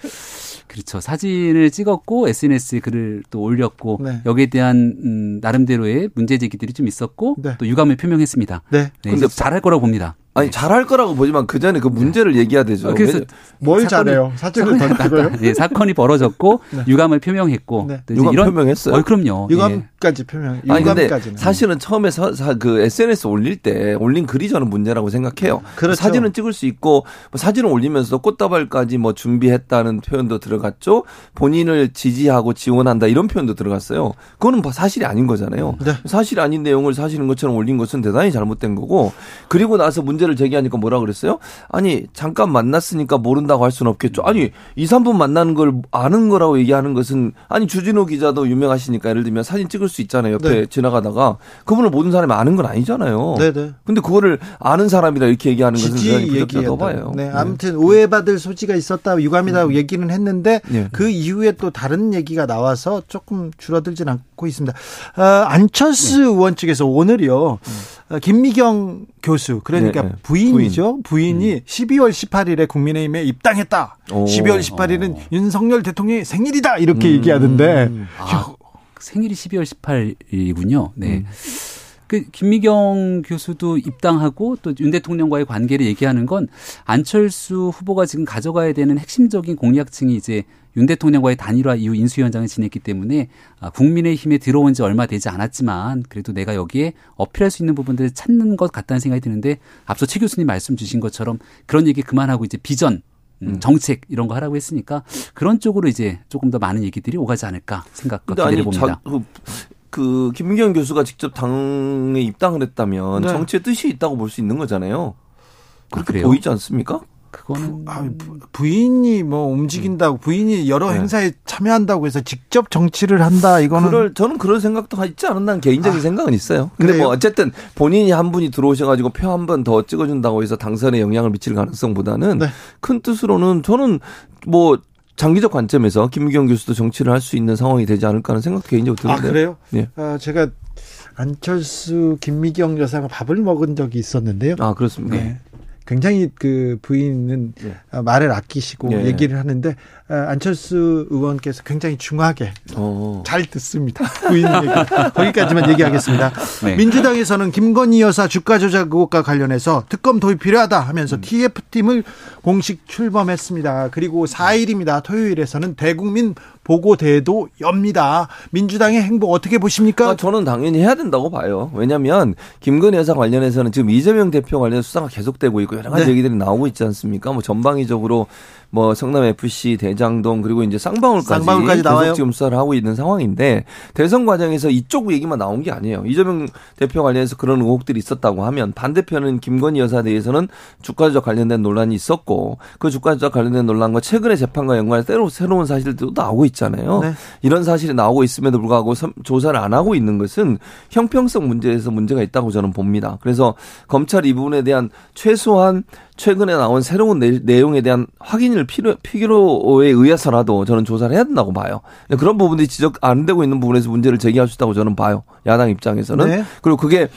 그렇죠. 사진을 찍었고 SNS에 글을 또 올렸고 네. 여기에 대한 음, 나름대로의 문제 제기들이 좀 있었고 네. 또 유감을 표명했습니다. 네. 네. 근데 잘할 거라고 봅니다. 아니 잘할 거라고 보지만 그 전에 그 문제를 얘기해야 되죠. 어, 그래서 뭘 사건이- 잘해요? 더 찍어요? 네, 사건이 벌어졌고 네. 유감을 표명했고 네. 유감 이런 표명했어요? 어, 그럼요. 예. 유감까지 표명. 아니 근데 유감까지는. 사실은 처음에 서, 사, 그 SNS 올릴 때 올린 글이 저는 문제라고 생각해요. 그렇죠. 사진은 찍을 수 있고 뭐 사진을 올리면서 꽃다발까지 뭐 준비했다는 표현도 들어갔죠. 본인을 지지하고 지원한다 이런 표현도 들어갔어요. 그거는 뭐 사실이 아닌 거잖아요. 네. 사실이 아닌 내용을 사실인 것처럼 올린 것은 대단히 잘못된 거고 그리고 나서 문제 를 제기하니까 뭐라 그랬어요? 아니 잠깐 만났으니까 모른다고 할 수는 없겠죠. 아니 2, 3분 만나는 걸 아는 거라고 얘기하는 것은 아니 주진우 기자도 유명하시니까 예를 들면 사진 찍을 수 있잖아요. 옆에 네. 지나가다가 그분을 모든 사람이 아는 건 아니잖아요. 네 네. 근데 그거를 아는 사람이라 이렇게 얘기하는 것은 대단히 부적절하다고. 봐요. 네, 아무튼 오해받을 소지가 있었다, 유감이다 얘기는 했는데 네. 그 이후에 또 다른 얘기가 나와서 조금 줄어들진 않고 있습니다. 어, 안철수 의원 측에서 오늘이요, 어, 김미경 교수 그러니까 네, 네. 부인이죠, 부인. 이 12월 18일에 국민의힘에 입당했다. 오. 12월 18일은 윤석열 대통령의 생일이다 이렇게 얘기하던데. 아, 생일이 12월 18일이군요. 네. 음. 그 김미경 교수도 입당하고 또 윤 대통령과의 관계를 얘기하는 건 안철수 후보가 지금 가져가야 되는 핵심적인 공약층이 이제 윤 대통령과의 단일화 이후 인수위원장을 지냈기 때문에 아, 국민의힘에 들어온 지 얼마 되지 않았지만 그래도 내가 여기에 어필할 수 있는 부분들을 찾는 것 같다는 생각이 드는데 앞서 최 교수님 말씀 주신 것처럼 그런 얘기 그만하고 이제 비전 음, 정책 이런 거 하라고 했으니까 그런 쪽으로 이제 조금 더 많은 얘기들이 오가지 않을까 생각과 기대를 아니 봅니다. 자, 그, 그 김민경 교수가 직접 당에 입당을 했다면 네. 정치의 뜻이 있다고 볼 수 있는 거잖아요. 그렇게 그래요? 보이지 않습니까? 그거는 아, 부- 부인이 뭐 움직인다고 부인이 여러 네. 행사에 참여한다고 해서 직접 정치를 한다 이거는 그럴 저는 그런 생각도 있지 않았나 개인적인 아, 생각은 있어요. 근데 그래요? 뭐 어쨌든 본인이 한 분이 들어오셔가지고 표 한 번 더 찍어준다고 해서 당선에 영향을 미칠 가능성보다는 네. 큰 뜻으로는 저는 뭐 장기적 관점에서 김미경 교수도 정치를 할 수 있는 상황이 되지 않을까 하는 생각도 개인적으로 아 드는데. 그래요? 예. 아, 제가 안철수 김미경 여사가 밥을 먹은 적이 있었는데요. 아 그렇습니까? 네. 굉장히 그 부인은 예. 아, 말을 아끼시고 예. 얘기를 하는데 아, 안철수 의원께서 굉장히 중하게 어. 잘 듣습니다. 부인 얘기. 거기까지만 얘기하겠습니다. 네. 민주당에서는 김건희 여사 주가 조작 의혹과 관련해서 특검 도입 필요하다 하면서 TF팀을 공식 출범했습니다. 그리고 4일입니다. 토요일에서는 대국민 보고대회도 엽니다. 민주당의 행보 어떻게 보십니까? 아, 저는 당연히 해야 된다고 봐요. 왜냐하면 김건희 여사 관련해서는 지금 이재명 대표 관련 수사가 계속되고 있고 여러 가지 네. 얘기들이 나오고 있지 않습니까? 뭐 전방위적으로 뭐 성남 FC, 대장동 그리고 이제 쌍방울까지, 쌍방울까지 계속 나와요? 지금 수사를 하고 있는 상황인데 대선 과정에서 이쪽 얘기만 나온 게 아니에요. 이재명 대표 관련해서 그런 의혹들이 있었다고 하면 반대편은 김건희 여사에 대해서는 주가 조작 관련된 논란이 있었고 그 주가 조작 관련된 논란과 최근의 재판과 연관해 새로 새로운 사실들도 나오고 있잖아요. 네. 이런 사실이 나오고 있음에도 불구하고 섬- 조사를 안 하고 있는 것은 형평성 문제에서 문제가 있다고 저는 봅니다. 그래서 검찰이 이 부분에 대한 최소한 최근에 나온 새로운 내, 내용에 대한 확인을 필요, 필요에 의해서라도 저는 조사를 해야 된다고 봐요. 그런 부분들이 지적 안 되고 있는 부분에서 문제를 제기할 수 있다고 저는 봐요. 야당 입장에서는. 네. 그리고 그게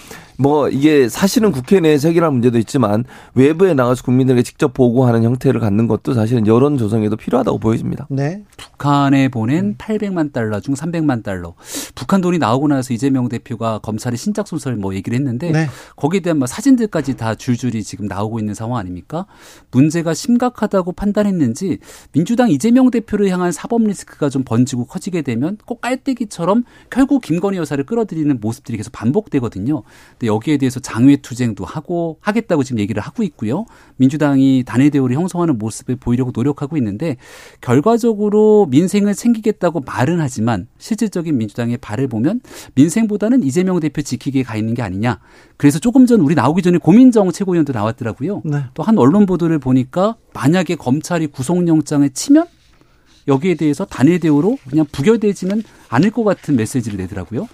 뭐 이게 사실은 국회 내에서 해결할 문제도 있지만 외부에 나가서 국민들에게 직접 보고하는 형태를 갖는 것도 사실은 여론 조성에도 필요하다고 보여집니다. 네. 북한에 보낸 800만 달러 중 300만 달러. 북한 돈이 나오고 나서 이재명 대표가 검찰의 신작 소설 뭐 얘기를 했는데 네. 거기에 대한 뭐 사진들까지 다 줄줄이 지금 나오고 있는 상황 아닙니까? 문제가 심각하다고 판단했는지 민주당 이재명 대표를 향한 사법 리스크가 좀 번지고 커지게 되면 꼭 깔때기처럼 결국 김건희 여사를 끌어들이는 모습들이 계속 반복되거든요. 근데 여기에 대해서 장외 투쟁도 하고 하겠다고 지금 얘기를 하고 있고요. 민주당이 단일 대우를 형성하는 모습을 보이려고 노력하고 있는데 결과적으로 민생을 챙기겠다고 말은 하지만 실질적인 민주당의 발을 보면 민생보다는 이재명 대표 지키기에 가 있는 게 아니냐. 그래서 조금 전 우리 나오기 전에 고민정 최고위원도 나왔더라고요. 네. 또한 언론 보도를 보니까 만약에 검찰이 구속영장을 치면 여기에 대해서 단일 대우로 그냥 부결되지는 않을 것 같은 메시지를 내더라고요.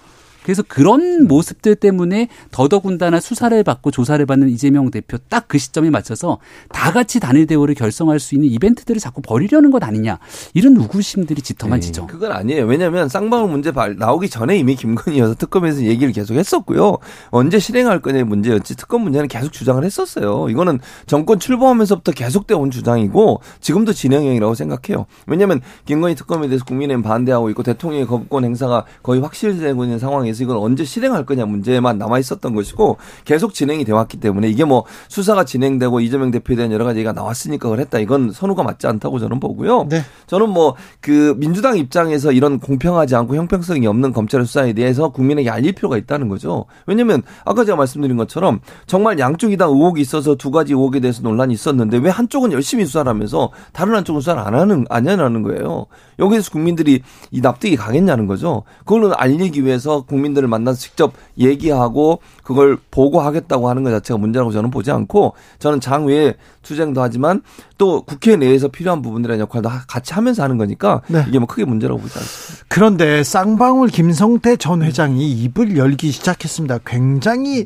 그래서 그런 모습들 때문에 더더군다나 수사를 받고 조사를 받는 이재명 대표 딱 그 시점에 맞춰서 다 같이 단일 대우를 결성할 수 있는 이벤트들을 자꾸 벌이려는 것 아니냐 이런 우구심들이 짙어만 지죠. 네, 그건 아니에요. 왜냐하면 쌍방울 문제 나오기 전에 이미 김건희여서 특검에서 얘기를 계속 했었고요. 언제 실행할 거냐의 문제였지 특검 문제는 계속 주장을 했었어요. 이거는 정권 출범하면서부터 계속되어 온 주장이고 지금도 진행형이라고 생각해요. 왜냐하면 김건희 특검에 대해서 국민의힘 반대하고 있고 대통령의 거부권 행사가 거의 확실되고 있는 상황에서 이건 언제 실행할 거냐 문제만 남아 있었던 것이고 계속 진행이 돼 왔기 때문에 이게 뭐 수사가 진행되고 이재명 대표에 대한 여러 가지 얘기가 나왔으니까 그랬다. 이건 선우가 맞지 않다고 저는 보고요. 네. 저는 뭐 그 민주당 입장에서 이런 공평하지 않고 형평성이 없는 검찰 수사에 대해서 국민에게 알릴 필요가 있다는 거죠. 왜냐면 아까 제가 말씀드린 것처럼 정말 양쪽이 다 의혹이 있어서 두 가지 의혹에 대해서 논란이 있었는데 왜 한쪽은 열심히 수사를 하면서 다른 한쪽은 수사를 안 하는 안 하는 거예요. 여기에서 국민들이 이 납득이 가겠냐는 거죠. 그걸 알리기 위해서 국 민들을 만나서 직접 얘기하고 그걸 보고하겠다고 하는 것 자체가 문제라고 저는 보지 않고 저는 장외에 투쟁도 하지만 또 국회 내에서 필요한 부분들의 역할도 같이 하면서 하는 거니까 네. 이게 뭐 크게 문제라고 보지 않습니다. 그런데 쌍방울 김성태 전 회장이 입을 열기 시작했습니다. 굉장히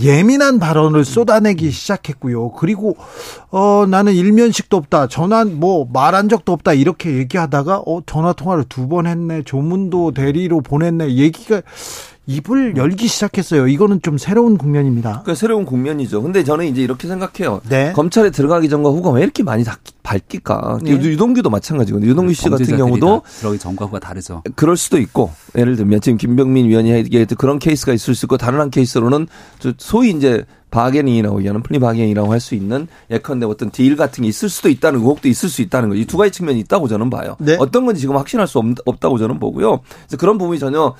예민한 발언을 쏟아내기 시작했고요. 그리고 어 나는 일면식도 없다. 전화 뭐 말한 적도 없다. 이렇게 얘기하다가 어 전화 통화를 두 번 했네. 조문도 대리로 보냈네. 얘기가 입을 열기 시작했어요. 이거는 좀 새로운 국면입니다. 그 새로운 국면이죠. 근데 저는 이제 이렇게 생각해요. 네. 검찰에 들어가기 전과 후가 왜 이렇게 많이 바뀔까? 네. 유동규도 마찬가지거든요. 유동규 씨 같은 경우도 들어가기 전과 후가 다르죠. 그럴 수도 있고 예를 들면 지금 김병민 위원이 얘기했던 그런 케이스가 있을 수 있고 다른 한 케이스로는 소위 이제 bargaining이라고 얘기하는 plea bargaining이라고 할 수 있는 예컨대 어떤 deal 같은 게 있을 수도 있다는 의혹도 있을 수 있다는 거. 이두 가지 측면이 있다고 저는 봐요. 네. 어떤 건지 지금 확신할 수 없, 다고 저는 보고요. 그래서 그런 부분이 전혀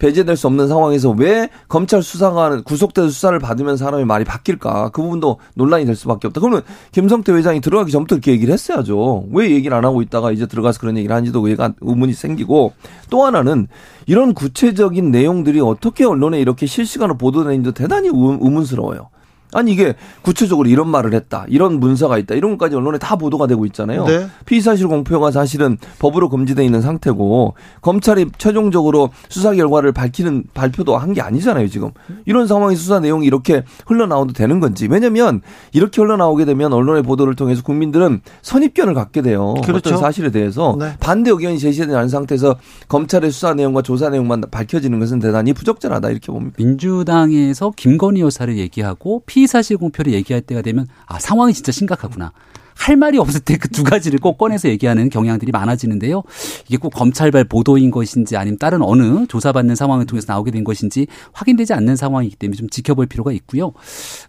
배제될 수 없는 상황에서 왜 검찰 수사관 구속돼서 수사를 받으면 사람이 말이 바뀔까? 그 부분도 논란이 될 수밖에 없다. 그러면 김성태 회장이 들어가기 전부터 이렇게 얘기를 했어야죠. 왜 얘기를 안 하고 있다가 이제 들어가서 그런 얘기를 하는지도 의가 의문이 생기고 또 하나는 이런 구체적인 내용들이 어떻게 언론에 이렇게 실시간으로 보도되는지도 대단히 의문스러워요. 아니 이게 구체적으로 이런 말을 했다. 이런 문서가 있다. 이런 것까지 언론에 다 보도가 되고 있잖아요. 네. 피의 사실 공표가 사실은 법으로 금지돼 있는 상태고 검찰이 최종적으로 수사 결과를 밝히는 발표도 한 게 아니잖아요, 지금. 이런 상황에 수사 내용이 이렇게 흘러나와도 되는 건지. 왜냐면 이렇게 흘러나오게 되면 언론의 보도를 통해서 국민들은 선입견을 갖게 돼요. 그렇죠. 어떤 사실에 대해서 네. 반대 의견이 제시되지 않은 상태에서 검찰의 수사 내용과 조사 내용만 밝혀지는 것은 대단히 부적절하다 이렇게 봅니다. 민주당에서 김건희 여사를 얘기하고 피 피의사실 공표를 얘기할 때가 되면 아 상황이 진짜 심각하구나. 할 말이 없을 때 그 두 가지를 꼭 꺼내서 얘기하는 경향들이 많아지는데요. 이게 꼭 검찰발 보도인 것인지 아니면 다른 어느 조사받는 상황을 통해서 나오게 된 것인지 확인되지 않는 상황이기 때문에 좀 지켜볼 필요가 있고요.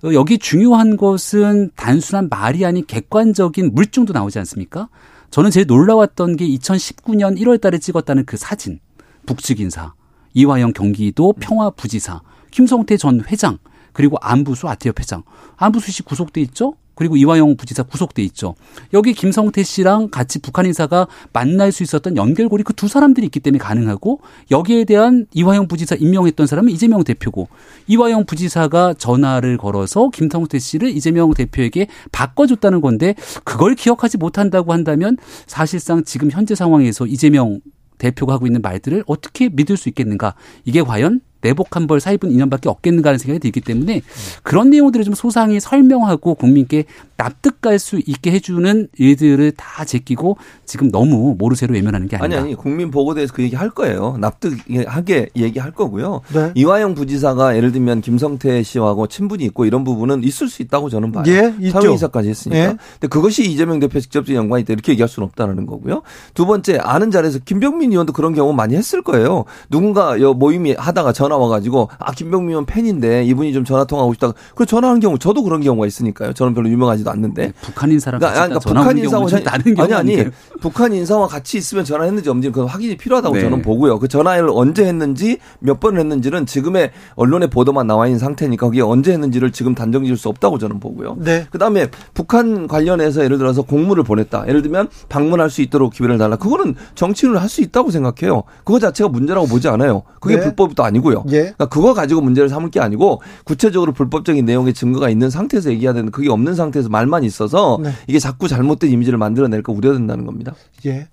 어, 여기 중요한 것은 단순한 말이 아닌 객관적인 물증도 나오지 않습니까? 저는 제일 놀라웠던 게 2019년 1월 달에 찍었다는 그 사진. 북측 인사. 이화영 경기도 평화부지사. 김성태 전 회장. 그리고 안부수 아티업 회장. 안부수 씨 구속돼 있죠? 그리고 이화영 부지사 구속돼 있죠. 여기 김성태 씨랑 같이 북한 인사가 만날 수 있었던 연결고리 그 두 사람들이 있기 때문에 가능하고 여기에 대한 이화영 부지사 임명했던 사람은 이재명 대표고 이화영 부지사가 전화를 걸어서 김성태 씨를 이재명 대표에게 바꿔줬다는 건데 그걸 기억하지 못한다고 한다면 사실상 지금 현재 상황에서 이재명 대표가 하고 있는 말들을 어떻게 믿을 수 있겠는가? 이게 과연 내복 한 벌 사입은 인연밖에 없겠는가 하는 생각이 들기 때문에 그런 내용들을 좀 소상히 설명하고 국민께 납득할 수 있게 해주는 일들을 다 제끼고 지금 너무 모르쇠로 외면하는 게 아니라. 아니 아니 국민 보고대에서 그 얘기 할 거예요. 납득하게 얘기할 거고요. 네. 이화영 부지사가 예를 들면 김성태 씨하고 친분이 있고 이런 부분은 있을 수 있다고 저는 봐요. 예, 사회이사까지 했으니까. 예. 근데 그것이 이재명 대표 직접적인 연관이 있다 이렇게 얘기할 수는 없다는 거고요. 두 번째 아는 자리에서 김병민 의원도 그런 경우 많이 했을 거예요. 누군가 모임이 하다가 전화 와가지고 아 김병민 의원 팬인데 이분이 좀 전화 통화하고 싶다. 그 전화하는 경우 저도 그런 경우가 있으니까요. 저는 별로 유명하지도 않는데 네, 북한 인사랑 그러니까, 그러니까 북한 인사와 다른 아니 아니 북한 인사와 같이 있으면 전화했는지 없는지 그 확인이 필요하다고 네. 저는 보고요. 그 전화를 언제 했는지 몇 번을 했는지는 지금의 언론의 보도만 나와 있는 상태니까 그게 언제 했는지를 지금 단정 지을 수 없다고 저는 보고요. 네. 그다음에 북한 관련해서 예를 들어서 공문을 보냈다. 예를 들면 방문할 수 있도록 기회를 달라. 그거는 정치인을 할 수 있다고 생각해요. 그거 자체가 문제라고 보지 않아요. 그게 네. 불법도 아니고요. 예. 그러니까 그거 가지고 문제를 삼을 게 아니고 구체적으로 불법적인 내용의 증거가 있는 상태에서 얘기해야 되는 그게 없는 상태에서 말만 있어서 네. 이게 자꾸 잘못된 이미지를 만들어낼까 우려된다는 겁니다. 예.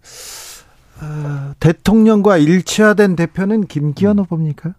어, 대통령과 일치화된 대표는 김기현 후보입니까?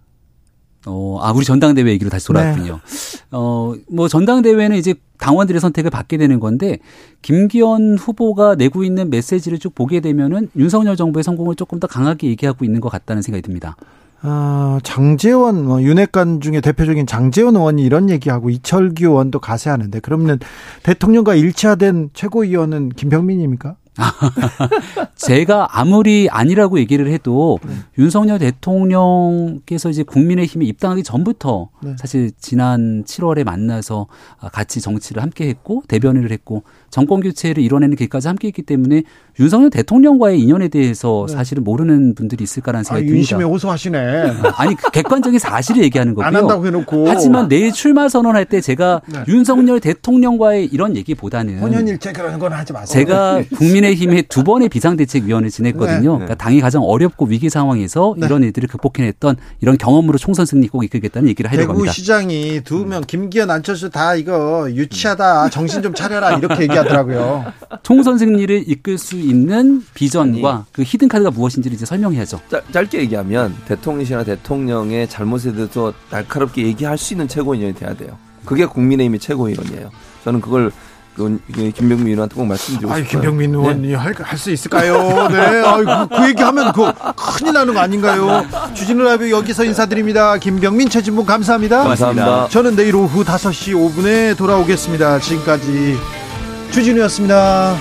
어, 아, 우리 전당대회 얘기로 다시 돌아왔군요. 네. 어, 뭐 전당대회는 이제 당원들의 선택을 받게 되는 건데 김기현 후보가 내고 있는 메시지를 쭉 보게 되면은 윤석열 정부의 성공을 조금 더 강하게 얘기하고 있는 것 같다는 생각이 듭니다. 아, 장재원 뭐 윤핵관 중에 대표적인 장재원 의원이 이런 얘기하고 이철규 의원도 가세하는데 그러면 대통령과 일치화된 최고위원은 김병민입니까? 제가 아무리 아니라고 얘기를 해도 네. 윤석열 대통령께서 이제 국민의힘에 입당하기 전부터 네. 사실 지난 7월에 만나서 같이 정치를 함께 했고 대변인을 했고 정권 교체를 이뤄내는 길까지 함께 했기 때문에 윤석열 대통령과의 인연에 대해서 네. 사실은 모르는 분들이 있을까라는 생각이 아, 듭니다. 윤심에 호소하시네. 아니 그 객관적인 사실을 얘기하는 거고요. 안 한다고 해놓고. 하지만 내일 출마 선언할 때 제가 네. 윤석열 대통령과의 이런 얘기보다는 혼연일체 그런 건 하지 마세요. 제가 국민의힘의 두 번의 비상대책위원을 지냈거든요. 네. 그러니까 당이 가장 어렵고 위기 상황에서 네. 이런 일들을 극복해냈던 이런 경험으로 총선 승리 꼭 이끌겠다는 얘기를 하려고 합니다. 대구 시장이 두 명 김기현 안철수 다 이거 유치하다 정신 좀 차려라 이렇게 얘기 하더라고요. 총선 승리를 이끌 수 있는 비전과 아니, 그 히든 카드가 무엇인지를 이제 설명해야죠. 짜, 짧게 얘기하면 대통령이나 대통령의 잘못에 대해서 날카롭게 얘기할 수 있는 최고위원이 돼야 돼요. 그게 국민의힘의 최고위원이에요. 저는 그걸 김병민 의원한테 꼭 말씀드리고 싶어요. 김병민 의원이 네. 할수 있을까요? 네. 아이고, 그 얘기하면 그 큰일 나는 거 아닌가요? 주진우 라이브 여기서 인사드립니다. 김병민, 최진봉 감사합니다. 감사합니다. 저는 내일 오후 5시 5분에 돌아오겠습니다. 지금까지 주진우였습니다.